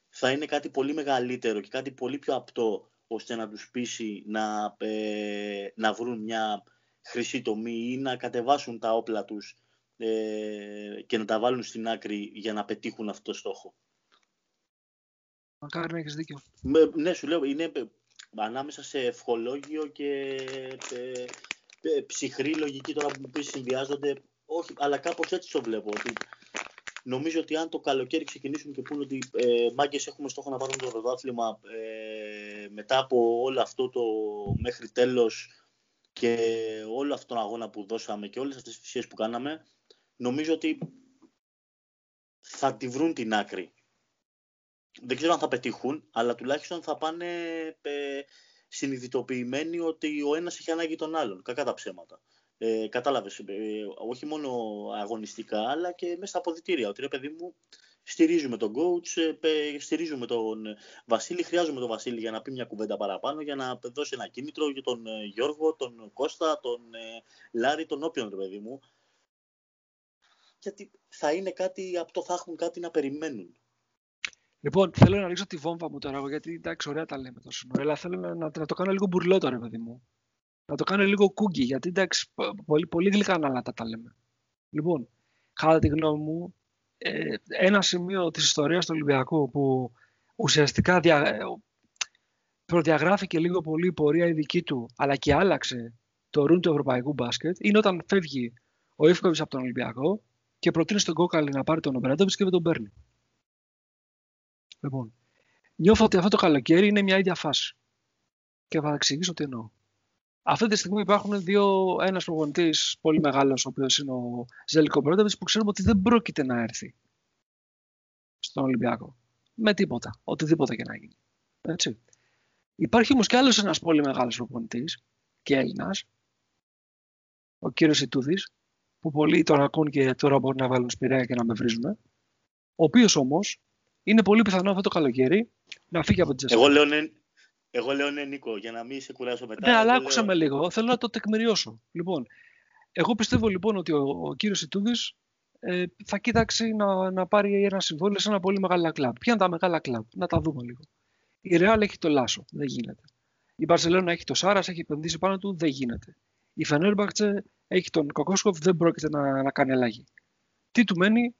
B: θα είναι κάτι πολύ μεγαλύτερο και κάτι πολύ πιο απτό ώστε να τους πείσει να, ε, να βρουν μια χρυσή τομή ή να κατεβάσουν τα όπλα τους ε, και να τα βάλουν στην άκρη για να πετύχουν αυτό το στόχο.
A: Μακάρι να έχεις δίκιο.
B: ναι, σου λέω, είναι ανάμεσα σε ευχολόγιο και ε, ε, ψυχρή λογική τώρα που πεις συνδυάζονται. Όχι, αλλά κάπως έτσι το βλέπω. Ότι νομίζω ότι αν το καλοκαίρι ξεκινήσουν και πούνε ότι ε, μάγκες έχουμε στόχο να πάρουμε το πρωτάθλημα ε, μετά από όλο αυτό το μέχρι τέλος και όλο αυτόν τον αγώνα που δώσαμε και όλες αυτές τις θυσίες που κάναμε, νομίζω ότι θα τη βρουν την άκρη δεν ξέρω αν θα πετύχουν, αλλά τουλάχιστον θα πάνε ε, συνειδητοποιημένοι ότι ο ένας έχει ανάγκη τον άλλον, κακά τα ψέματα. Ε, κατάλαβες, ε, όχι μόνο αγωνιστικά, αλλά και μέσα στα αποδητήρια. Ότι ρε παιδί μου, στηρίζουμε τον coach, ε, στηρίζουμε τον Βασίλη, χρειάζομαι τον Βασίλη για να πει μια κουβέντα παραπάνω, για να δώσει ένα κίνητρο για τον ε, Γιώργο, τον Κώστα, τον Λάρη, τον όποιον ρε παιδί μου. Γιατί θα είναι κάτι, από το θα έχουν κάτι να περιμένουν.
A: Λοιπόν, θέλω να ρίξω τη βόμβα μου τώρα, γιατί εντάξει, ωραία τα λέμε τόσο ώρα, αλλά θέλω να, να, το κάνω λίγο μπουρλό τώρα, παιδί μου. Να το κάνω λίγο κούγκι, γιατί εντάξει, πολύ, πολύ γλυκά να τα, τα λέμε. Λοιπόν, κατά τη γνώμη μου, ε, ένα σημείο της ιστορίας του Ολυμπιακού που ουσιαστικά δια, ε, προδιαγράφηκε λίγο πολύ η πορεία η δική του, αλλά και άλλαξε το ρούν του ευρωπαϊκού μπάσκετ, είναι όταν φεύγει ο Ιφκοβιτς από τον Ολυμπιακό και προτείνει στον Κόκαλη να πάρει τον Ομπράντοβιτς και δεν τον παίρνει. Λοιπόν, νιώθω ότι αυτό το καλοκαίρι είναι μια ίδια φάση. Και θα εξηγήσω τι εννοώ. Αυτή τη στιγμή υπάρχουν δύο, ένας προπονητής πολύ μεγάλος, ο οποίος είναι ο Ζέλικο Μπρόντεβιτς, που ξέρουμε ότι δεν πρόκειται να έρθει στον Ολυμπιακό. Με τίποτα, οτιδήποτε και να γίνει. Έτσι. Υπάρχει όμως κι άλλος ένας πολύ μεγάλος προπονητής και Έλληνας, ο κύριος Ιτούδης, που πολλοί τον ακούν και τώρα μπορεί να βάλουν σπηρέα και να με βρίζουν, ο οποίος όμως είναι πολύ πιθανό αυτό το καλοκαίρι να φύγει από την
B: Τζέσσερ. Εγώ λέω ναι, εγώ λέω ναι, Νίκο, για να μην σε κουράσω μετά.
A: Ναι, αλλά άκουσα με λίγο. Θέλω να το τεκμηριώσω. Λοιπόν, εγώ πιστεύω λοιπόν ότι ο, ο κύριος Ιτούδης ε, θα κοίταξει να, να πάρει ένα συμβόλαιο σε ένα πολύ μεγάλο κλαμπ. Ποια είναι τα μεγάλα κλαμπ, να τα δούμε λίγο. Η Ρεάλ έχει το Λάσο, δεν γίνεται. Η Μπαρσελόνα έχει το Σάρας, έχει επενδύσει πάνω του, δεν γίνεται. Η Φενέρμπακτσε έχει τον Κοκόσκοφ, δεν πρόκειται να, να κάνει αλλαγή. Τι του μένει,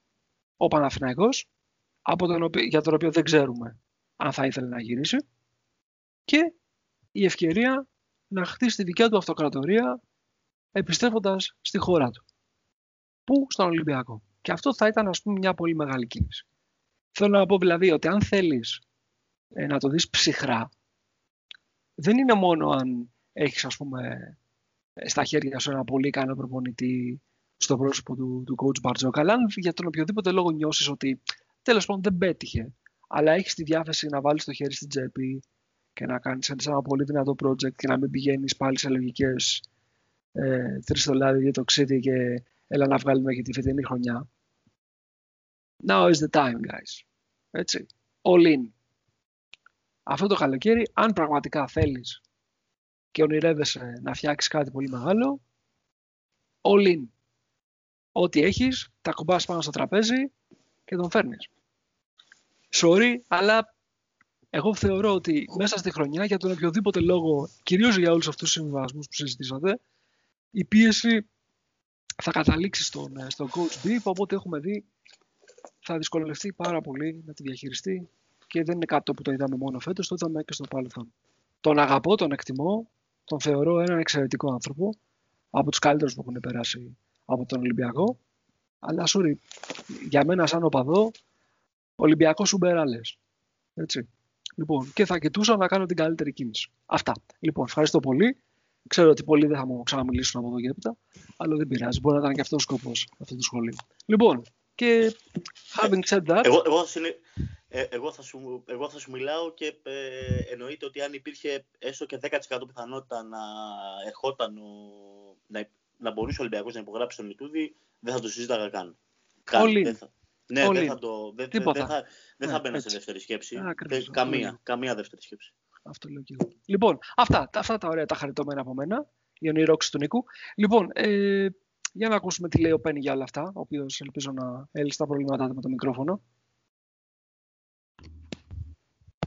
A: ο Παναθηναϊκός από τον οποίο, για τον οποίο δεν ξέρουμε αν θα ήθελε να γυρίσει και η ευκαιρία να χτίσει τη δικιά του αυτοκρατορία επιστρέφοντας στη χώρα του. Πού; Στον Ολυμπιακό. Και αυτό θα ήταν ας πούμε μια πολύ μεγάλη κίνηση. Θέλω να πω δηλαδή ότι αν θέλεις ε, να το δεις ψυχρά, δεν είναι μόνο αν έχεις ας πούμε στα χέρια σου ένα πολύ ικανό προπονητή στο πρόσωπο του, του coach Μπαρτζόκα, αλλά αν για τον οποιοδήποτε λόγο νιώσεις ότι τέλος πάντων δεν πέτυχε, αλλά έχεις τη διάθεση να βάλεις το χέρι στην τσέπη και να κάνεις ένα πολύ δυνατό project και να μην πηγαίνεις πάλι σε λογικές ε, τρεις δολάρια για το ξύδι και έλα να βγάλουμε και τη φετινή χρονιά. Now is the time, guys. Έτσι. All in. Αυτό το καλοκαίρι, αν πραγματικά θέλεις και ονειρεύεσαι να φτιάξεις κάτι πολύ μεγάλο, all in. Ό,τι έχεις, τα κουμπάς πάνω στο τραπέζι και τον φέρνεις. Sorry, αλλά εγώ θεωρώ ότι μέσα στη χρονιά, για τον οποιοδήποτε λόγο, κυρίως για όλους αυτούς τους συμβιβασμούς που συζητήσατε, η πίεση θα καταλήξει στον, ε, στον coach B, οπότε έχουμε δει θα δυσκολευτεί πάρα πολύ να τη διαχειριστεί και δεν είναι κάτι που το είδαμε μόνο φέτος, το είδαμε και στο παρελθόν. Τον αγαπώ, τον εκτιμώ, τον θεωρώ έναν εξαιρετικό άνθρωπο, από τους καλύτερους που έχουν περάσει από τον Ολυμπιακό. Αλλά, sorry, για μένα σαν οπαδό, Ολυμπιακός Σουμπεράλες. Έτσι. Λοιπόν, και θα κοιτούσα να κάνω την καλύτερη κίνηση. Αυτά. Λοιπόν, ευχαριστώ πολύ. Ξέρω ότι πολλοί δεν θα μου ξαναμιλήσουν από εδώ και έπειτα, αλλά δεν πειράζει. Μπορεί να ήταν και αυτός ο σκοπός αυτού του σχολείου. Λοιπόν, και having said that.
B: Εγώ, εγώ, ε, εγώ, θα σου, εγώ θα σου μιλάω και ε, εννοείται ότι αν υπήρχε έστω και 10% πιθανότητα να ερχόταν ο, να, να μπορούσε ο Ολυμπιακός να υπογράψει τον Ιτούδη, δεν θα το συζήταγα καν.
A: Όλοι. Δεν
B: θα, ναι, δεν θα, το, δεν, δεν θα, δεν θα ναι, μπαίνα σε δεύτερη σκέψη. Ακριβώς, καμία, καμία δεύτερη σκέψη.
A: Αυτό λέω και εγώ. Λοιπόν, αυτά, αυτά τα ωραία τα χαριτωμένα από μένα. Η ονειρώξη του Νίκου. Λοιπόν, ε, για να ακούσουμε τι λέει ο Πένι για όλα αυτά, ο οποίος ελπίζω να έλυσε τα προβλήματά του με το μικρόφωνο.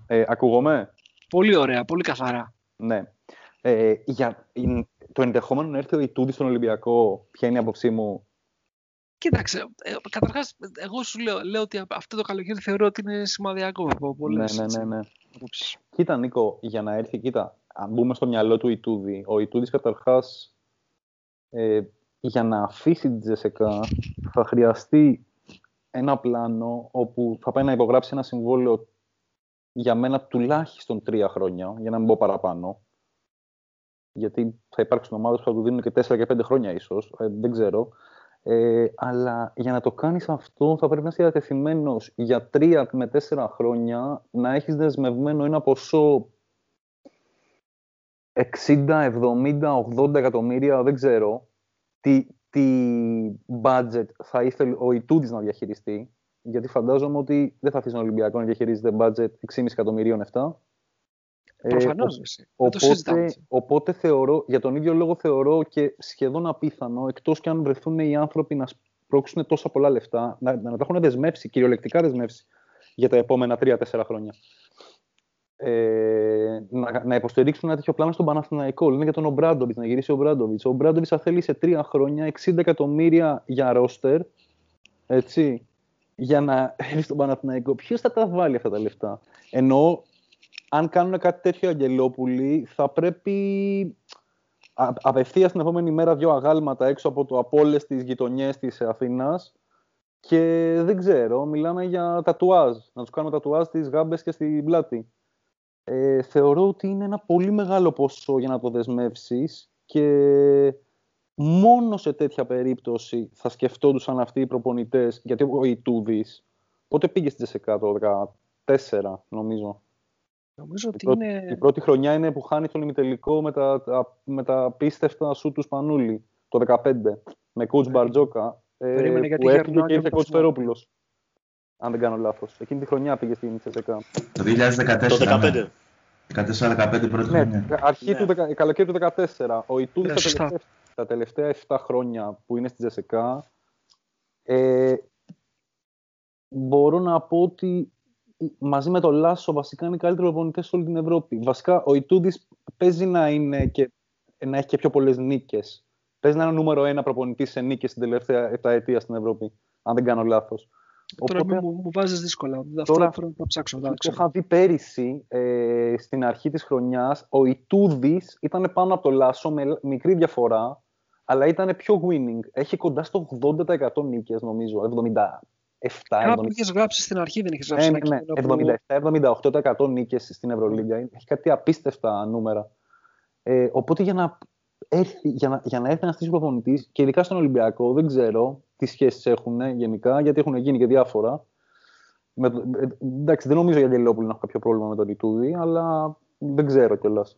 D: Ε, ακούγομαι;
A: Πολύ ωραία, πολύ καθαρά.
D: Ναι. Ε, για το ενδεχόμενο να έρθει ο Ιτούδης στον Ολυμπιακό, ποια είναι η άποψή μου;
A: Κοίταξε, ε, καταρχάς, εγώ σου λέω, λέω ότι αυτό το καλοκαίρι θεωρώ ότι είναι σημαδιακό από πολλές.
D: Ναι, ναι, ναι. ναι. Κοίτα, Νίκο, για να έρθει, κοίτα, αν μπούμε στο μυαλό του Ιτούδη, ο Ιτούδης καταρχάς ε, για να αφήσει την Τζεσεκά θα χρειαστεί ένα πλάνο όπου θα πάει να υπογράψει ένα συμβόλαιο για μένα τουλάχιστον τρία χρόνια, για να μην πω παραπάνω. Γιατί θα υπάρξουν ομάδες που θα του δίνουν και τέσσερα και πέντε χρόνια ίσως, ε, δεν ξέρω. Ε, αλλά για να το κάνεις αυτό θα πρέπει να είσαι διατεθειμένος για τρία με τέσσερα χρόνια να έχεις δεσμευμένο ένα ποσό 60, 70, 80 εκατομμύρια, δεν ξέρω, τι, τι budget θα ήθελε ο Ιτούδης να διαχειριστεί γιατί φαντάζομαι ότι δεν θα αφήσει τον Ολυμπιακό να διαχειρίζεται budget 6,5 εκατομμυρίων 7.
A: Προφανώς.
D: Ε, οπότε, οπότε θεωρώ, για τον ίδιο λόγο θεωρώ και σχεδόν απίθανο, εκτός και αν βρεθούν οι άνθρωποι να σπρώξουν τόσα πολλά λεφτά, να, να τα έχουν δεσμεύσει, κυριολεκτικά δεσμεύσει για τα επόμενα 3-4 χρόνια. Ε, να, να υποστηρίξουν ένα τέτοιο πλάνο στον Παναθηναϊκό. Λένε για τον Ομπράντοβιτς, να γυρίσει ο Ομπράντοβιτς. Ο Ομπράντοβιτς θα θέλει σε τρία χρόνια 60 εκατομμύρια για ρόστερ. Έτσι, για να έρθει στον Παναθηναϊκό. Ποιος θα τα βάλει αυτά τα λεφτά; Ενώ αν κάνουν κάτι τέτοιο Αγγελόπουλοι, θα πρέπει απευθείας την επόμενη μέρα δύο αγάλματα έξω από, το, από όλες τις γειτονιές της Αθήνας. Και δεν ξέρω, μιλάμε για τατουάζ. Να τους κάνουμε τατουάζ στις γάμπες και στην πλάτη. Ε, θεωρώ ότι είναι ένα πολύ μεγάλο ποσό για να το δεσμεύσεις και μόνο σε τέτοια περίπτωση θα σκεφτόντουσαν αυτοί οι προπονητές, γιατί ο Ιτούδης πότε πήγε στη Τζεσεκά το 2014, νομίζω.
A: Νομίζω ότι
D: η, πρώτη,
A: είναι...
D: η πρώτη χρονιά είναι που χάνει τον ημιτελικό με τα, με τα πίστευτα σου του Σπανούλη το 2015 με coach Μπαρτζόκα.
A: Ε,
D: που έφυγε και ήρθε coach Φερόπουλος. Αν δεν κάνω λάθος. Εκείνη τη χρονιά πήγε στην Τσεσεκά.
C: Το 2014. Το 2015. 14-15 πρώτη ναι, χρονιά.
D: Αρχή ναι. του, καλοκαίρι του 2014. Ο Ιτούδη ναι, τα τελευταία 7 χρόνια που είναι στη Τζεσεκά, ε, μπορώ να πω ότι μαζί με τον Λάσο βασικά είναι οι καλύτεροι προπονητές σε όλη την Ευρώπη. Βασικά ο Ιτούδης παίζει να, είναι και, να έχει και πιο πολλές νίκες. Παίζει να είναι νούμερο ένα προπονητής σε νίκες στην τελευταία 7 ετία στην Ευρώπη, αν δεν κάνω λάθος.
A: Τώρα Οπότε, μου, μου βάζεις δύσκολα. Τώρα, Αυτό θα ψάξω. Το
D: είχα δει πέρυσι, ε, στην αρχή της χρονιάς, ο Ιτούδης ήταν πάνω από το Λάσο με μικρή διαφορά αλλά ήταν πιο winning. Έχει κοντά στο 80% νίκες, νομίζω. 77.
A: Κάπου είχες γράψει στην αρχή, δεν είχες γράψει.
D: Ναι, ναι, ναι. 77-78% νίκες στην Ευρωλίγκα. Έχει κάτι απίστευτα νούμερα. Ε, οπότε για να έρθει, για να, για να έρθει ένας προπονητής και ειδικά στον Ολυμπιακό, δεν ξέρω τι σχέσεις έχουν γενικά, γιατί έχουν γίνει και διάφορα. Με, ε, εντάξει, δεν νομίζω για Αγγελόπουλο να έχω κάποιο πρόβλημα με τον Ιτούδη, αλλά δεν ξέρω κιόλας.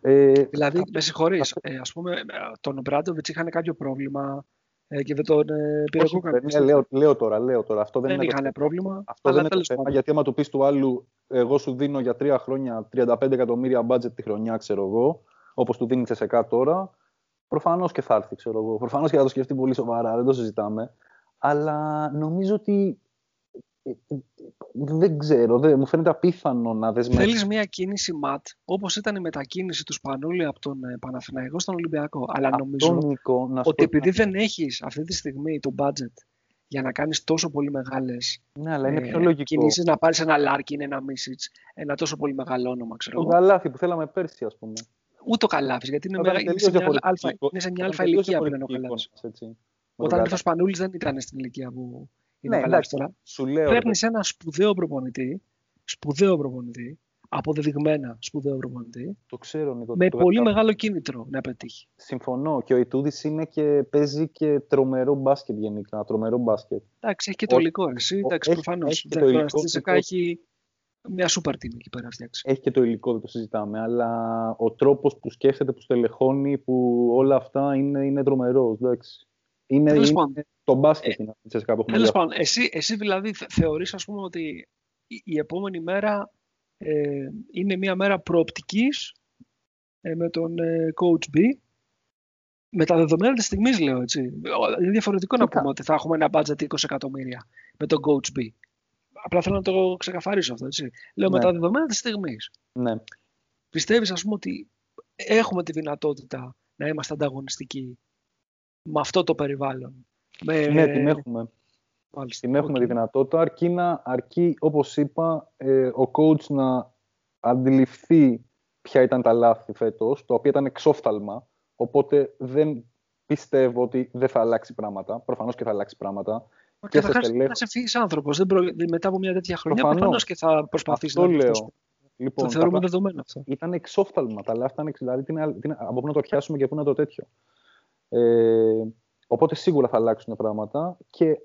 A: Ε, δηλαδή, με συγχωρείς, ε, ας πούμε, τον Μπράντοβιτ είχαν κάποιο πρόβλημα ε, και δεν τον ε, πήρε
D: ναι, λέω, λέω, τώρα, λέω τώρα. Αυτό δεν,
A: δεν είχαν το... πρόβλημα.
D: Αυτό δεν είναι το θέμα, γιατί άμα του πεις του άλλου, εγώ σου δίνω για τρία χρόνια 35 εκατομμύρια budget τη χρονιά, ξέρω εγώ, όπως του δίνεις σε τώρα, προφανώς και θα έρθει, ξέρω εγώ. Προφανώς και θα το σκεφτεί πολύ σοβαρά, δεν το συζητάμε. Αλλά νομίζω ότι. Ε, ε, δεν ξέρω, δεν, μου φαίνεται απίθανο να δεσμεύσει.
A: Θέλεις μια κίνηση ματ, όπως ήταν η μετακίνηση του Σπανούλη από τον ε, Παναθηναϊκό στον Ολυμπιακό. Αλλά νομίζω Νίκο, να ότι επειδή δεν έχεις αυτή τη στιγμή το budget για να κάνεις τόσο πολύ μεγάλες
D: ναι, αλλά είναι πιο λογικό.
A: κινήσεις, να πάρεις ένα Λάρκιν, ένα Μίσιτς, ένα τόσο πολύ μεγάλο όνομα. Ξέρω
D: το γαλάθι που θέλαμε πέρσι, ας πούμε.
A: Ούτε ο Καλάφη, γιατί είναι, είναι, σε μια αλφα, είναι σε μια αλφα ηλικία που είναι ο Καλάφη. Όταν ήρθε ο Σπανούλης δεν ήταν στην ηλικία που είναι ναι, ο Καλάφη τώρα. Παίρνει ένα σπουδαίο προπονητή, σπουδαίο προπονητή, αποδεδειγμένα σπουδαίο προπονητή.
D: Το ξέρω, Νίκο,
A: με πολύ μεγάλο κίνητρο να πετύχει.
D: Συμφωνώ. Και ο Ιτούδης είναι και παίζει και τρομερό μπάσκετ γενικά. Τρομερό μπάσκετ.
A: Εντάξει, έχει και το υλικό. Εσύ, εντάξει, προφανώς. Έχει μια super team εκεί πέρα φτιάξει.
D: Έχει και το υλικό, δεν το συζητάμε, αλλά ο τρόπος που σκέφτεται, που στελεχώνει, που όλα αυτά είναι, είναι τρομερός. Είναι, είναι το μπάσκετ είναι σε κάπου
A: Τέλος πάντων, εσύ, εσύ δηλαδή θεωρείς ας πούμε ότι η, η επόμενη μέρα ε, είναι μια μέρα προοπτικής ε, με τον ε, coach B; Με τα δεδομένα της στιγμής, λέω έτσι. Είναι διαφορετικό να πούμε ότι θα έχουμε ένα budget 20 εκατομμύρια με τον coach B. Απλά θέλω να το ξεκαθαρίσω αυτό. Έτσι. Λέω ναι. με τα δεδομένα της στιγμής.
D: Ναι.
A: Πιστεύεις, ας πούμε, ότι έχουμε τη δυνατότητα να είμαστε ανταγωνιστικοί με αυτό το περιβάλλον. Με...
D: Ναι, την έχουμε. Μάλιστα. Την έχουμε τη δυνατότητα, αρκεί, να, αρκεί όπως είπα, ε, ο coach να αντιληφθεί ποια ήταν τα λάθη φέτος, το οποίο ήταν εξόφθαλμα, οπότε δεν πιστεύω ότι δεν θα αλλάξει πράγματα. Προφανώς και θα αλλάξει πράγματα.
A: Και, θα, στελέχ... θα σε φύγει άνθρωπος. Μετά από μια τέτοια χρονιά, προφανώς και θα προσπαθήσει
D: να λέω. Λοιπόν,
A: το θεωρούμε δεδομένο αυτό.
D: Ήταν εξόφθαλμα τα λάθη. Δηλαδή, τι τι από πού να το πιάσουμε και πού να το τέτοιο. Ε, οπότε σίγουρα θα αλλάξουν πράγματα. Και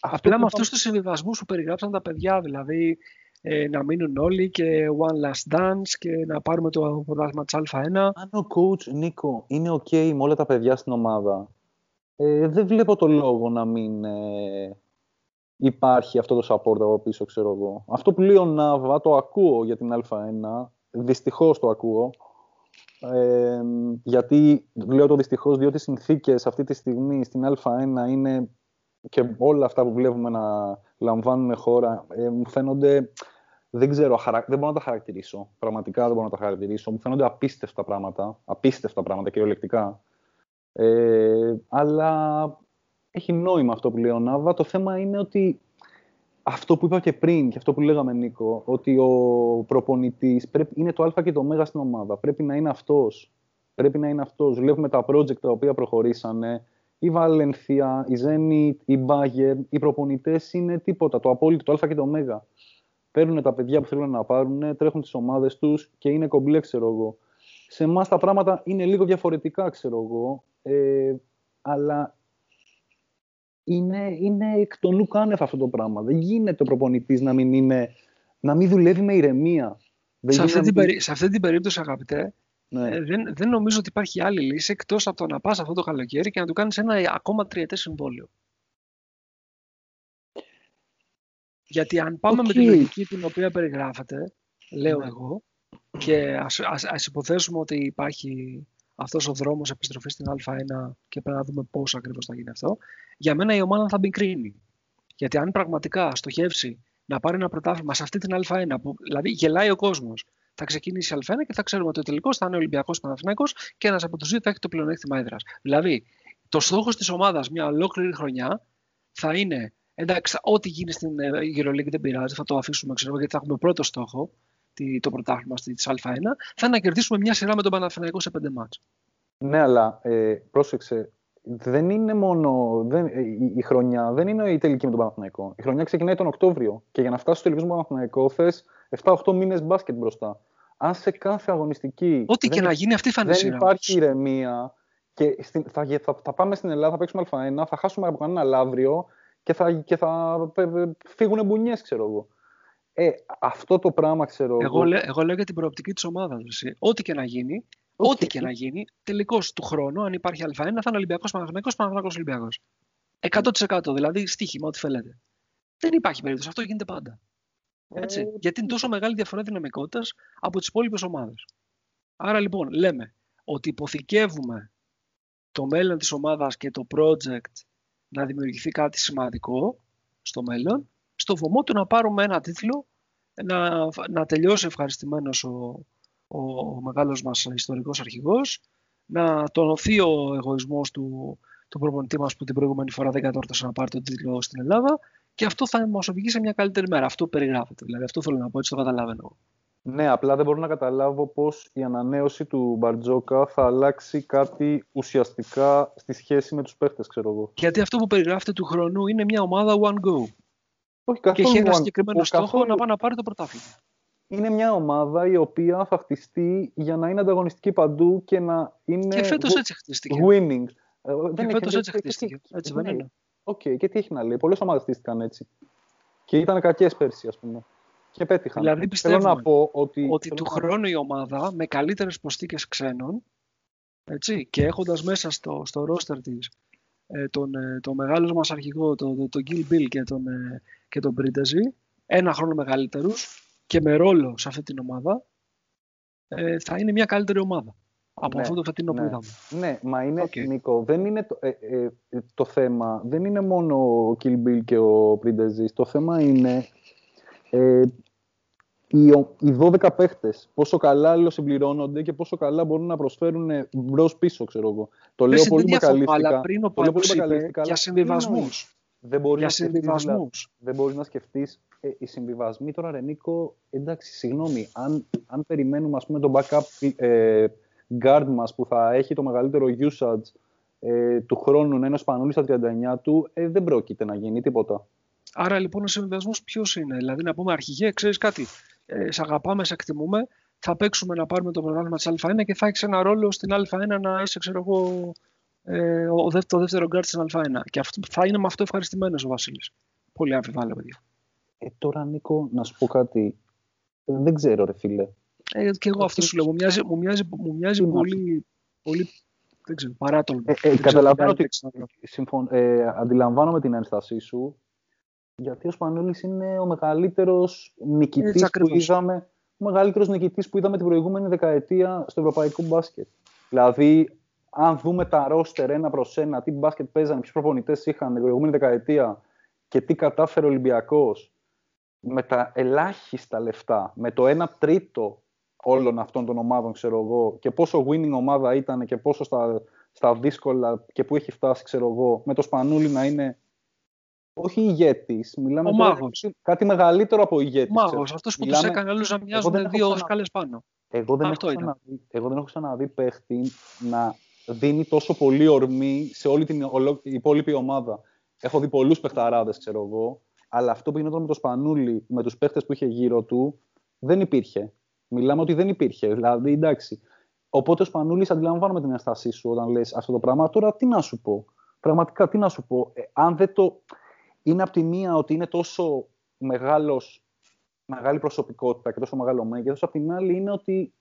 A: Απλά με αυτούς τους συμβιβασμού που περιγράψαν τα παιδιά, δηλαδή ε, να μείνουν όλοι και one last dance και να πάρουμε το πρωτάθλημα της Α1.
D: Αν ο coach Νίκο είναι OK με όλα τα παιδιά στην ομάδα, ε, δεν βλέπω το λόγο να μην ε, υπάρχει αυτό το support από πίσω, ξέρω εγώ. Αυτό που λέει ο Νάβα το ακούω για την Α1, δυστυχώς το ακούω, ε, γιατί λέω το δυστυχώς διότι οι συνθήκες αυτή τη στιγμή στην Α1 είναι και όλα αυτά που βλέπουμε να λαμβάνουν χώρα ε, μου φαίνονται δεν ξέρω, δεν μπορώ να τα χαρακτηρίσω. Πραγματικά δεν μπορώ να τα χαρακτηρίσω. Μου φαίνονται απίστευτα πράγματα. Απίστευτα πράγματα κυριολεκτικά. Ε, αλλά έχει νόημα αυτό που λέει ο Νάβα. Το θέμα είναι ότι αυτό που είπα και πριν και αυτό που λέγαμε Νίκο, ότι ο προπονητής είναι το α και το ω στην ομάδα. Πρέπει να είναι αυτός. Πρέπει να είναι αυτός. Βλέπουμε τα project τα οποία προχωρήσανε. Η Βαλενθία, η Zenit, η Bayer, οι προπονητές είναι τίποτα. Το απόλυτο, το α και το ω. Παίρνουν τα παιδιά που θέλουν να πάρουν, τρέχουν τις ομάδες τους και είναι κομπλέ, ξέρω εγώ. Σε εμάς τα πράγματα είναι λίγο διαφορετικά, ξέρω εγώ. Ε, αλλά είναι, είναι εκ των νου αυτό το πράγμα. Δεν γίνεται ο προπονητής να μην, είναι, να μην δουλεύει με ηρεμία.
A: σε, αυτή την περί... σε αυτή την περίπτωση, αγαπητέ, ναι. ε, δεν, δεν νομίζω ότι υπάρχει άλλη λύση εκτός από το να πας αυτό το καλοκαίρι και να του κάνεις ένα ακόμα τριετές συμβόλαιο. Γιατί αν πάμε με τη λογική την οποία περιγράφεται, λέω ναι. εγώ, και ας, ας, ας υποθέσουμε ότι υπάρχει αυτός ο δρόμος επιστροφής στην Α1 και πρέπει να δούμε πώς ακριβώς θα γίνει αυτό. Για μένα η ομάδα θα μπει κρίνη. Γιατί αν πραγματικά στοχεύσει να πάρει ένα πρωτάθλημα σε αυτή την Α1, που δηλαδή γελάει ο κόσμος, θα ξεκινήσει η Α1 και θα ξέρουμε ότι ο τελικός θα είναι Ολυμπιακός Παναθυνάκο και ένας από τους δύο θα έχει το πλεονέκτημα έδρας. Δηλαδή, το στόχος της ομάδας μια ολόκληρη χρονιά θα είναι εντάξει, ό,τι γίνει στην ε, EuroLeague δεν πειράζει, θα το αφήσουμε ξέρω, γιατί θα έχουμε πρώτο στόχο το πρωτάθλημα της Α1, θα είναι να κερδίσουμε μια σειρά με τον Παναθηναϊκό σε πέντε μάτς.
D: Ναι, αλλά ε, πρόσεξε, δεν είναι μόνο. Δεν, η, η, χρονιά δεν είναι η τελική με τον Παναθηναϊκό. Η χρονιά ξεκινάει τον Οκτώβριο. Και για να φτάσει στο τελικό με τον Παναθηναϊκό θες 7-8 μήνες μπάσκετ μπροστά. Αν σε κάθε αγωνιστική.
A: Ό,τι και να γίνει, αυτή θα είναι
D: Δεν υπάρχει ηρεμία. Και στην, θα, θα, θα, πάμε στην Ελλάδα, θα παίξουμε Α1, θα χάσουμε από κανένα λαύριο και θα, και θα φύγουν μπουνιές, ξέρω εγώ. Ε, αυτό το πράγμα ξέρω
A: εγώ. Εγώ, εγώ λέω για την προοπτική της ομάδας. Ό,τι και να γίνει, Ό,τι και να γίνει, τελικώς του χρόνου, αν υπάρχει Α1, θα είναι Ολυμπιακός Παναγενικό, Παναγενικό Ολυμπιακός. 100% δηλαδή στοίχημα, ό,τι θέλετε. Δεν υπάρχει περίπτωση. Αυτό γίνεται πάντα. Έτσι. Ε, Γιατί είναι τόσο μεγάλη διαφορά δυναμικότητας από τις υπόλοιπες ομάδες. Άρα λοιπόν λέμε ότι υποθηκεύουμε το μέλλον της ομάδας και το project να δημιουργηθεί κάτι σημαντικό στο μέλλον, στο βωμό του να πάρουμε ένα τίτλο, να, να τελειώσει ευχαριστημένος ο, ο μεγάλος μας ιστορικός αρχηγός, να τονωθεί ο εγωισμός του, του προπονητή μας που την προηγούμενη φορά δεν κατόρθωσε να πάρει τον τίτλο στην Ελλάδα και αυτό θα μας οδηγήσει σε μια καλύτερη μέρα. Αυτό περιγράφεται. Δηλαδή αυτό θέλω να πω, έτσι το καταλαβαίνω.
D: Ναι, απλά δεν μπορώ να καταλάβω πώς η ανανέωση του Μπαρτζόκα θα αλλάξει κάτι ουσιαστικά στη σχέση με τους παίχτες, ξέρω εγώ.
A: Γιατί αυτό που περιγράφετε του χρόνου είναι μια ομάδα one goal.
D: Όχι, καθόλου
A: και έχει ένα συγκεκριμένο στόχο καθόλου... να πάει να πάρει το πρωτάθλημα
D: είναι μια ομάδα η οποία θα χτιστεί για να είναι ανταγωνιστική παντού και να είναι.
A: Και φέτος έτσι χτίστηκε.
D: Winning.
A: Ε, και φέτος έτσι χτίστηκε. Έτσι δεν είναι.
D: Οκ, και τι έχει να λέει. Πολλές ομάδες χτίστηκαν έτσι. Και ήταν κακές πέρσι, ας πούμε. Και πέτυχαν.
A: Δηλαδή πιστεύω να πω ότι, ότι του χρόνου η ομάδα με καλύτερες προσθήκες ξένων έτσι, και έχοντας μέσα στο, στο ρόστερ της ε, τον, ε, τον μεγάλο μας αρχηγό, τον, τον, τον Gil Bill και τον, ε, και τον ένα χρόνο μεγαλύτερους, και με ρόλο σε αυτή την ομάδα, ε, θα είναι μια καλύτερη ομάδα από ναι, αυτό το φετινό
D: ναι.
A: που είδαμε.
D: Ναι, μα είναι, okay. Νίκο, δεν είναι το, ε, ε, το θέμα, δεν είναι μόνο ο Kill Bill και ο Prindesis, το θέμα είναι ε, οι, οι 12 παίχτες, πόσο καλά αλληλοσυμπληρώνονται και πόσο καλά μπορούν να προσφέρουν μπρος πίσω, ξέρω εγώ.
A: Το λέω πολύ μακαλίστικα. Αλλά πριν ο Πάνος είπε για συμβιβασμούς.
D: Δεν μπορεί, για να δεν μπορείς να σκεφτείς ε, οι συμβιβασμοί τώρα, Ρενίκο, εντάξει, συγγνώμη, αν, αν περιμένουμε ας πούμε, τον backup ε, guard μας που θα έχει το μεγαλύτερο usage ε, του χρόνου να είναι ο Σπανούλης στα 39 του, ε, δεν πρόκειται να γίνει τίποτα.
A: Άρα λοιπόν ο συμβιβασμός ποιος είναι, δηλαδή να πούμε αρχηγέ, ξέρεις κάτι, ε, σε αγαπάμε, σε εκτιμούμε, θα παίξουμε να πάρουμε το πρωτάθλημα της Α1 και θα έχει ένα ρόλο στην Α1 να είσαι, ξέρω εγώ, ε, ο το δεύτερο γκαρντ στην Α1. Και αυτό, θα είναι με αυτό ευχαριστημένος ο Βασίλης. Πολύ αμφιβάλλω, παιδιά.
D: Ε, τώρα, Νίκο, να σου πω κάτι. Δεν ξέρω, ρε φίλε.
A: Ε, και εγώ αυτό σου λέω. Μου μοιάζει, μου μοιάζει, μου μοιάζει πολύ, πολύ δεν ξέρω, παράτολμο.
D: Ε, ε, καταλαβαίνω ότι συμφων, ε, αντιλαμβάνομαι την ένστασή σου, γιατί ο Σπανούλης είναι ο μεγαλύτερος νικητής που είδαμε, ο μεγαλύτερος νικητής που είδαμε την προηγούμενη δεκαετία στο ευρωπαϊκό μπάσκετ. Δηλαδή, αν δούμε τα ρόστερ ένα προς ένα, τι μπάσκετ παίζανε, ποιους προπονητές είχαν την προηγούμενη δεκαετία και τι κατάφερε ο Ολυμπιακός, με τα ελάχιστα λεφτά, με το 1 τρίτο όλων αυτών των ομάδων, ξέρω εγώ, και πόσο winning ομάδα ήταν και πόσο στα, στα δύσκολα και που έχει φτάσει, ξέρω εγώ, με το Σπανούλι να είναι όχι ηγέτης, μιλάμε
A: ο μάγος.
D: κάτι μεγαλύτερο από ηγέτης.
A: Μάγος, αυτός που μιλάμε... του έκανε όλους να μοιάζουν δύο ξανα... σκάλες πάνω.
D: Εγώ δεν, έχω ξαναδεί, εγώ δεν έχω ξαναδεί παίχτη να δίνει τόσο πολύ ορμή σε όλη την υπόλοιπη ομάδα. Έχω δει πολλούς παιχταράδες, ξέρω εγώ, αλλά αυτό που γινόταν με το Σπανούλι, με τους παίχτες που είχε γύρω του, δεν υπήρχε. Μιλάμε ότι δεν υπήρχε. Δηλαδή, εντάξει. Οπότε ο Σπανούλης αντιλαμβάνομαι την αισθασή σου όταν λες αυτό το πράγμα. Τώρα τι να σου πω. Πραγματικά τι να σου πω. Ε, αν δεν το. Είναι από τη μία ότι είναι τόσο μεγάλος, μεγάλη προσωπικότητα και τόσο μεγάλο μέγεθος. Απ' την άλλη είναι ότι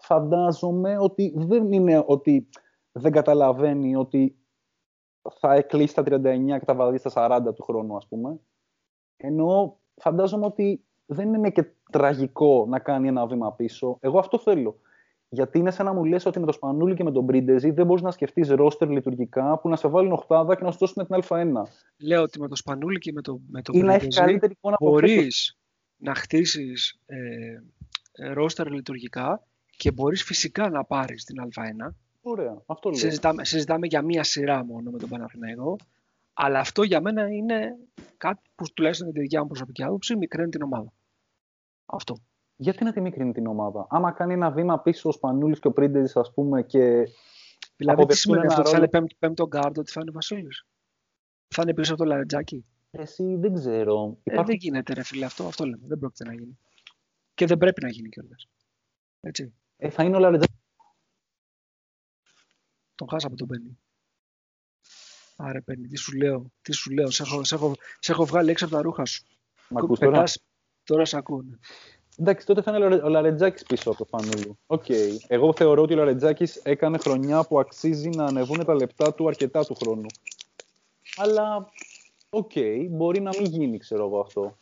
D: φαντάζομαι ότι δεν είναι ότι δεν καταλαβαίνει ότι θα εκλείσει τα 39 και θα βαδίσει στα 40 του χρόνου, ας πούμε. Ενώ φαντάζομαι ότι δεν είναι και τραγικό να κάνει ένα βήμα πίσω. Εγώ αυτό θέλω. Γιατί είναι σαν να μου λες ότι με το Σπανούλι και με τον Μπρίντεζι δεν μπορείς να σκεφτείς ρόστερ λειτουργικά που να σε βάλουν οχτάδα και να σου δώσουν την Α1.
A: Λέω ότι με το Σπανούλι και με, το, με τον Μπρίντεζι μπορείς να χτίσεις ε, ρόστερ λειτουργικά και μπορείς φυσικά να πάρεις την Α1
D: Ωραία, αυτό λέω.
A: Συζητάμε, συζητάμε για μία σειρά μόνο με τον Παναθηναϊκό. Αλλά αυτό για μένα είναι κάτι που τουλάχιστον για τη δικιά μου προσωπική άποψη μικραίνει την ομάδα. Αυτό.
D: Γιατί να τη μικρύνει την ομάδα; Άμα κάνει ένα βήμα πίσω ο Σπανούλης και ο Πρίντεζης ας πούμε και
A: Δηλαδή, τι σημαίνει αυτό, ότι θα είναι πέμπτο, πέμπτο γκάρντ, ότι θα είναι Βασίλης; Θα είναι πίσω από τον Λαρεντζάκη.
D: Εσύ δεν ξέρω.
A: Ε, δεν γίνεται, ρε φίλε, αυτό, αυτό λέμε. Δεν πρόκειται να γίνει. Και δεν πρέπει να γίνει κιόλας. Έτσι.
D: Ε, θα είναι ο Λαρεντζάκης.
A: Τον χάσαμε τον Μπένι. Άρε Μπένι, τι σου λέω, τι σου λέω, σε έχω, σε έχω, σε έχω βγάλει έξω από τα ρούχα σου.
D: Μ' ακούς τώρα;
A: Τώρα σε ακούνε.
D: Εντάξει, τότε θα είναι ο Λαρεντζάκης πίσω από το Σπανούλη. Οκ. Okay. Εγώ θεωρώ ότι ο Λαρεντζάκης έκανε χρονιά που αξίζει να ανεβούν τα λεπτά του αρκετά του χρόνου. Αλλά, οκ, okay, μπορεί να μην γίνει, ξέρω εγώ αυτό.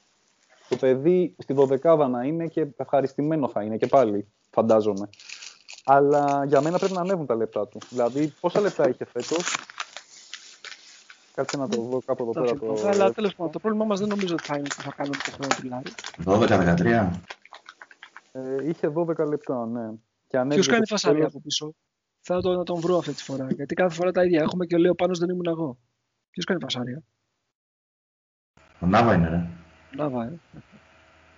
D: Το παιδί στη δωδεκάδα να είναι και ευχαριστημένο θα είναι και πάλι, φαντάζομαι. Αλλά για μένα πρέπει να ανέβουν τα λεπτά του. Δηλαδή, πόσα λεπτά είχε φέτος; Κάτσε να το δω κάπου εδώ πέρα.
A: Το... Αλλά τέλος πάντων, το πρόβλημά μας δεν νομίζω ότι θα είναι που θα κάνουμε το χρόνο του
C: Λάρη. 12-13.
D: Ε, είχε 12 λεπτά, ναι.
A: Ποιος κάνει φασαρία από πίσω; Θέλω το, να τον βρω αυτή τη φορά. Γιατί κάθε φορά τα ίδια έχουμε και λέω πάνω δεν ήμουν εγώ. Ποιος κάνει φασαρία;
C: Ο Νάβα είναι, ρε.
A: Νάβα, ε.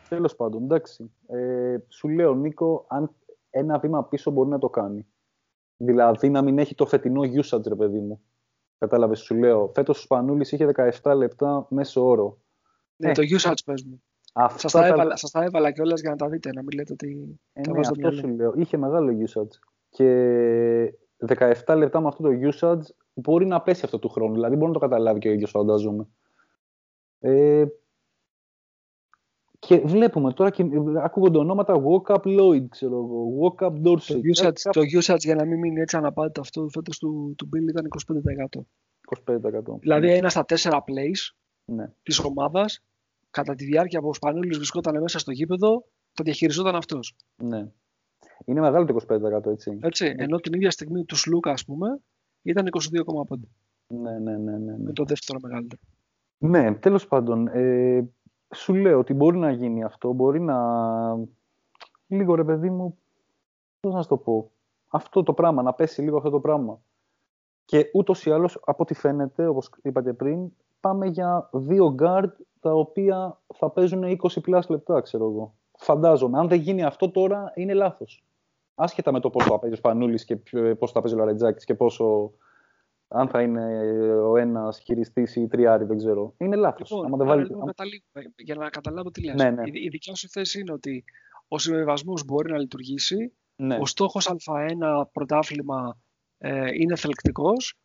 D: Τέλος πάντων, εντάξει. Ε, σου λέω, Νίκο, αν ένα βήμα πίσω μπορεί να το κάνει. Δηλαδή να μην έχει το φετινό usage, ρε παιδί μου. Κατάλαβες, σου λέω. Φέτος ο Σπανούλης είχε 17 λεπτά μέσω όρο.
A: Ναι, ε. το usage πες μου. Αυτά σας, τα έβαλα, σας τα έβαλα κιόλας για να τα δείτε, να μην λέτε ότι
D: ε, τα ναι, αυτό σου λέω. Είχε μεγάλο usage. Και 17 λεπτά με αυτό το usage μπορεί να πέσει αυτό του χρόνου. Δηλαδή μπορεί να το καταλάβει και ο ίδιος φαντάζομαι. Ε, και βλέπουμε τώρα και ακούγονται ονόματα Walk Up Lloyd, ξέρω εγώ, Walk Up Dorsey.
A: Το usage, το usage για να μην μείνει έτσι αναπάντητο αυτό φέτος του, του Bill ήταν
D: 25%. 25%.
A: Δηλαδή ένα στα τέσσερα plays
D: ναι.
A: της ομάδας κατά τη διάρκεια που ο Σπανούλης βρισκόταν μέσα στο γήπεδο, το διαχειριζόταν αυτός.
D: Ναι. Είναι μεγάλο το 25% έτσι.
A: Έτσι, ναι. ενώ την ίδια στιγμή τους Σλούκα, ας πούμε, ήταν 22,5.
D: Ναι, ναι, ναι, ναι, ναι.
A: Με το δεύτερο μεγαλύτερο.
D: Ναι, τέλος πάντων, ε, σου λέω ότι μπορεί να γίνει αυτό, μπορεί να... Λίγο ρε παιδί μου, πώς να σου το πω, αυτό το πράγμα, να πέσει λίγο αυτό το πράγμα. Και ούτως ή άλλως, από ό,τι φαίνεται, όπως είπατε πριν, πάμε για δύο guard τα οποία θα παίζουν 20 πλάσ λεπτά, ξέρω εγώ. Φαντάζομαι. Αν δεν γίνει αυτό τώρα, είναι λάθος. Άσχετα με το πώ θα παίζει ο Σπανούλης και πώς θα παίζει ο Λαρετζάκης και πόσο. Αν θα είναι ο ένας χειριστής ή τριάρι, δεν ξέρω. Είναι λάθος.
A: Λοιπόν, βάλει... για να καταλάβω τι λες.
D: Ναι, ναι.
A: Η, η δικιά σου θέση είναι ότι ο συμβιβασμός μπορεί να λειτουργήσει.
D: Ναι.
A: Ο στόχος Α1 πρωτάθλημα ε, είναι θελκτικός.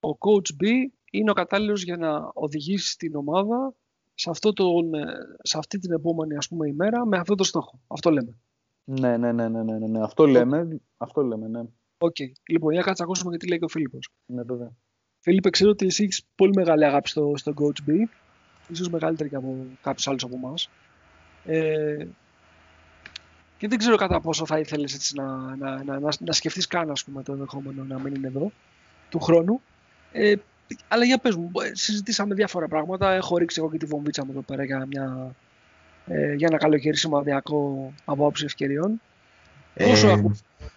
A: Ο coach B είναι ο κατάλληλος για να οδηγήσει την ομάδα σε, αυτό τον, ε, σε αυτή την επόμενη ας πούμε, ημέρα με αυτό το στόχο. Αυτό λέμε.
D: Ναι, ναι, ναι, ναι, ναι, ναι. ναι. Αυτό λέμε. Αυτό λέμε, ναι.
A: Οκ. Okay. Λοιπόν, για κάτσε ακούσουμε και τι λέει και ο Φίλιππος.
D: Ναι, βέβαια.
A: Φίλιππε, ξέρω ότι εσύ έχεις πολύ μεγάλη αγάπη στο, στο Coach B. Ίσως μεγαλύτερη και από κάποιους άλλους από εμάς. Ε, και δεν ξέρω κατά πόσο θα ήθελες να, να, να, να, να σκεφτείς καν ας πούμε, το ενδεχόμενο να μην είναι εδώ του χρόνου. Ε, αλλά για πες μου, συζητήσαμε διάφορα πράγματα. Έχω ρίξει εγώ και τη βομβίτσα μου εδώ πέρα για, μια, ε, για ένα καλοκαίρι σημαδιακό από άποψη ευκαιριών.
C: Ε, Πόσο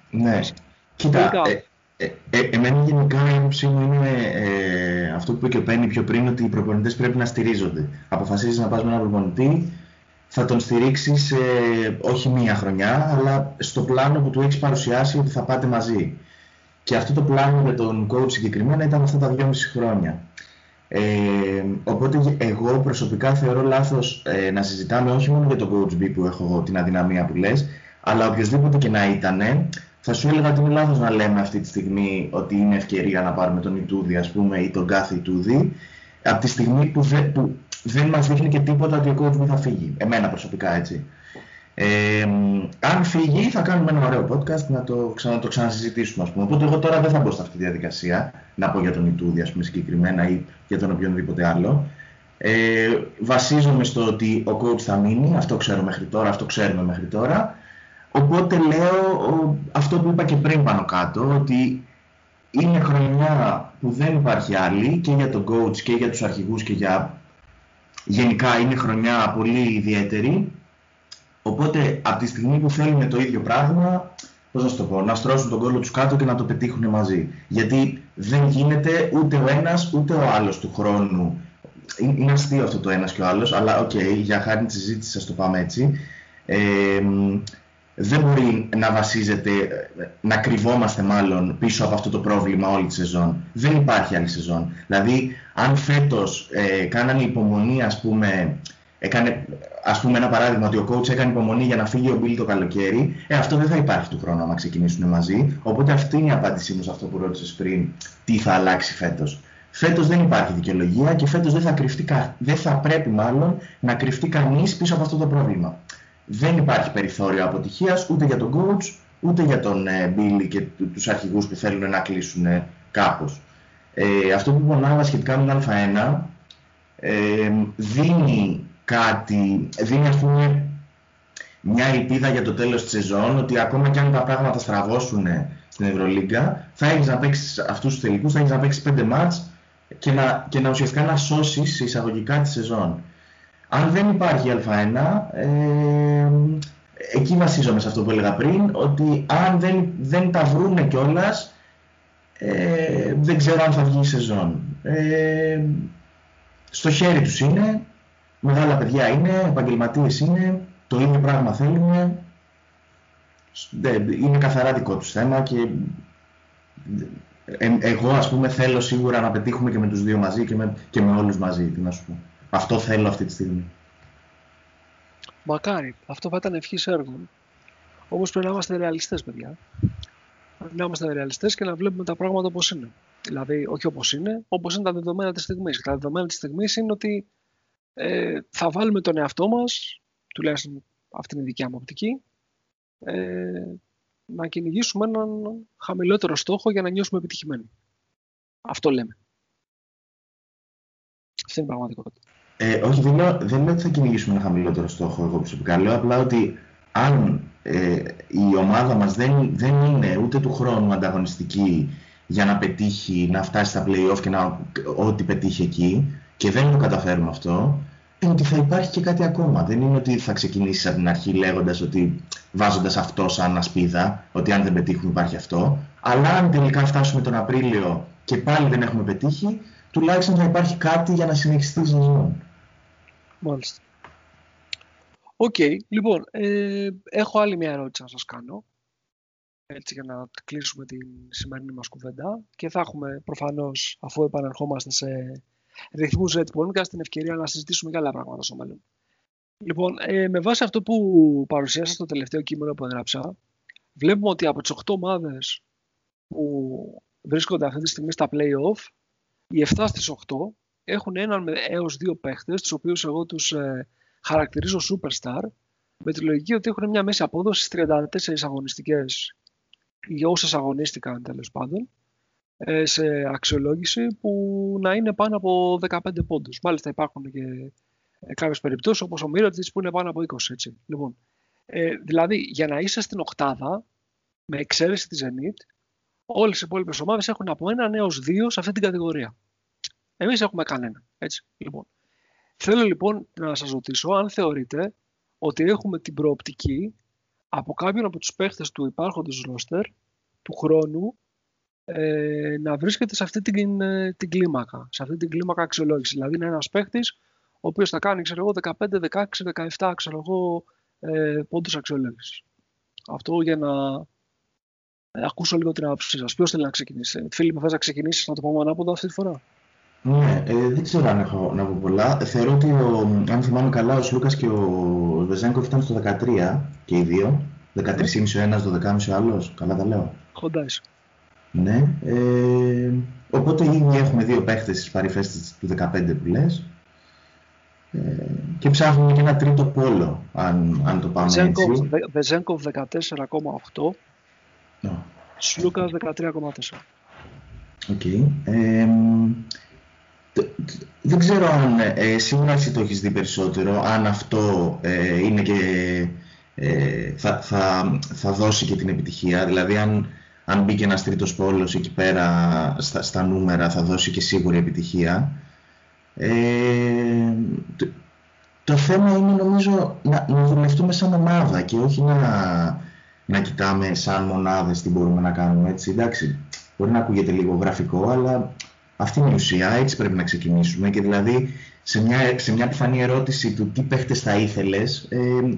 C: Ναι. Κοίτα, ε, ε, ε, εμένα γενικά η άποψή μου είναι ε, αυτό που είπε και ο Πένι πιο πριν, ότι οι προπονητές πρέπει να στηρίζονται. Αποφασίζεις να πας με έναν προπονητή, θα τον στηρίξεις ε, όχι μία χρονιά, αλλά στο πλάνο που του έχεις παρουσιάσει ότι θα πάτε μαζί. Και αυτό το πλάνο με τον coach συγκεκριμένα ήταν αυτά τα 2,5 χρόνια. Ε, οπότε εγώ προσωπικά θεωρώ λάθος ε, να συζητάμε όχι μόνο για τον coach B που έχω την αδυναμία που λες, αλλά οποιοδήποτε και να ήταν, θα σου έλεγα ότι είναι λάθος να λέμε αυτή τη στιγμή ότι είναι ευκαιρία να πάρουμε τον Ιτούδη ας πούμε ή τον κάθε Ιτούδη, από τη στιγμή που, δε, που δεν μας δείχνει και τίποτα ότι ο coach B θα φύγει. Εμένα προσωπικά έτσι. Ε, αν φύγει, θα κάνουμε ένα ωραίο podcast να το, ξανα, το ξανασυζητήσουμε. Ας πούμε. Οπότε εγώ τώρα δεν θα μπω σε αυτή τη διαδικασία να πω για τον Ιτούδη ας πούμε, συγκεκριμένα ή για τον οποιονδήποτε άλλο. Ε, βασίζομαι στο ότι ο coach θα μείνει, αυτό ξέρω μέχρι τώρα, αυτό ξέρουμε μέχρι τώρα. Οπότε λέω αυτό που είπα και πριν πάνω κάτω, ότι είναι χρονιά που δεν υπάρχει άλλη και για τον coach και για τους αρχηγούς και για γενικά είναι χρονιά πολύ ιδιαίτερη Οπότε από τη στιγμή που θέλουν το ίδιο πράγμα, πώς να το πω, να στρώσουν τον κόλλο τους κάτω και να το πετύχουν μαζί. Γιατί δεν γίνεται ούτε ο ένας ούτε ο άλλος του χρόνου. Είναι αστείο αυτό το ένας και ο άλλος, αλλά οκ, okay, για χάρη της συζήτησης σας το πάμε έτσι. Ε, δεν μπορεί να βασίζεται, να κρυβόμαστε μάλλον πίσω από αυτό το πρόβλημα όλη τη σεζόν. Δεν υπάρχει άλλη σεζόν. Δηλαδή, αν φέτος ε, κάνανε υπομονή, ας πούμε, έκανε, ας πούμε ένα παράδειγμα ότι ο coach έκανε υπομονή για να φύγει ο Μπίλ το καλοκαίρι, ε, αυτό δεν θα υπάρχει του χρόνου άμα ξεκινήσουν μαζί. Οπότε αυτή είναι η απάντησή μου σε αυτό που ρώτησες πριν, τι θα αλλάξει φέτος. Φέτος δεν υπάρχει δικαιολογία και φέτος δεν θα, κρυφτεί, δεν θα πρέπει μάλλον να κρυφτεί κανείς πίσω από αυτό το πρόβλημα δεν υπάρχει περιθώριο αποτυχίας ούτε για τον coach, ούτε για τον ε, Billy και τους αρχηγούς που θέλουν να κλείσουν ε, κάπως. Ε, αυτό που είπα σχετικά με τον Α1 ε, δίνει κάτι, δίνει ας πούμε μια ελπίδα για το τέλος της σεζόν ότι ακόμα και αν τα πράγματα στραβώσουν στην Ευρωλίγκα θα έχεις να παίξεις αυτούς τους τελικούς, θα έχεις να παίξεις πέντε μάτς και να, και να ουσιαστικά να σώσεις εισαγωγικά τη σεζόν. Αν δεν υπάρχει Α1, ε, εκεί βασίζομαι σε αυτό που έλεγα πριν, ότι αν δεν, δεν τα βρούνε κιόλας, ε, δεν ξέρω αν θα βγει η σεζόν. Ε, στο χέρι τους είναι, μεγάλα παιδιά είναι, επαγγελματίες είναι, το ίδιο πράγμα θέλουν, είναι καθαρά δικό τους θέμα και ε, εγώ ας πούμε θέλω σίγουρα να πετύχουμε και με τους δύο μαζί και με, και με όλους μαζί, τι να σου πω. Αυτό θέλω αυτή τη στιγμή.
A: Μακάρι. Αυτό θα ήταν ευχή έργο. Όμως πρέπει να είμαστε ρεαλιστές, παιδιά. Πρέπει να είμαστε ρεαλιστές και να βλέπουμε τα πράγματα όπως είναι. Δηλαδή, όχι όπως είναι, όπως είναι τα δεδομένα της στιγμής. Τα δεδομένα της στιγμής είναι ότι ε, θα βάλουμε τον εαυτό μας, τουλάχιστον αυτή είναι η δικιά μου οπτική, ε, να κυνηγήσουμε έναν χαμηλότερο στόχο για να νιώσουμε επιτυχημένοι. Αυτό λέμε. Αυτή είναι η πραγματικότητα.
C: Ε, όχι, δεν λέω, δεν λέω ότι θα κυνηγήσουμε ένα χαμηλότερο στόχο εγώ προσωπικά. Λέω απλά ότι αν ε, η ομάδα μας δεν, δεν είναι ούτε του χρόνου ανταγωνιστική για να πετύχει, να φτάσει στα play-off και να ό,τι πετύχει εκεί και δεν το καταφέρουμε αυτό, είναι ότι θα υπάρχει και κάτι ακόμα. Δεν είναι ότι θα ξεκινήσεις από την αρχή λέγοντας ότι βάζοντας αυτό σαν ασπίδα, ότι αν δεν πετύχουμε υπάρχει αυτό, αλλά αν τελικά φτάσουμε τον Απρίλιο και πάλι δεν έχουμε πετύχει, τουλάχιστον θα υπάρχει κάτι για να συνεχιστεί η σεζόν.
A: Μάλιστα. Οκ, λοιπόν, ε, έχω άλλη μια ερώτηση να σας κάνω, έτσι για να κλείσουμε την σημερινή μας κουβέντα και θα έχουμε προφανώς, αφού επανερχόμαστε σε ρυθμούς Red Podcast, την ευκαιρία να συζητήσουμε για άλλα πράγματα στο μέλλον. Λοιπόν, ε, με βάση αυτό που παρουσίασα στο τελευταίο κείμενο που έγραψα, βλέπουμε ότι από τις 8 ομάδες που βρίσκονται αυτή τη στιγμή στα play-off, οι 7 στις 8 έχουν έναν έως δύο παίχτες, τους οποίους εγώ τους ε, χαρακτηρίζω superstar, με τη λογική ότι έχουν μια μέση απόδοση στις 34 αγωνιστικές για όσες αγωνίστηκαν τέλος πάντων, ε, σε αξιολόγηση που να είναι πάνω από 15 πόντους. Μάλιστα υπάρχουν και ε, κάποιες περιπτώσεις όπως ο Μύρωτης που είναι πάνω από 20. Έτσι. Λοιπόν, ε, δηλαδή για να είσαι στην οκτάδα, με εξαίρεση της Zenit, όλες οι υπόλοιπες ομάδες έχουν από έναν έως δύο σε αυτή την κατηγορία. Εμείς έχουμε κανένα. Έτσι, λοιπόν. Θέλω λοιπόν να σας ρωτήσω αν θεωρείτε ότι έχουμε την προοπτική από κάποιον από τους παίχτες του υπάρχοντος ρόστερ του χρόνου ε, να βρίσκεται σε αυτή την, ε, την κλίμακα, σε αυτή την κλίμακα αξιολόγηση. Δηλαδή είναι ένας παίχτης ο οποίος θα κάνει ξέρω εγώ, 15, 16, 17 ξέρω εγώ, ε, πόντους αξιολόγησης. Αυτό για να ε, ακούσω λίγο την άποψή σας. Ποιος θέλει να ξεκινήσει; Φίλιππ, θες να ξεκινήσεις να το πάμε ανάποδα αυτή τη φορά;
C: Ναι, ε, δεν ξέρω αν έχω να πω πολλά. Θεωρώ ότι, ο, αν θυμάμαι καλά, ο Σλούκας και ο Βεζέγκοφ ήταν στο 13 και οι δύο. 13,5 ο ένας, 12,5 ο άλλος. Καλά τα λέω.
A: Κοντά
C: Ναι. Ε, οπότε ήδη έχουμε δύο παίχτες στις παρυφές του 15 που λες. Ε, και ψάχνουμε και ένα τρίτο πόλο, αν, αν το πάμε
A: Βεζένκοφ, έτσι. Βεζένκοφ 14,8. No. Σλούκας 13,4.
C: OK. Okay. Ε, δεν ξέρω αν ε, σίγουρα εσύ το έχεις δει περισσότερο, αν αυτό ε, είναι και ε, θα, θα, θα δώσει και την επιτυχία. Δηλαδή αν, αν μπει και ένας τρίτος πόλος εκεί πέρα στα, στα νούμερα θα δώσει και σίγουρη επιτυχία. Ε, το, το θέμα είναι νομίζω να, να δουλευτούμε σαν ομάδα και όχι να, να κοιτάμε σαν μονάδες τι μπορούμε να κάνουμε έτσι. Εντάξει, μπορεί να ακούγεται λίγο γραφικό, αλλά αυτή είναι η ουσία, έτσι πρέπει να ξεκινήσουμε και δηλαδή σε μια, σε μια επιφανή ερώτηση του τι παίχτες θα ήθελες, ε,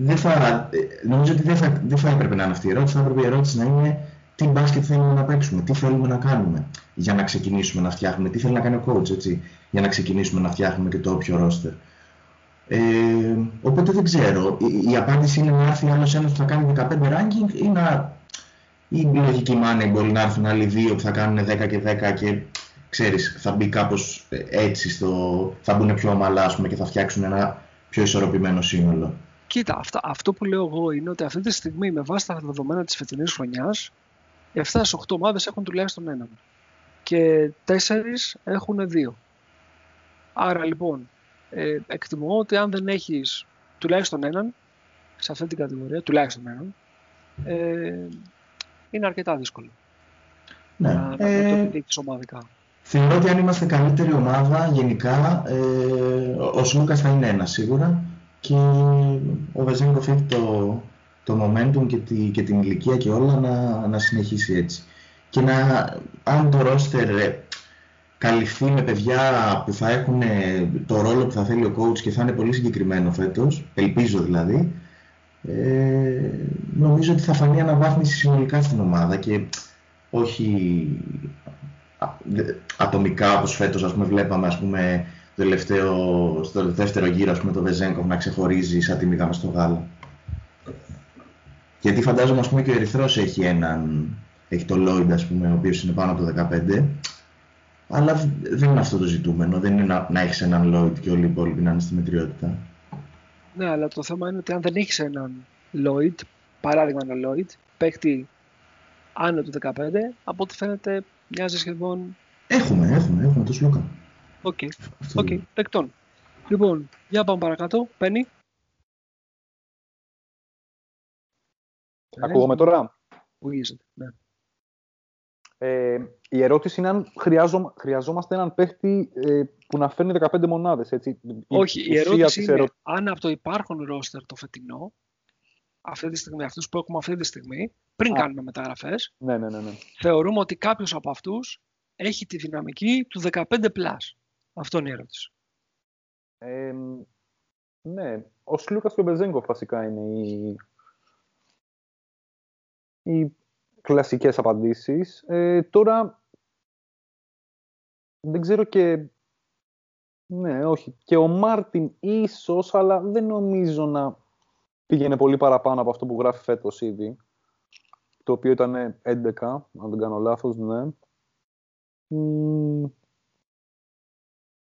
C: δεν θα, ε, νομίζω ότι δεν θα, δεν θα έπρεπε να είναι αυτή η ερώτηση. Θα έπρεπε η ερώτηση να είναι τι μπάσκετ θέλουμε να παίξουμε, τι θέλουμε να κάνουμε για να ξεκινήσουμε να φτιάχνουμε, τι θέλει να κάνει ο coach έτσι, για να ξεκινήσουμε να φτιάχνουμε και το όποιο roster. Ε, οπότε δεν ξέρω. Η, η απάντηση είναι να έρθει άλλος ένας που θα κάνει 15 ranking ή να. ή η λογική money μπορεί να έρθουν άλλοι δύο που θα κάνουν 10 και 10 και ξέρεις, θα μπει κάπως ε, έτσι στο. θα μπουν πιο ομαλά ας πούμε, και θα φτιάξουν ένα πιο ισορροπημένο σύνολο.
A: Κοίτα, αυτό, αυτό που λέω εγώ είναι ότι αυτή τη στιγμή με βάση τα δεδομένα της φετινής χρονιάς 7 στις 8 ομάδες έχουν τουλάχιστον έναν και 4 έχουν δύο. Άρα λοιπόν, ε, εκτιμώ ότι αν δεν έχεις τουλάχιστον έναν σε αυτή την κατηγορία, τουλάχιστον έναν, ε, είναι αρκετά δύσκολο
C: Ναι.
A: να, να
C: Ε,
A: το επιτύχεις ομαδικά.
C: Θεωρώ ότι αν είμαστε καλύτερη ομάδα γενικά, ε, ο- ο Σλούκας θα είναι ένας σίγουρα και ο Βεζέγκοφ έχει το, το momentum και, τη, και την ηλικία και όλα να, να συνεχίσει έτσι. Και να, αν το roster ε, καλυφθεί με παιδιά που θα έχουν ε, το ρόλο που θα θέλει ο coach και θα είναι πολύ συγκεκριμένο φέτος, ελπίζω δηλαδή, ε, νομίζω ότι θα φανεί αναβάθμιση συνολικά στην ομάδα και όχι α- δε- ατομικά όπως φέτος ας πούμε, βλέπαμε ας πούμε, το τελευταίο, στο δεύτερο γύρο ας πούμε, το Βεζέγκοφ να ξεχωρίζει σαν τη μύγα μες στο γάλα. Γιατί φαντάζομαι ας πούμε, και ο Ερυθρός έχει έναν, έχει το Lloyd ας πούμε, ο οποίος είναι πάνω από το 15 αλλά β- δεν είναι αυτό το ζητούμενο, δεν είναι να, να έχεις έναν Lloyd και όλοι οι υπόλοιποι να είναι στη μετριότητα.
A: Ναι, αλλά το θέμα είναι ότι αν δεν έχεις έναν Lloyd, παράδειγμα ένα Lloyd, παίχτη άνω του 15, από ό,τι φαίνεται μοιάζεις σχεδόν
C: Έχουμε, έχουμε, έχουμε το Σλούκα.
A: οκ.
C: Αυτό
A: Οκ,
C: λέω.
A: δεκτόν. Λοιπόν, για πάμε παρακάτω. Πένυ.
D: Ακούγομαι τώρα;
A: Ακούγεται, ναι.
D: Ε, η ερώτηση είναι αν χρειάζομαι, χρειαζόμαστε έναν παίχτη ε, που να φέρνει 15 μονάδες. Έτσι.
A: Όχι, η
D: ουσία
A: ερώτηση
D: της
A: είναι
D: ερω-
A: αν από το υπάρχον ρόστερ το φετινό, αυτή τη στιγμή, αυτούς που έχουμε αυτή τη στιγμή, πριν
D: Α.
A: κάνουμε μεταγραφές,
D: Ναι, ναι, ναι. ναι.
A: θεωρούμε ότι κάποιος από αυτούς έχει τη δυναμική του 15+. plus. Αυτό είναι η ερώτηση.
D: Ε, ναι, ο Σλούκας και ο Μπεζέγκοφ βασικά είναι οι, οι κλασικές απαντήσεις. Ε, τώρα, δεν ξέρω και... Ναι, όχι. Και ο Μάρτιν ίσως, αλλά δεν νομίζω να πήγαινε πολύ παραπάνω από αυτό που γράφει φέτος ήδη. Το οποίο ήταν 11, αν δεν κάνω λάθος, ναι. Μμμ,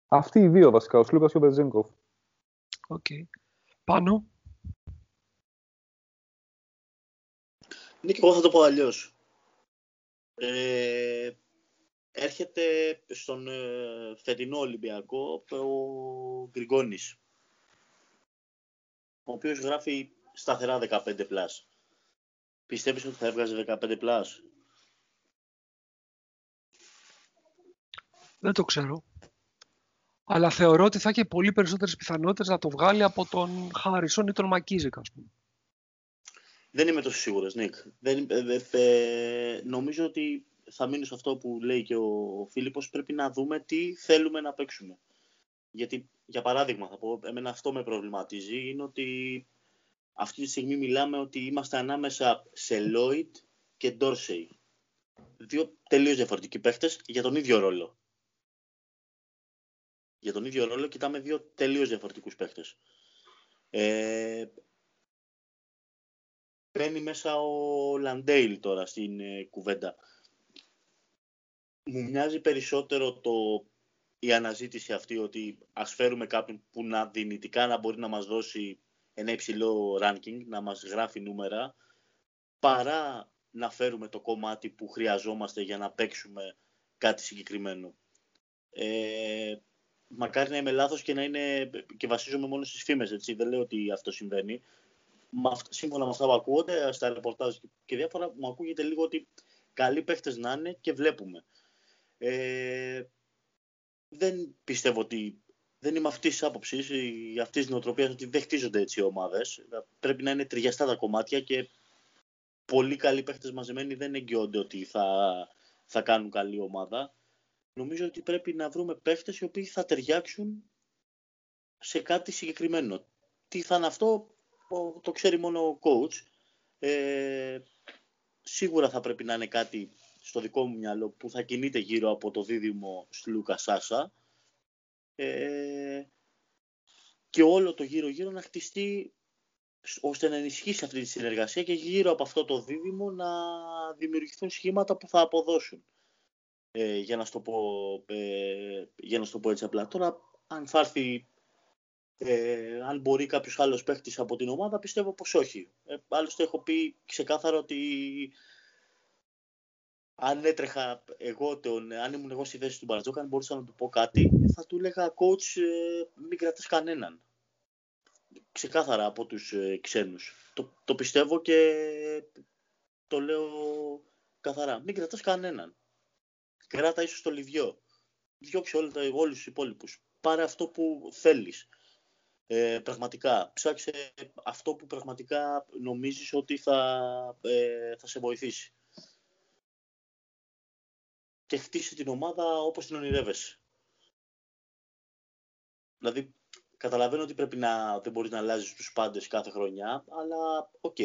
D: αυτοί οι δύο βασικά, ο Σλούκας και ο Μπεζέγκοφ.
A: Οκ. Πάνω.
B: Ναι, και εγώ θα το πω αλλιώς. Ε, έρχεται στον ε, φετινό Ολυμπιακό ο Γκριγκόνης, ο οποίος γράφει σταθερά 15 plus. Πιστεύεις ότι θα έβγαζε 15 plus;
A: Δεν το ξέρω. Αλλά θεωρώ ότι θα έχει πολύ περισσότερες πιθανότητες να το βγάλει από τον Χάρισον ή τον ΜακΚίσικ, ας πούμε.
B: Δεν είμαι τόσο σίγουρος, Νίκ. Δεν, ε, ε, ε, νομίζω ότι θα μείνω σε αυτό που λέει και ο Φίλιππος. Πρέπει να δούμε τι θέλουμε να παίξουμε. Γιατί, για παράδειγμα, θα πω, εμένα αυτό με προβληματίζει, είναι ότι αυτή τη στιγμή μιλάμε ότι είμαστε ανάμεσα σε Lloyd και Dorsey. Δύο τελείως διαφορετικοί παίχτες για τον ίδιο ρόλο. Για τον ίδιο ρόλο κοιτάμε δύο τελείως διαφορετικούς παίχτες. Ε, μπαίνει μέσα ο Λαντέιλ τώρα στην ε, κουβέντα. Μου μοιάζει περισσότερο το, η αναζήτηση αυτή ότι ας φέρουμε κάποιον που να δυνητικά να μπορεί να μας δώσει ένα υψηλό ranking, να μας γράφει νούμερα, παρά να φέρουμε το κομμάτι που χρειαζόμαστε για να παίξουμε κάτι συγκεκριμένο. Ε, μακάρι να είμαι λάθος και να είναι και βασίζομαι μόνο στις φήμες, έτσι. Δεν λέω ότι αυτό συμβαίνει. Μα, αυ- σύμφωνα με αυτά που ακούγονται στα ρεπορτάζ και διάφορα, μου ακούγεται λίγο ότι καλοί παίχτες να είναι και βλέπουμε. Ε, δεν πιστεύω ότι δεν είμαι αυτής της άποψης ή αυτής της νοοτροπίας ότι δεν χτίζονται έτσι οι ομάδες. Πρέπει να είναι ταιριαστά τα κομμάτια και πολύ καλοί παίχτε μαζεμένοι δεν εγγυώνται ότι θα, θα κάνουν καλή ομάδα. Νομίζω ότι πρέπει να βρούμε παίχτε οι οποίοι θα ταιριάξουν σε κάτι συγκεκριμένο. Τι θα είναι αυτό, το ξέρει μόνο ο coach. Ε, σίγουρα θα πρέπει να είναι κάτι στο δικό μου μυαλό που θα κινείται γύρω από το δίδυμο Σλούκα Σάσα ε, και όλο το γύρω-γύρω να χτιστεί ώστε να ενισχύσει αυτή τη συνεργασία και γύρω από αυτό το δίδυμο να δημιουργηθούν σχήματα που θα αποδώσουν. Ε, για, να στο πω, ε, για να στο πω έτσι απλά. Τώρα, αν θα έρθει, ε, αν μπορεί κάποιος άλλος παίχτης από την ομάδα, πιστεύω πως όχι. Ε, άλλωστε έχω πει ξεκάθαρα ότι αν έτρεχα εγώ τον, αν ήμουν εγώ στη θέση του Μπαρτζόκα, αν μπορούσα να του πω κάτι, θα του έλεγα coach ε, μην κρατάς κανέναν. Ξεκάθαρα από τους ε, ξένους. Το, το πιστεύω και το λέω καθαρά. Μην κρατάς κανέναν. Κράτα ίσως το Λίβιο. Διώξε όλα, όλους τους υπόλοιπους. Πάρε αυτό που θέλεις. Ε, πραγματικά. Ψάξε αυτό που πραγματικά νομίζεις ότι θα, ε, θα σε βοηθήσει και χτίσει την ομάδα όπως την ονειρεύεσαι. Δηλαδή, καταλαβαίνω ότι πρέπει να, δεν μπορείς να αλλάζεις τους πάντες κάθε χρονιά, αλλά οκ.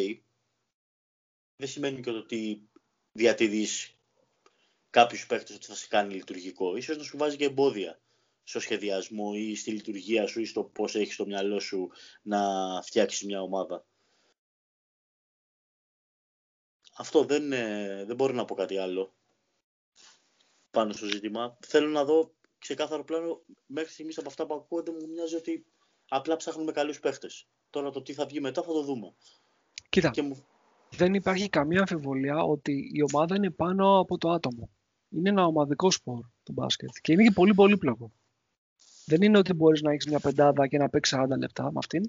B: Δεν σημαίνει και το ότι διατηρείς κάποιους παίκτες ότι θα σε κάνει λειτουργικό. Ίσως να σου βάζει και εμπόδια στο σχεδιασμό ή στη λειτουργία σου ή στο πώς έχεις το μυαλό σου να φτιάξεις μια ομάδα. Αυτό δεν, δεν μπορώ να πω κάτι άλλο πάνω στο ζήτημα. Θέλω να δω ξεκάθαρο πλάνο. Μέχρι στιγμής από αυτά που ακούγονται μου μοιάζει ότι απλά ψάχνουμε καλούς παίχτες. Τώρα το τι θα βγει μετά θα το δούμε.
A: Κοίτα. Δεν υπάρχει καμία αμφιβολία ότι η ομάδα είναι πάνω από το άτομο. Είναι ένα ομαδικό σπορ το μπάσκετ και είναι και πολύ πολύπλοκο. Δεν είναι ότι μπορείς να έχεις μια πεντάδα και να παίξεις 40 λεπτά με αυτήν.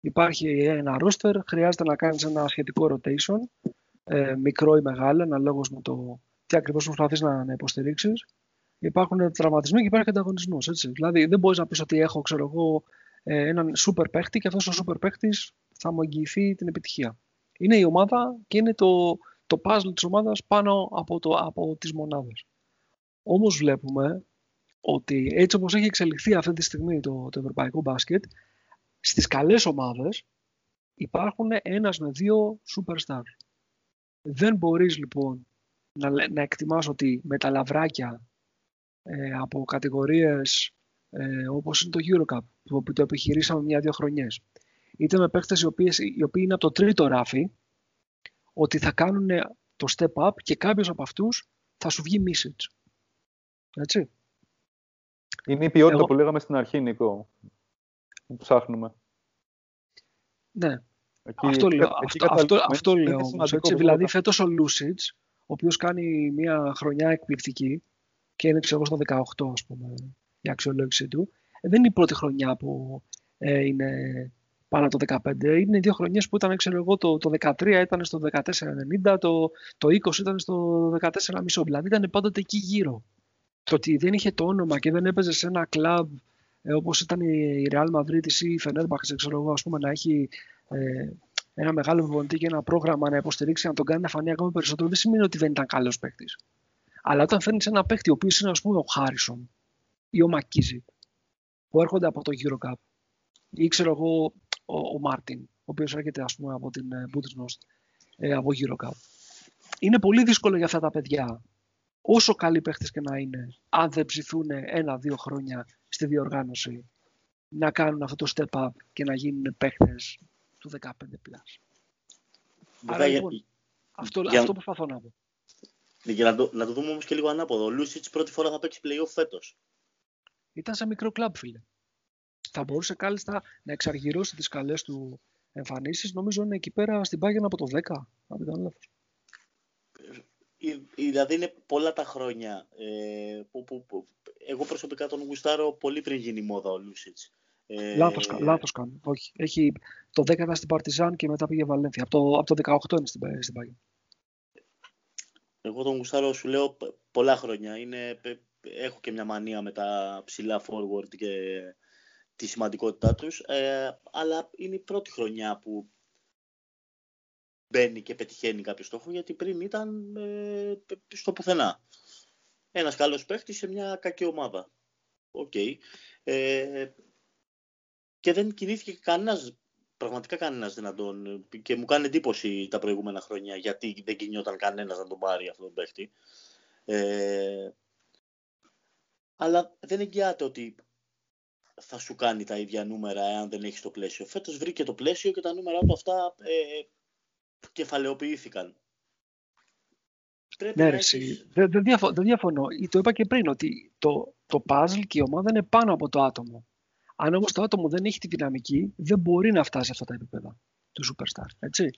A: Υπάρχει ένα ρόστερ, χρειάζεται να κάνεις ένα σχετικό rotation, ε, μικρό ή μεγάλο, αναλόγως με το τι ακριβώς προσπαθείς να, να υποστηρίξεις. Υπάρχουν τραυματισμοί και υπάρχει ανταγωνισμός. Δηλαδή, δεν μπορείς να πεις ότι έχω ξέρω εγώ, ε, έναν σούπερ παίχτη και αυτός ο σούπερ παίχτης θα μου εγγυηθεί την επιτυχία. Είναι η ομάδα και είναι το, το puzzle της ομάδας πάνω από, το, από τις μονάδες. Όμως βλέπουμε ότι έτσι όπως έχει εξελιχθεί αυτή τη στιγμή το, το ευρωπαϊκό μπάσκετ, στις καλές ομάδες υπάρχουν ένας με δύο superstar. Δεν μπορείς λοιπόν να, να εκτιμάς ότι με τα λαβράκια ε, από κατηγορίες ε, όπως είναι το Eurocup που το επιχειρήσαμε μια-δύο χρονιές είτε με παίχτες οι, οποίες, οι οποίοι είναι από το τρίτο ράφι ότι θα κάνουν το step up και κάποιος από αυτούς θα σου βγει message. Έτσι.
D: Είναι η ποιότητα που λέγαμε στην αρχή, Νίκο, που ψάχνουμε.
A: Ναι. αυτό λέω, αυτό, αυτό, αυτό λέω όμως, έτσι, δηλαδή φέτος ο Lucic ο οποίος κάνει μια χρονιά εκπληκτική και είναι ξέρω στο 18 ας πούμε η αξιολόγηση του. Ε, δεν είναι η πρώτη χρονιά που ε, είναι πάνω το 15. Είναι δύο χρονιές που ήταν, ξέρω εγώ, το, το 13 ήταν στο 14,90, το, το 20 ήταν στο 14,5. Δηλαδή ήταν πάντοτε εκεί γύρω. Το ότι δεν είχε το όνομα και δεν έπαιζε σε ένα κλαμπ ε, όπως ήταν η Real Madrid ή η Fenerbahce, ξέρω εγώ, ας πούμε, να έχει ε, ένα μεγάλο προπονητή και ένα πρόγραμμα να υποστηρίξει να τον κάνει να φανεί ακόμα περισσότερο, δεν σημαίνει ότι δεν ήταν καλός παίκτης. Αλλά όταν φέρνεις ένα παίκτη, ο οποίος είναι ας πούμε ο Χάρισον ή ο Μακίζη, που έρχονται από το Eurocup, ή ξέρω εγώ ο, ο Μάρτιν, ο οποίος έρχεται ας πούμε από την Budapest, ε, από Eurocup. Είναι πολύ δύσκολο για αυτά τα παιδιά, όσο καλοί παίχτε και να είναι, αν δεν ψηθούν ένα-δύο χρόνια στη διοργάνωση, να κάνουν αυτό το step up και να γίνουν παίχτε του 15 plus. Άρα λοιπόν, αυτό, για... αυτό προσπαθώ να πω.
B: Για να το, να το δούμε όμως και λίγο ανάποδο. Ο Λούσιτς πρώτη φορά θα παίξει playoff φέτος.
A: Ήταν σε μικρό κλαμπ, φίλε. Θα μπορούσε κάλλιστα να εξαργυρώσει τις καλές του εμφανίσεις. Νομίζω είναι εκεί πέρα στην πάγια από το 10, αν δεν κάνω λάθος.
B: Ε, δηλαδή είναι πολλά τα χρόνια ε, που, που, που, εγώ προσωπικά τον γουστάρω πολύ πριν γίνει μόδα ο Λούσιτς.
A: Ε... Λάθος, λάθος κάνει. Όχι. Έχει το 10 ήταν στην Παρτιζάν και μετά πήγε Βαλένθια. Από το, από το 18 είναι στην, στην Πάγια.
B: Εγώ τον Γουστάρο σου λέω πολλά χρόνια. Είναι, έχω και μια μανία με τα ψηλά forward και τη σημαντικότητά τους. Ε, αλλά είναι η πρώτη χρονιά που μπαίνει και πετυχαίνει κάποιο στόχο, γιατί πριν ήταν ε, στο πουθενά. Ένας καλός παίχτης σε μια κακή ομάδα. OK. Okay. Ε, και δεν κινήθηκε κανένας πραγματικά κανένας δεν να τον. και μου κάνει εντύπωση τα προηγούμενα χρόνια γιατί δεν κινιόταν κανένας να τον πάρει αυτόν τον παίχτη. Ε, αλλά δεν εγγυάται ότι θα σου κάνει τα ίδια νούμερα εάν δεν έχεις το πλαίσιο. Φέτος βρήκε το πλαίσιο και τα νούμερα του αυτά ε, κεφαλαιοποιήθηκαν.
A: ναι, έχεις... δεν, δεν, διαφωνώ. Το είπα και πριν ότι το, το puzzle και η ομάδα είναι πάνω από το άτομο. Αν όμως το άτομο δεν έχει τη δυναμική, δεν μπορεί να φτάσει σε αυτά τα επίπεδα του superstar. Έτσι.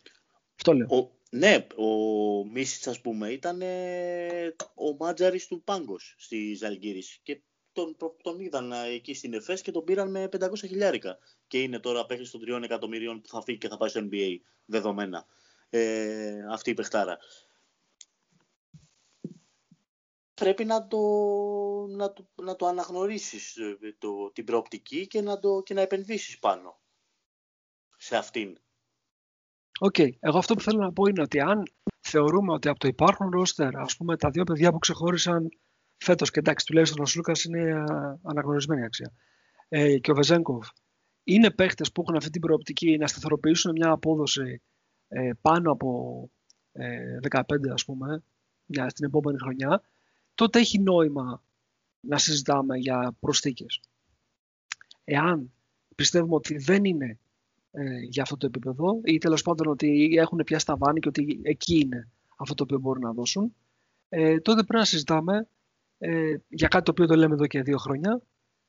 A: Αυτό λέω.
B: Ο, ναι, ο Μίσιτς ας πούμε ήταν ο μάτζαρης του Πάγκος στη Ζαλγκύρης και τον, τον είδαν εκεί στην ΕΦΕΣ και τον πήραν με 500 χιλιάρικα και είναι τώρα παίχτης των 3 εκατομμυρίων που θα φύγει και θα πάει στο NBA δεδομένα ε, αυτή η παιχτάρα. Πρέπει να το, να το, να το αναγνωρίσεις ε, το, την προοπτική και να, το, και να επενδύσεις πάνω σε αυτήν.
A: OK. Okay. Εγώ αυτό που θέλω να πω είναι ότι αν θεωρούμε ότι από το υπάρχον ρόστερ, ας πούμε τα δύο παιδιά που ξεχώρισαν φέτος και εντάξει τουλάχιστον ο Σλούκας είναι αναγνωρισμένη αξία ε, και ο Βεζέγκοφ είναι παίχτες που έχουν αυτή την προοπτική να σταθεροποιήσουν μια απόδοση ε, πάνω από ε, 15 ας πούμε μια, στην επόμενη χρονιά τότε έχει νόημα να συζητάμε για προσθήκες. Εάν πιστεύουμε ότι δεν είναι ε, για αυτό το επίπεδο ή τέλος πάντων ότι έχουν πια σταβάνει και ότι εκεί είναι αυτό το οποίο μπορούν να δώσουν, ε, τότε πρέπει να συζητάμε ε, για κάτι το οποίο το λέμε εδώ και δύο χρόνια,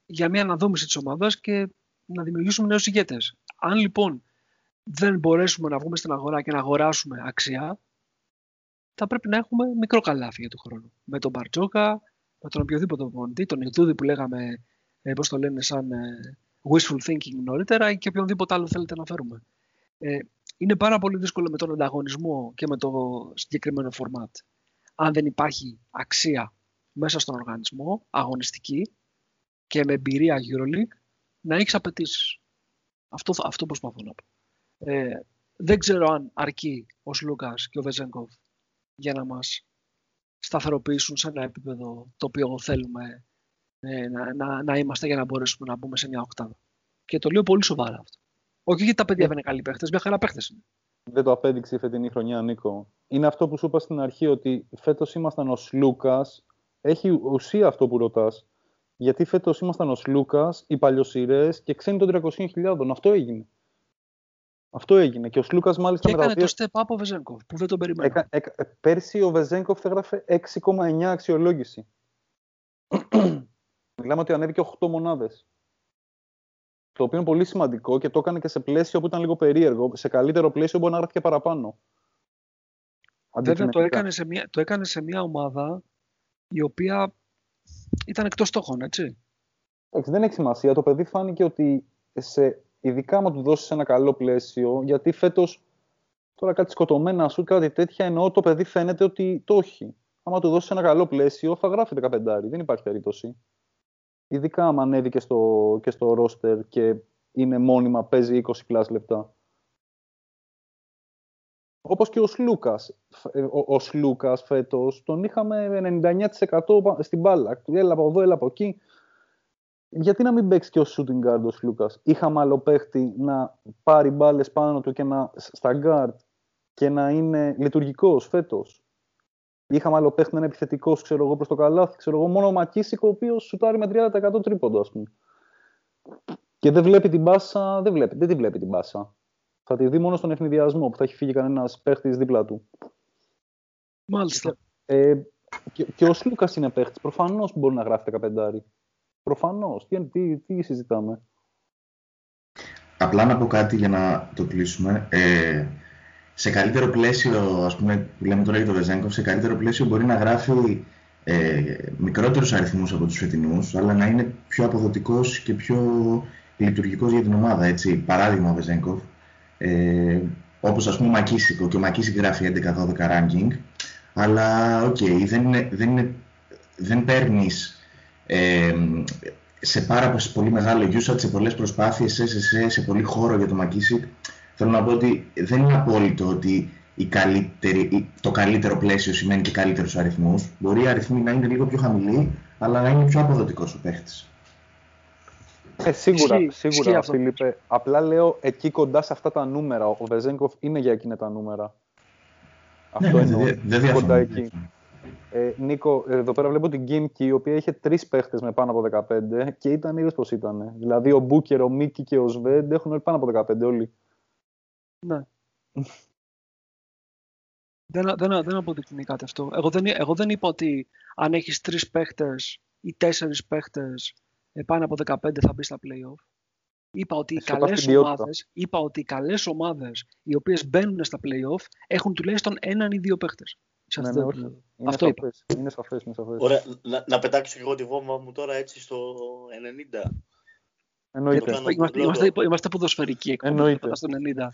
A: για μια αναδόμηση της ομάδας και να δημιουργήσουμε νέους ηγέτες. Αν λοιπόν δεν μπορέσουμε να βγούμε στην αγορά και να αγοράσουμε αξία, θα πρέπει να έχουμε μικρό καλάφι για τον χρόνο. Με τον Μπαρτζόκα, με τον οποιοδήποτε πονητή, τον Ιδούδη που λέγαμε, ε, πώς το λένε, σαν ε, wishful thinking νωρίτερα ή και οποιονδήποτε άλλο θέλετε να φέρουμε. Ε, είναι πάρα πολύ δύσκολο με τον ανταγωνισμό και με το συγκεκριμένο format. Αν δεν υπάρχει αξία μέσα στον οργανισμό, αγωνιστική και με εμπειρία EuroLeague, να έχεις απαιτήσεις. Αυτό, αυτό προσπαθώ να πω. Ε, δεν ξέρω αν αρκεί ο Σλούκας και ο Βεζέγκοφ για να μας σταθεροποιήσουν σε ένα επίπεδο το οποίο θέλουμε ε, να, να, να, είμαστε για να μπορέσουμε να μπούμε σε μια οκτάδα. Και το λέω πολύ σοβαρά αυτό. Όχι γιατί τα παιδιά δεν είναι καλοί παίχτες, μια χαρά παίχτες είναι.
D: Δεν το απέδειξε η φετινή χρονιά, Νίκο. Είναι αυτό που σου είπα στην αρχή, ότι φέτος ήμασταν ως Λούκας. Έχει ουσία αυτό που ρωτάς. Γιατί φέτος ήμασταν ως Λούκας, οι παλιοσυρές και ξένοι των 300.000. Αυτό έγινε. Αυτό έγινε. Και ο Σλούκας μάλιστα.
A: Και έκανε το step up ο Βεζέγκοφ που δεν τον περιμένω.
D: πέρσι ο Βεζέγκοφ έγραφε 6,9 αξιολόγηση. Μιλάμε ότι ανέβηκε 8 μονάδες. Το οποίο είναι πολύ σημαντικό και το έκανε και σε πλαίσιο που ήταν λίγο περίεργο. Σε καλύτερο πλαίσιο μπορεί να γράφει και παραπάνω.
A: Βέβαια το έκανε, σε μια, το έκανε σε μια ομάδα η οποία ήταν εκτός στόχων, έτσι.
D: δεν έχει σημασία. Το παιδί φάνηκε ότι σε ειδικά άμα του δώσεις ένα καλό πλαίσιο, γιατί φέτος τώρα κάτι σκοτωμένα σου, κάτι τέτοια, εννοώ το παιδί φαίνεται ότι το έχει. Άμα του δώσεις ένα καλό πλαίσιο, θα γράφει 15. Δεν υπάρχει περίπτωση. Ειδικά άμα ανέβει και στο, και στο roster και είναι μόνιμα, παίζει 20 πλάς λεπτά. Όπως και ο Σλούκας. Ο, ο Σλούκας φέτος τον είχαμε 99% στην μπάλα. Έλα από εδώ, έλα από εκεί γιατί να μην παίξει και ο shooting guard ο Λούκα. Είχαμε άλλο παίχτη να πάρει μπάλες πάνω του και να στα guard και να είναι λειτουργικός φέτος. Είχαμε άλλο παίχτη να είναι επιθετικός, ξέρω εγώ, προς το καλάθι. Ξέρω εγώ, μόνο ο Μακίσικο, ο οποίος σουτάρει με 30% τρίποντο, ας πούμε. Και δεν βλέπει την μπάσα, δεν, βλέπει, δεν τη βλέπει την μπάσα. Θα τη δει μόνο στον ευνηδιασμό που θα έχει φύγει κανένας παίχτης δίπλα του.
A: Μάλιστα.
D: Ε, και, και ο Σλούκας είναι παίχτης. Προφανώς μπορεί να γράφει 15. Προφανώς. Τι, τι, τι συζητάμε;
C: Απλά να πω κάτι για να το κλείσουμε. Ε, σε καλύτερο πλαίσιο, ας πούμε, που λέμε τώρα για το Βεζένκοφ, σε καλύτερο πλαίσιο μπορεί να γράφει ε, μικρότερους αριθμούς από τους φετινούς, αλλά να είναι πιο αποδοτικός και πιο λειτουργικός για την ομάδα. Έτσι. Παράδειγμα ο Βεζένκοφ, ε, όπως ας πούμε ο ΜακΚίσικ, και ο ΜακΚίσικ γράφει 11-12 ranking, αλλά OK, okay, δεν, δεν, είναι, δεν παίρνεις ε, σε πάρα πολύ μεγάλο usage, σε πολλές προσπάθειες, σε, σε, σε πολύ χώρο για το Μακίσικ. Θέλω να πω ότι δεν είναι απόλυτο ότι η καλύτερη, το καλύτερο πλαίσιο σημαίνει και καλύτερους αριθμούς. Μπορεί οι αριθμοί να είναι λίγο πιο χαμηλοί, αλλά να είναι πιο αποδοτικός ο παίχτης.
D: Ε, σίγουρα,
A: Ισχύει,
D: σίγουρα,
A: ισχύει αυτό.
D: Φίλιππε. Απλά λέω εκεί κοντά σε αυτά τα νούμερα. Ο Βεζέγκοφ είναι για εκείνα τα νούμερα.
C: Ναι,
D: Αυτό
C: ναι,
D: εννοώ.
C: δεν- δεν
D: κοντά
C: διαφωνώ.
D: εκεί. Ε, Νίκο, εδώ πέρα βλέπω την Γκίμκι, η οποία είχε τρεις παίχτες με πάνω από 15 και ήταν, είδε πώς ήταν. Δηλαδή ο Μπούκερ, ο Μίκη και ο Σβέντ έχουν όλοι πάνω από 15 όλοι.
A: Ναι. δεν, δεν, δεν αποδεικνύει κάτι αυτό. Εγώ δεν, εγώ δεν είπα ότι αν έχεις τρεις παίχτες ή τέσσερις παίχτες ε, πάνω από 15 θα μπεις στα play-off. Είπα ότι, οι
D: Εσύ είπας
A: καλές
D: την ποιότητα.
A: ομάδες, είπα ότι οι καλές ομάδες οι οποίες μπαίνουν στα play-off έχουν τουλάχιστον έναν ή δύο παίχτες. Σε
D: Ναι,
A: αυτό
D: ναι,
A: το
D: όχι.
A: επίπεδο.
D: Είναι
A: Αυτό είπα.
D: σαφές, είναι σαφές, είναι σαφές.
B: Ωραία, να, να πετάξω και εγώ τη βόμβα μου τώρα έτσι στο 90.
D: Εννοείται.
B: Το κάνω.
A: Είμαστε,
B: λόγο.
A: είμαστε, είμαστε ποδοσφαιρικοί εκπομπή.
D: Εννοείται.
A: Πετάς στο 90.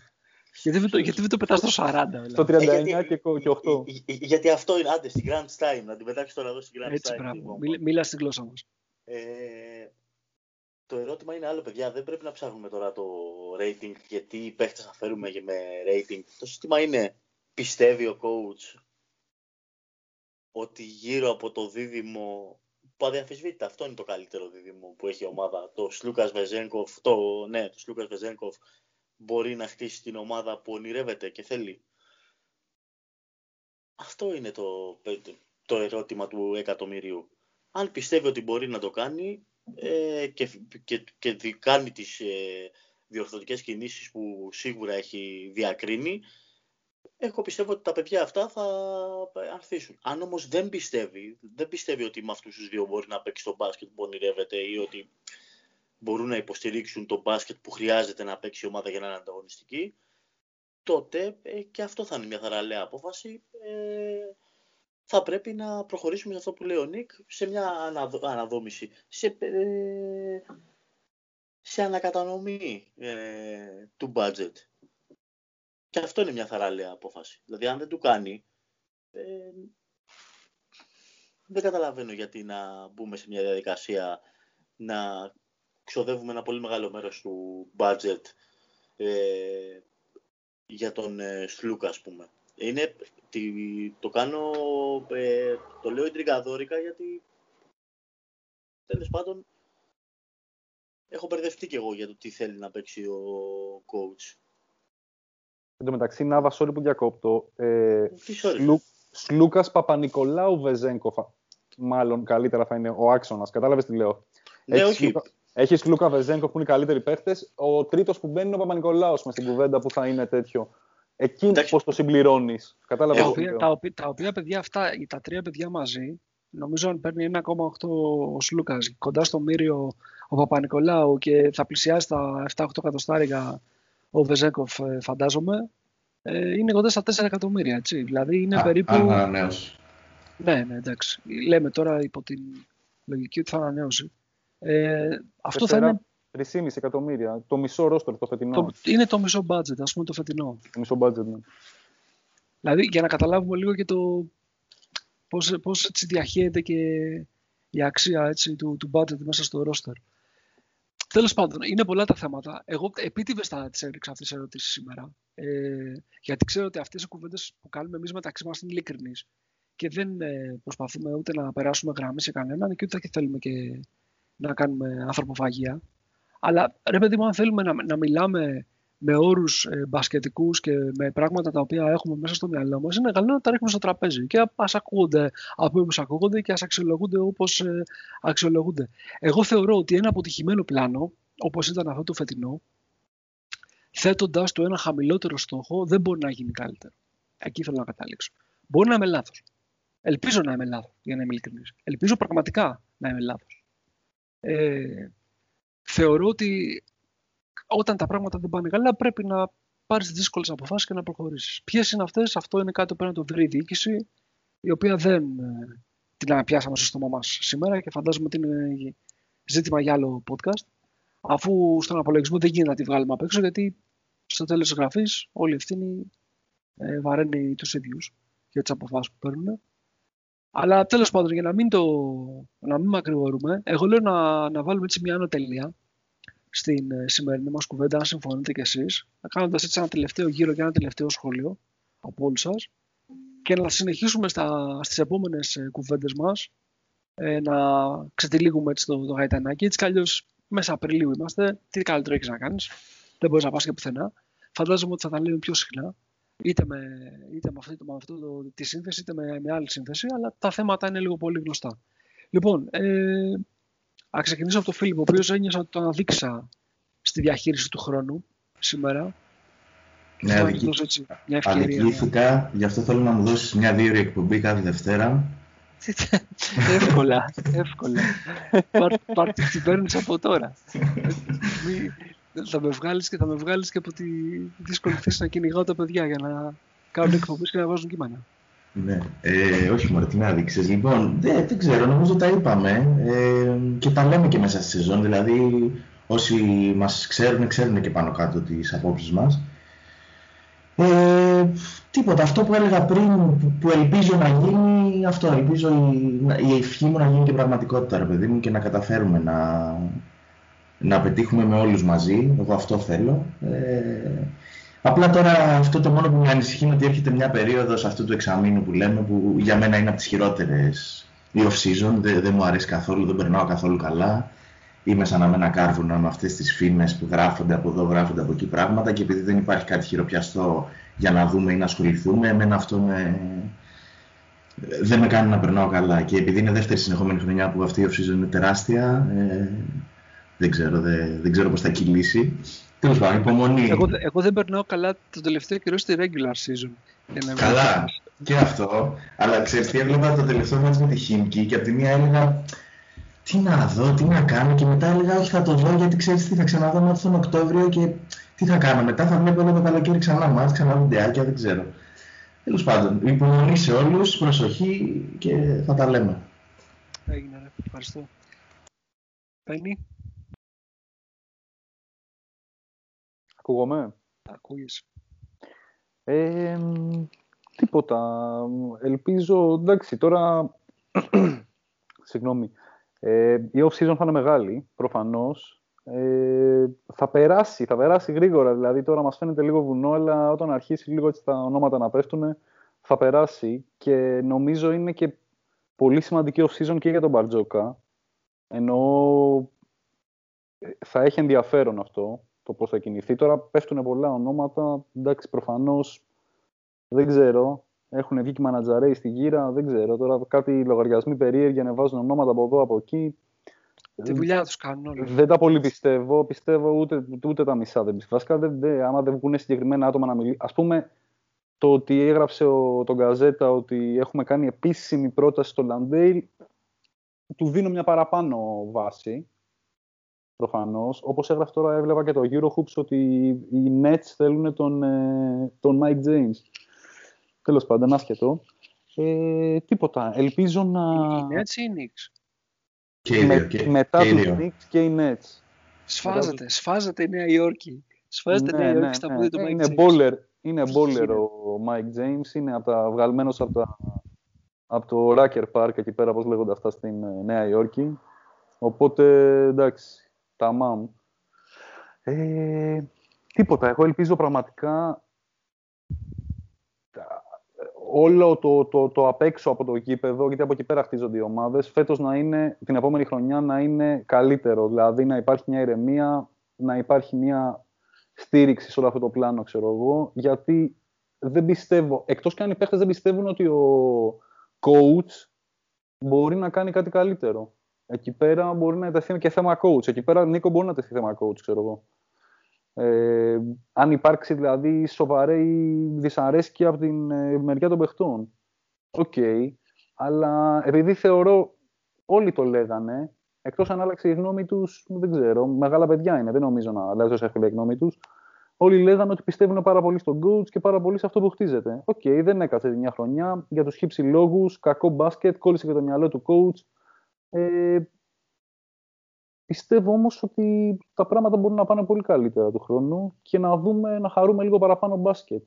A: Γιατί δεν το, γιατί δεν το πετάς στο 40. δηλαδή;
D: Στο 39 και, κο- και 8.
B: Ε, ε, ε, γιατί αυτό είναι, άντε, στην Grand Time, να την πετάξω τώρα εδώ στην Grand
A: Έτσι,
B: Time. τη
A: μπράβο.
B: βόμβα.
A: Μίλα, μίλας στη γλώσσα μας.
B: Ε, το ερώτημα είναι άλλο, παιδιά. Δεν πρέπει να ψάχνουμε τώρα το rating γιατί οι παίχτες θα φέρουμε και με rating. Το σύστημα είναι, πιστεύει ο coach ότι γύρω από το δίδυμο που αδιαφυσβήτητα αυτό είναι το καλύτερο δίδυμο που έχει η ομάδα. Το Σλούκας Βεζένκοφ, το, ναι, το Σλούκας Βεζένκοφ μπορεί να χτίσει την ομάδα που ονειρεύεται και θέλει. Αυτό είναι το, το ερώτημα του εκατομμυρίου. Αν πιστεύει ότι μπορεί να το κάνει ε, και, και, και δι- κάνει τις ε, διορθωτικές κινήσεις που σίγουρα έχει διακρίνει, εγώ πιστεύω ότι τα παιδιά αυτά θα ανθίσουν. Αν όμως δεν πιστεύει, δεν πιστεύει ότι με αυτούς τους δύο μπορεί να παίξει το μπάσκετ που ονειρεύεται ή ότι μπορούν να υποστηρίξουν το μπάσκετ που χρειάζεται να παίξει η ομάδα για να είναι ανταγωνιστική, τότε ε, και αυτό θα είναι μια θαραλέα απόφαση. Ε, θα πρέπει να προχωρήσουμε σε αυτό που λέει ο Νίκ, σε μια αναδο- αναδόμηση, σε, ε, σε ανακατανομή ε, του budget. Και αυτό είναι μια θαραλέα απόφαση. Δηλαδή, αν δεν του κάνει, ε, δεν καταλαβαίνω γιατί να μπούμε σε μια διαδικασία να ξοδεύουμε ένα πολύ μεγάλο μέρος του budget ε, για τον ε, Σλούκα, ας πούμε. Είναι, τι, το κάνω, ε, το λέω εντρικαδόρικα γιατί τέλος πάντων έχω μπερδευτεί κι εγώ για το τι θέλει να παίξει ο coach.
D: Εν τω μεταξύ, Νάβα, sorry που διακόπτω. Ε,
B: Τι sorry.
D: Σλου, Σλούκας Παπα-Νικολάου Βεζέγκοφ. Μάλλον καλύτερα θα είναι ο άξονας. Κατάλαβες τι λέω.
B: Ναι,
D: Έχεις
B: όχι.
D: Λούκα- Έχεις Λούκα Βεζέγκοφ που είναι οι καλύτεροι παίχτες. Ο τρίτος που μπαίνει είναι ο Παπα-Νικολάους μες στην κουβέντα που θα είναι τέτοιο. Εκεί
B: Εντάξει.
D: πώς το συμπληρώνεις. Κατάλαβες
A: τα,
B: Εγώ-
D: τι
A: οποία,
D: λέω.
A: τα, οποία, τα οποία παιδιά αυτά, τα τρία παιδιά μαζί, νομίζω αν παίρνει 1,8 ο Σλούκας, κοντά στο Μύριο ο Παπα-Νικολάου και θα πλησιάσει τα 7-8 εκατοστάρικα ο Βεζέκοφ, ε, φαντάζομαι, ε, είναι κοντά στα 4 εκατομμύρια, έτσι. Δηλαδή είναι
C: Α,
A: περίπου...
C: Αν ανανέωση.
A: Ναι, ναι, εντάξει. Λέμε τώρα υπό την λογική ότι θα ανανέωσει. Ε, αυτό θα είναι,
D: 3,5 εκατομμύρια. Το μισό ρόστορ το φετινό.
A: το, είναι το μισό budget, ας πούμε, το φετινό.
D: Το μισό budget, ναι.
A: Δηλαδή, για να καταλάβουμε λίγο και το πώς, πώς έτσι διαχέεται και η αξία έτσι, του, του budget μέσα στο roster. Τέλος πάντων, είναι πολλά τα θέματα. Εγώ επίτηδε θα τι έριξα αυτές τις ερωτήσεις σήμερα. Ε, γιατί ξέρω ότι αυτές οι κουβέντες που κάνουμε εμείς μεταξύ μας είναι ειλικρινείς. Και δεν ε, προσπαθούμε ούτε να περάσουμε γραμμή σε κανέναν και ούτε και θέλουμε και να κάνουμε ανθρωποφαγία. Αλλά ρε παιδί μου, αν θέλουμε να, να μιλάμε με όρους ε, μπασκετικούς και με πράγματα τα οποία έχουμε μέσα στο μυαλό μας, είναι καλό να τα ρίχνουμε στο τραπέζι. Και ας ακούγονται από όπου ακούγονται και ας αξιολογούνται όπως ε, αξιολογούνται. Εγώ θεωρώ ότι ένα αποτυχημένο πλάνο, όπως ήταν αυτό το φετινό, θέτοντας του ένα χαμηλότερο στόχο, δεν μπορεί να γίνει καλύτερο. Εκεί θέλω να καταλήξω. Μπορεί να είμαι λάθος. Ελπίζω να είμαι λάθος, για να είμαι ειλικρινής. Ελπίζω πραγματικά να είμαι λάθος. Ε, θεωρώ ότι όταν τα πράγματα δεν πάνε καλά, πρέπει να πάρεις τι δύσκολες αποφάσεις και να προχωρήσεις. Ποιες είναι αυτές, αυτό είναι κάτι που πρέπει να το βρει η διοίκηση, η οποία δεν ε, την αναπιάσαμε στο στόμα μας σήμερα και φαντάζομαι ότι είναι ζήτημα για άλλο podcast. Αφού στον απολογισμό δεν γίνεται να τη βγάλουμε απ' έξω, γιατί στο τέλος της γραφής όλη η ευθύνη ε, βαραίνει τους ίδιους για τις αποφάσεις που παίρνουν. Αλλά τέλος πάντων, για να μην, το, να μην μακρηγορούμε, εγώ λέω να, να βάλουμε έτσι μια άνω τελεία στην ε, σημερινή μας κουβέντα, αν συμφωνείτε κι εσείς, κάνοντας έτσι ένα τελευταίο γύρο και ένα τελευταίο σχόλιο από όλους σας και να συνεχίσουμε στα, στις επόμενες ε, κουβέντες μας ε, να ξετυλίγουμε έτσι το, το γαϊτανάκι. Έτσι κι αλλιώς μέσα Απριλίου είμαστε. Τι καλύτερο έχεις να κάνεις. Δεν μπορείς να πας και πουθενά. Φαντάζομαι ότι θα τα λέμε πιο συχνά. Είτε με, είτε με αυτή, με αυτό το, τη σύνθεση, είτε με, με άλλη σύνθεση, αλλά τα θέματα είναι λίγο πολύ γνωστά. Λοιπόν, ε, Α ξεκινήσω από τον Φίλιππ, ο οποίος ένιωσα ότι τον αδείξα στη διαχείριση του χρόνου σήμερα.
C: Ναι, αδικη... αδικήθηκα, γι' αυτό θέλω να μου δώσεις μια δύο εκπομπή κάθε Δευτέρα.
A: εύκολα, εύκολα. Πάρ' την παίρνεις από τώρα. θα με βγάλεις και θα με βγάλεις και από τη δύσκολη θέση να κυνηγάω τα παιδιά για να κάνουν εκπομπές και να βάζουν κείμενα.
C: Ναι, ε, όχι μόνο την άδειξες. Λοιπόν, δεν, δεν ξέρω, νομίζω τα είπαμε ε, και τα λέμε και μέσα στη σεζόν. Δηλαδή, όσοι μας ξέρουν, ξέρουν και πάνω κάτω τις απόψεις μας. Ε, τίποτα, αυτό που έλεγα πριν, που ελπίζω να γίνει, αυτό ελπίζω η, η ευχή μου να γίνει και πραγματικότητα, ρε παιδί μου, και να καταφέρουμε να, να πετύχουμε με όλους μαζί. Εγώ αυτό θέλω. Ε, Απλά τώρα αυτό το μόνο που με ανησυχεί είναι ότι έρχεται μια περίοδος αυτού του εξαμήνου που λέμε που για μένα είναι από τις χειρότερες η off-season, δεν, δεν μου αρέσει καθόλου, δεν περνάω καθόλου καλά. Είμαι σαν να με ένα κάρβουνα με αυτές τις φήμες που γράφονται από εδώ, γράφονται από εκεί πράγματα και επειδή δεν υπάρχει κάτι χειροπιαστό για να δούμε ή να ασχοληθούμε, εμένα αυτό με... δεν με κάνει να περνάω καλά. Και επειδή είναι δεύτερη συνεχόμενη χρονιά που αυτή η off-season είναι τεράστια, ε, δεν ξέρω, δεν, δεν ξέρω πώς θα κυλήσει. Τέλος πάντων, υπομονή.
A: Εγώ, εγώ δεν περνάω καλά το τελευταίο καιρό στη regular season.
C: Καλά, και αυτό. Αλλά ξέρεις τι έβλεπα το τελευταίο μάτι με τη Χίμκι και από τη μία έλεγα τι να δω, τι να κάνω και μετά έλεγα όχι θα το δω γιατί ξέρεις τι θα ξαναδώ μέχρι τον Οκτώβριο και τι θα κάνω. Μετά θα βλέπω όλο το καλοκαίρι ξανά μάτς, ξανά βιντεάκια, δεν ξέρω. Τέλος πάντων, υπομονή σε όλους, προσοχή και θα τα λέμε.
A: Έγινε, ευχαριστώ. Παίρνει.
D: Ακούγομαι;
A: Ακούγεις.
D: Ε, τίποτα. Ελπίζω, εντάξει, τώρα... Συγγνώμη. Ε, η off-season θα είναι μεγάλη, προφανώς. Ε, θα περάσει, θα περάσει γρήγορα. Δηλαδή τώρα μας φαίνεται λίγο βουνό, αλλά όταν αρχίσει λίγο έτσι τα ονόματα να πέφτουν, θα περάσει. Και νομίζω είναι και πολύ σημαντική off-season και για τον Μπαρτζόκα. Ενώ ε, θα έχει ενδιαφέρον αυτό το πώς θα κινηθεί. Τώρα πέφτουν πολλά ονόματα, εντάξει προφανώς δεν ξέρω. Έχουν βγει και μανατζαρέοι στη γύρα, δεν ξέρω. Τώρα κάποιοι λογαριασμοί περίεργοι ανεβάζουν ονόματα από εδώ, από εκεί.
A: Τη δουλειά τους κάνουν όλοι.
D: Δεν τα πολύ πιστεύω. Πιστεύω ούτε, ούτε τα μισά δεν πιστεύω. Βασικά, δεν, δεν, άμα δεν βγουν συγκεκριμένα άτομα να μιλήσουν. Α πούμε, το ότι έγραψε ο, τον Γκαζέτα ότι έχουμε κάνει επίσημη πρόταση στο Λαντέιλ, του δίνω μια παραπάνω βάση προφανώς. Όπως έγραφε τώρα, έβλεπα και το Eurohoops ότι οι Nets θέλουν τον, ε, τον Mike James. Τέλος πάντων, άσχετο. Ε, τίποτα. Ελπίζω να.
A: Οι Nets ή οι Knicks;
C: Και Με, και,
D: μετά τους Knicks και οι Nets.
A: Σφάζεται, σφάζεται η Νέα Υόρκη. Σφάζεται
D: ναι,
A: η Νέα Υόρκη
D: ναι,
A: στα
D: ναι.
A: πόδια του Mike
D: είναι
A: James.
D: Bowler, είναι bowler ο Mike James, είναι από τα, βγαλμένος από, τα, από το Racker Park εκεί πέρα, όπως λέγονται αυτά στην ε, Νέα Υόρκη. Οπότε, εντάξει, τα μάμ. Ε, τίποτα. Εγώ ελπίζω πραγματικά όλο το, το, το απ' έξω από το γήπεδο, γιατί από εκεί πέρα χτίζονται οι ομάδες, φέτος να είναι, την επόμενη χρονιά να είναι καλύτερο. Δηλαδή να υπάρχει μια ηρεμία, να υπάρχει μια στήριξη σε όλο αυτό το πλάνο, ξέρω εγώ, γιατί δεν πιστεύω, εκτός και αν οι παίχτες δεν πιστεύουν ότι ο coach μπορεί να κάνει κάτι καλύτερο. Εκεί πέρα μπορεί να τεθεί και θέμα coach. Εκεί πέρα, Νίκο, μπορεί να τεθεί θέμα coach, ξέρω εγώ. Ε, αν υπάρξει δηλαδή σοβαρή δυσαρέσκεια από την ε, μεριά των παιχτών. Οκ. Αλλά επειδή θεωρώ όλοι το λέγανε, εκτός αν άλλαξε η γνώμη τους, δεν ξέρω, μεγάλα παιδιά είναι, δεν νομίζω να αλλάζει όσο η γνώμη τους, όλοι λέγανε ότι πιστεύουν πάρα πολύ στον coach και πάρα πολύ σε αυτό που χτίζεται. Οκ, δεν έκατσε μια χρονιά για τους Χ, Ψ λόγους, κακό μπάσκετ, κόλλησε και το μυαλό του coach, ε, πιστεύω όμως ότι τα πράγματα μπορούν να πάνε πολύ καλύτερα του χρόνου και να δούμε, να χαρούμε λίγο παραπάνω μπάσκετ.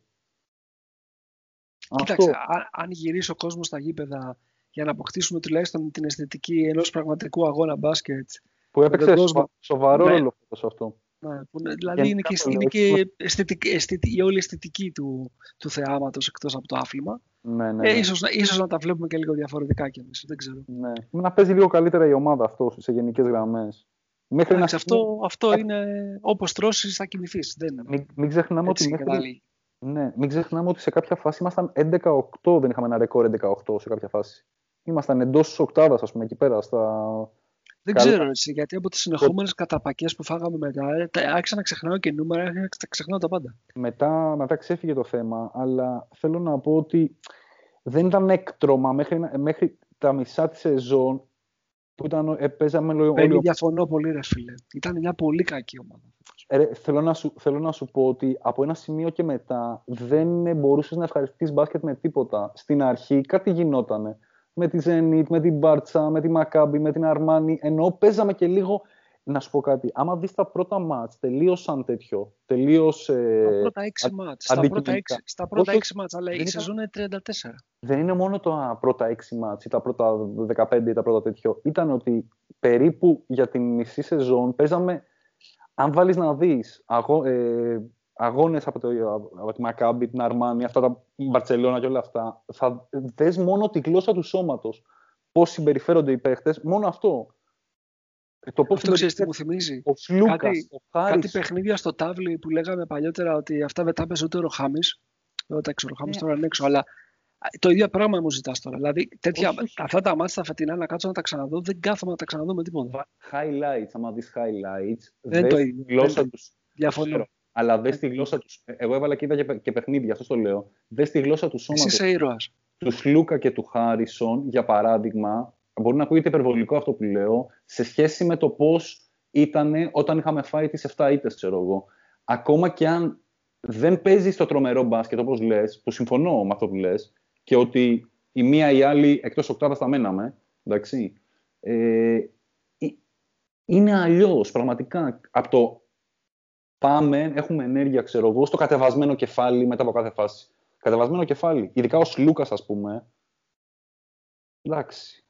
A: Κοίταξε, αν, αν γυρίσει ο κόσμος στα γήπεδα για να αποκτήσουμε τουλάχιστον την αισθητική ενός πραγματικού αγώνα μπάσκετ.
D: Που έπαιξε κόσμο... σοβαρό ναι. ρόλο σε αυτό.
A: Ναι, που, δηλαδή είναι και, είναι και αισθητική, αισθητική, η όλη αισθητική του, του θεάματος εκτός από το άθλημα.
D: Ναι, ναι,
A: ε, ίσως, ίσως να τα βλέπουμε και λίγο διαφορετικά κι εμείς, δεν ξέρω.
D: Ναι. Να παίζει λίγο καλύτερα η ομάδα αυτό σε γενικές γραμμές.
A: Μέχρι να... αυτό, αυτό είναι όπως τρώσεις θα κοιμηθείς. Δεν...
D: Μην, μην ξεχνάμε ότι μέχρι... Ναι, μην ξεχνάμε ότι σε κάποια φάση ήμασταν 11-8, δεν είχαμε ένα ρεκόρ 11-8 σε κάποια φάση. Ήμασταν εντός της οκτάδας, ας πούμε, εκεί πέρα. Στα...
A: Δεν ξέρω έτσι, γιατί από τις συνεχόμενες καταπακές που φάγαμε μετά, ε, άρχισα να ξεχνάω και νούμερα, άρχισα να ξεχνάω τα πάντα.
D: Μετά, μετά ξέφυγε το θέμα, αλλά θέλω να πω ότι δεν ήταν έκτρωμα μέχρι, μέχρι τα μισά της σεζόν που ήταν, ε, παίζαμε
A: όλοι... διαφωνώ πολύ ρε φίλε. Ήταν μια πολύ κακή ομάδα.
D: Ε, θέλω, να σου, θέλω να σου πω ότι από ένα σημείο και μετά δεν μπορούσες να ευχαριστείς μπάσκετ με τίποτα. Στην αρχή κάτι γινότανε. Με τη Zenit, με την Μπάρτσα, με τη Μακάμπη, με την Αρμάνη. Ενώ παίζαμε και λίγο να σου πω κάτι. Άμα δεις τα πρώτα μάτς τελείωσαν τέτοιο. Τελείως,
A: ε, τα πρώτα έξι μάτς. Στα πρώτα έξι, στα πρώτα έξι μάτς, αλλά η σεζόν είναι 34.
D: Δεν είναι μόνο τα πρώτα έξι μάτς ή τα πρώτα 15 ή τα πρώτα τέτοιο. Ήταν ότι περίπου για την μισή σεζόν παίζαμε, αν βάλεις να δεις αγώ, ε, αγώνες από, το, από τη Μακάμπη, την Αρμάνη, αυτά τα Μπαρτσελώνα και όλα αυτά, θα δες μόνο τη γλώσσα του σώματος. Πώς συμπεριφέρονται οι παίχτες, μόνο αυτό.
A: Το πώς αυτό ξέρεις τι μου θυμίζει;
D: Ο Σλούκας,
A: κάτι, ο κάτι παιχνίδια στο τάβλι που λέγαμε παλιότερα ότι αυτά δεν τα παίζει ούτε ο Χάμις. Δεν τα ξέρω, ο Χάμις ναι. τώρα είναι έξω, αλλά το ίδιο πράγμα μου ζητάς τώρα. Δηλαδή, τέτοια, όχι, αυτά τα μάτια τα φετινά να κάτσω να τα ξαναδώ, δεν κάθομαι να τα ξαναδώ με τίποτα.
D: Highlights, άμα δεις highlights,
A: δεν το ίδιο.
D: γλώσσα τους.
A: Διαφωνώ.
D: Αλλά δε τη γλώσσα τους. Εγώ έβαλα και είδα και, και παιχνίδια, αυτό το λέω. Δε τη γλώσσα του σώματος.
A: Εσύ είσαι ήρωας.
D: Τους Σλούκα και του Χάρισον, για παράδειγμα, μπορεί να ακούγεται υπερβολικό αυτό που λέω, σε σχέση με το πώς ήταν όταν είχαμε φάει τις 7 ήττες, ξέρω εγώ. Ακόμα και αν δεν παίζει στο τρομερό μπάσκετ, όπως λες, που συμφωνώ με αυτό που λες, και ότι η μία ή η άλλη εκτός οκτάδα θα μέναμε, εντάξει. Ε, είναι αλλιώς, πραγματικά. Από το πάμε, έχουμε ενέργεια, ξέρω εγώ, στο κατεβασμένο κεφάλι μετά από κάθε φάση. Κατεβασμένο κεφάλι. Ειδικά ως Λούκας, ας πούμε. Εντάξει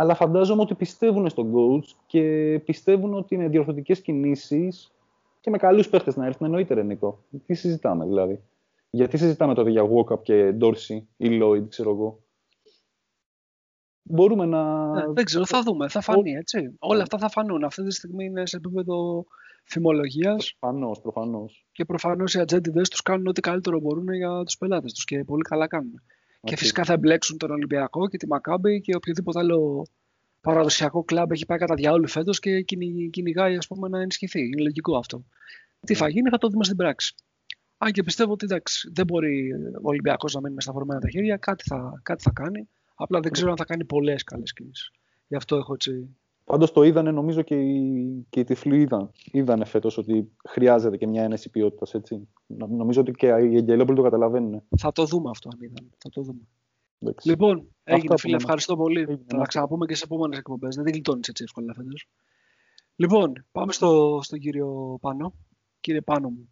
D: αλλά φαντάζομαι ότι πιστεύουν στον coach και πιστεύουν ότι είναι διορθωτικές κινήσεις και με καλούς παίχτες να έρθουν. Εννοείται, ρε Νίκο. Τι συζητάμε δηλαδή; Γιατί συζητάμε τότε για Walkup και Dorsey ή Lloyd, ξέρω εγώ; Μπορούμε να.
A: Ναι, δεν ξέρω, θα δούμε. Θα φανεί, έτσι. Όλα αυτά θα φανούν. Αυτή τη στιγμή είναι σε επίπεδο φημολογίας.
D: Προφανώς, προφανώς.
A: Και προφανώς οι ατζέντιδες τους κάνουν ό,τι καλύτερο μπορούν για τους πελάτες τους και πολύ καλά κάνουν. Και φυσικά θα εμπλέξουν τον Ολυμπιακό και τη Μακάμπη και οποιοδήποτε άλλο παραδοσιακό κλαμπ έχει πάει κατά διάολο φέτος και κυνηγάει ας πούμε, να ενισχυθεί. Είναι λογικό αυτό. Τι θα γίνει, θα το δούμε στην πράξη. Αν και πιστεύω ότι εντάξει, δεν μπορεί ο Ολυμπιακός να μείνει με σταυρωμένα τα χέρια, κάτι θα, κάτι θα κάνει. Απλά δεν ξέρω αν θα κάνει πολλές καλές κινήσει. Γι' αυτό έχω έτσι
D: Πάντως το είδανε, νομίζω και οι, και οι τυφλοί είδαν, είδανε φέτος ότι χρειάζεται και μια ένεση ποιότητας. Νομίζω ότι και οι Αγγελόπουλοι το καταλαβαίνουν.
A: Θα το δούμε αυτό αν είδαν. Θα το δούμε. Εντάξει. Λοιπόν, έγινε φίλε, ευχαριστώ πολύ. Έγινε. Θα τα ξαναπούμε και σε επόμενες εκπομπές. Δεν γλιτώνεις έτσι εύκολα φέτος. Λοιπόν, πάμε στο, στον κύριο Πάνο. Κύριε Πάνο μου,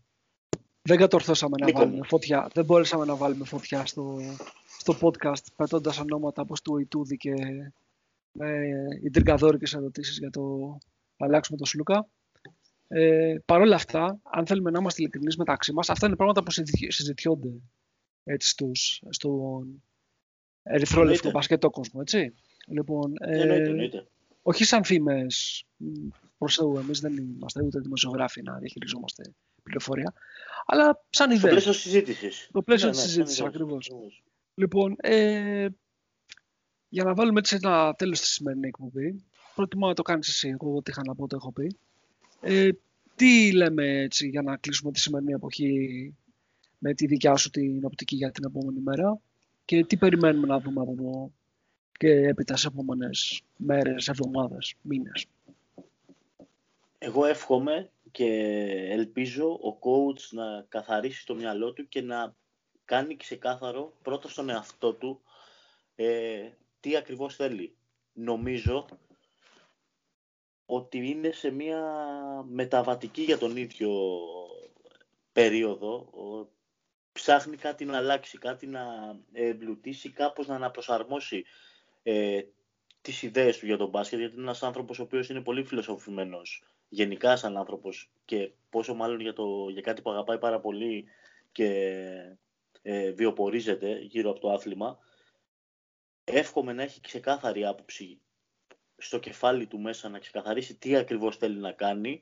A: δεν κατορθώσαμε να βάλουμε φωτιά. Δεν μπόρεσαμε να βάλουμε φωτιά στο, στο podcast πετώντας ονόματα όπως του Ιτούδη και με ιντριγκαδόρικες ερωτήσεις για το να αλλάξουμε τον Σλούκα. Ε, Παρ' όλα αυτά, αν θέλουμε να είμαστε ειλικρινείς μεταξύ μας, αυτά είναι πράγματα που συζητιόνται έτσι, στους, στον ερυθρόλεπτο μπασκετό κόσμο. Έτσι. Λοιπόν,
B: ε,
A: όχι σαν φήμες προς Θεού, εμείς δεν είμαστε ούτε δημοσιογράφοι να διαχειριζόμαστε πληροφορία, αλλά σαν ιδέα.
B: Στο πλαίσιο συζήτησης.
A: Το πλαίσιο ναι, της ναι, συζήτησης, ακριβώς. Λοιπόν, ε, για να βάλουμε έτσι ένα τέλος στη σημερινή εκπομπή, προτιμώ να το κάνεις εσύ, εγώ ό,τι είχα να πω το έχω πει. Ε, τι λέμε έτσι για να κλείσουμε τη σημερινή εποχή με τη δικιά σου την οπτική για την επόμενη μέρα και τι περιμένουμε να δούμε από εδώ και έπειτα σε επόμενες μέρες, εβδομάδες, μήνες.
B: Εγώ εύχομαι και ελπίζω ο coach να καθαρίσει το μυαλό του και να κάνει ξεκάθαρο πρώτα στον εαυτό του ε, τι ακριβώς θέλει. Νομίζω ότι είναι σε μια μεταβατική για τον ίδιο περίοδο. Ψάχνει κάτι να αλλάξει, κάτι να εμπλουτίσει, κάπως να αναπροσαρμόσει ε, τις ιδέες του για τον μπάσκετ, γιατί είναι ένας άνθρωπος ο οποίος είναι πολύ φιλοσοφημένος γενικά σαν άνθρωπος και πόσο μάλλον για, το, για κάτι που αγαπάει πάρα πολύ και ε, βιοπορίζεται γύρω από το άθλημα εύχομαι να έχει ξεκάθαρη άποψη στο κεφάλι του μέσα να ξεκαθαρίσει τι ακριβώς θέλει να κάνει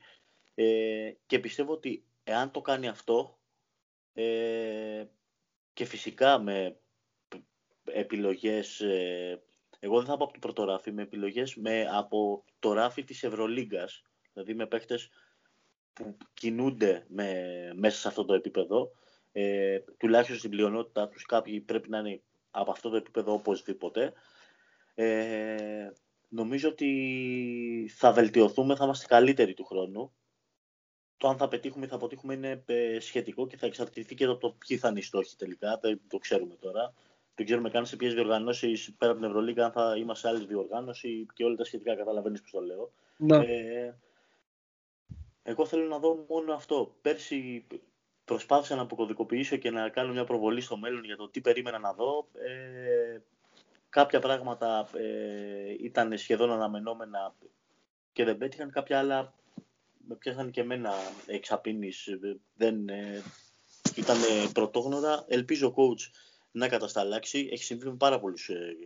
B: ε, και πιστεύω ότι εάν το κάνει αυτό ε, και φυσικά με επιλογές, ε, εγώ δεν θα πω από το πρώτο ράφι, με επιλογές με, από το ράφι της Ευρωλίγκας, δηλαδή με παίχτες που κινούνται με, μέσα σε αυτό το επίπεδο, ε, τουλάχιστον στην πλειονότητα τους κάποιοι πρέπει να είναι από αυτό το επίπεδο οπωσδήποτε. Ε, νομίζω ότι θα βελτιωθούμε, θα είμαστε καλύτεροι του χρόνου. Το αν θα πετύχουμε ή θα αποτύχουμε είναι ε, σχετικό και θα εξαρτηθεί και από το ποιοι θα είναι οι στόχοι τελικά. Δεν το ξέρουμε τώρα. Δεν ξέρουμε καν σε ποιες διοργανώσεις πέρα από την Ευρωλίγα, αν θα είμαστε σε άλλη διοργάνωση και όλα τα σχετικά. Καταλαβαίνεις πώς το λέω.
A: Ναι.
B: Ε, εγώ θέλω να δω μόνο αυτό. Πέρσι προσπάθησα να αποκωδικοποιήσω και να κάνω μια προβολή στο μέλλον για το τι περίμενα να δω. Ε, κάποια πράγματα ε, ήταν σχεδόν αναμενόμενα και δεν πέτυχαν. Κάποια άλλα με πιάσαν και εμένα εξαπίνης. Δεν ε, ήταν πρωτόγνωρα. Ελπίζω ο coach να κατασταλάξει. Έχει συμβεί με πάρα πολλούς ε,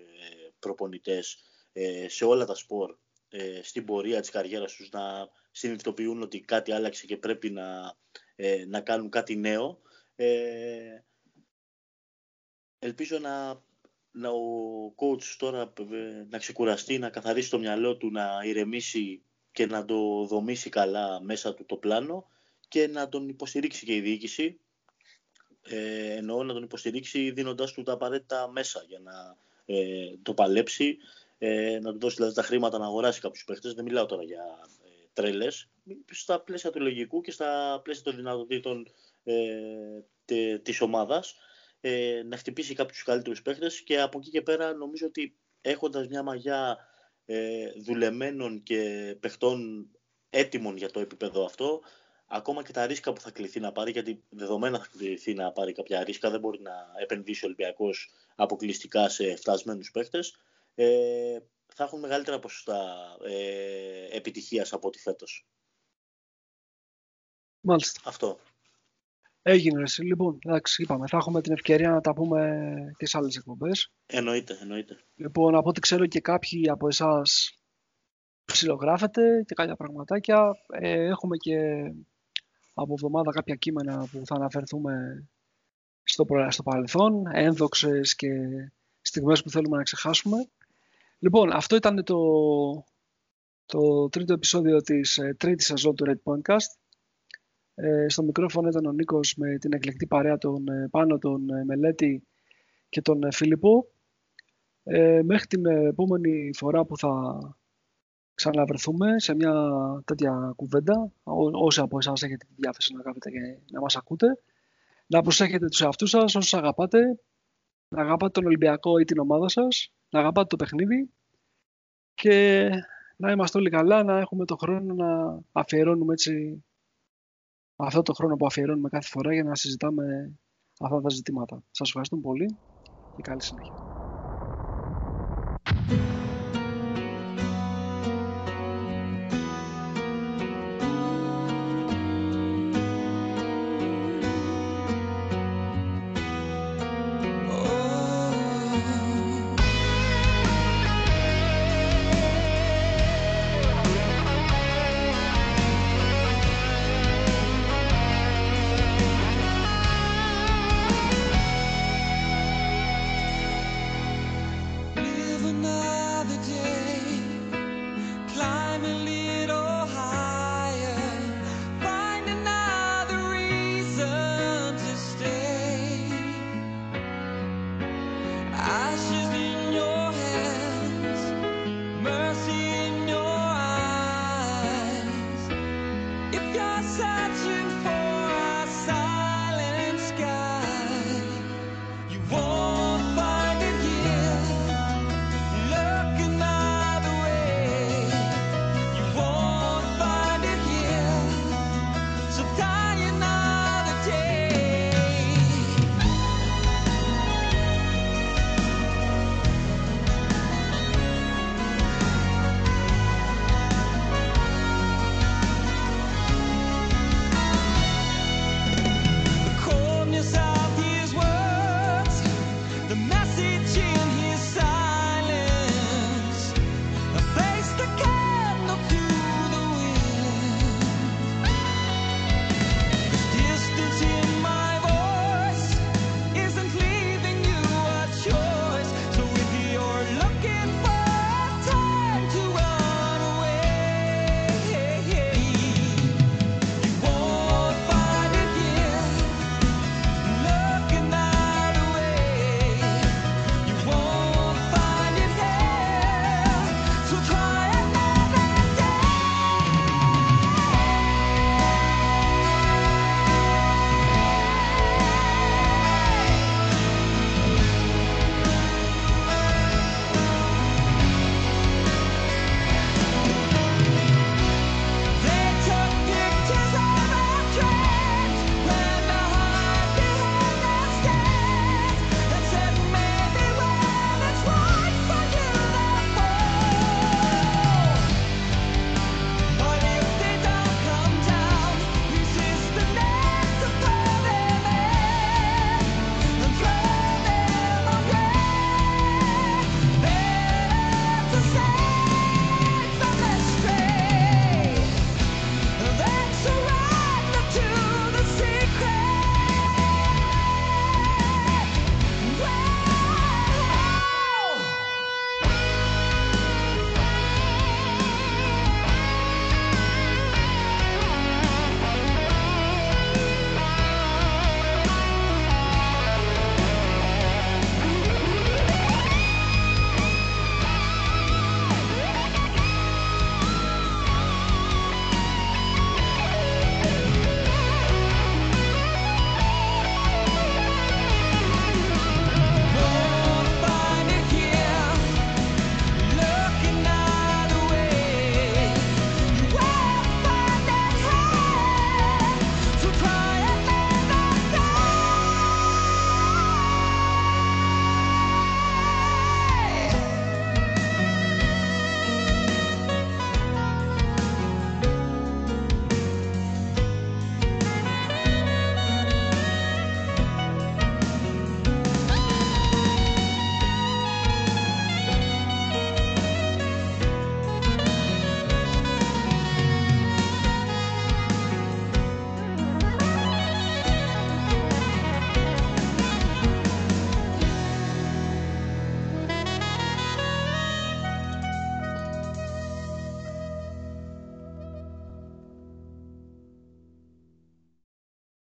B: προπονητές ε, σε όλα τα σπορ ε, στην πορεία της καριέρας τους να συνειδητοποιούν ότι κάτι άλλαξε και πρέπει να, ε, να κάνουν κάτι νέο. Ε, ελπίζω να, να ο coach τώρα ε, να ξεκουραστεί, να καθαρίσει το μυαλό του, να ηρεμήσει και να το δομήσει καλά μέσα του το πλάνο και να τον υποστηρίξει και η διοίκηση. Ε, εννοώ να τον υποστηρίξει δίνοντας του τα απαραίτητα μέσα για να ε, το παλέψει, ε, να του δώσει δηλαδή, τα χρήματα να αγοράσει κάποιους παίχτες. Δεν μιλάω τώρα για τρελές, στα πλαίσια του λογικού και στα πλαίσια των δυνατοτήτων ε, της ομάδας, ε, να χτυπήσει κάποιους καλύτερους παίχτες. Και από εκεί και πέρα νομίζω ότι έχοντας μια μαγιά ε, δουλεμένων και παιχτών έτοιμων για το επίπεδο αυτό, ακόμα και τα ρίσκα που θα κληθεί να πάρει, γιατί δεδομένα θα κληθεί να πάρει κάποια ρίσκα, δεν μπορεί να επενδύσει ο Ολυμπιακός αποκλειστικά σε φτασμένους παίχτες, ε, θα έχουν μεγαλύτερα ποσοστά ε, επιτυχίας από ό,τι φέτος.
A: Μάλιστα.
B: Αυτό.
A: Έγινε εσύ. Λοιπόν, εντάξει, είπαμε, θα έχουμε την ευκαιρία να τα πούμε τις άλλες εκπομπές.
B: Εννοείται, εννοείται.
A: Λοιπόν, από ό,τι ξέρω και κάποιοι από εσάς ψιλογράφετε και κάποια πραγματάκια. Ε, έχουμε και από εβδομάδα κάποια κείμενα που θα αναφερθούμε στο, στο παρελθόν, ένδοξες και στιγμές που θέλουμε να ξεχάσουμε. Λοιπόν, αυτό ήταν το, το τρίτο επεισόδιο της ε, τρίτης σεζόν του Red Podcast. Ε, στο μικρόφωνο ήταν ο Νίκος με την εκλεκτή παρέα των ε, Πάνο, τον ε, Μελέτη και τον ε, Φίλιππο. Ε, μέχρι την επόμενη φορά που θα ξαναβρεθούμε σε μια τέτοια κουβέντα, ό, όσοι από εσάς έχετε τη διάθεση να κάνετε και να μας ακούτε, να προσέχετε τους εαυτούς σας, όσους αγαπάτε, να αγαπάτε τον Ολυμπιακό ή την ομάδα σας, να αγαπάτε το παιχνίδι και να είμαστε όλοι καλά, να έχουμε το χρόνο να αφιερώνουμε έτσι αυτό το χρόνο που αφιερώνουμε κάθε φορά για να συζητάμε αυτά τα ζητήματα. Σας ευχαριστούμε πολύ και καλή συνέχεια.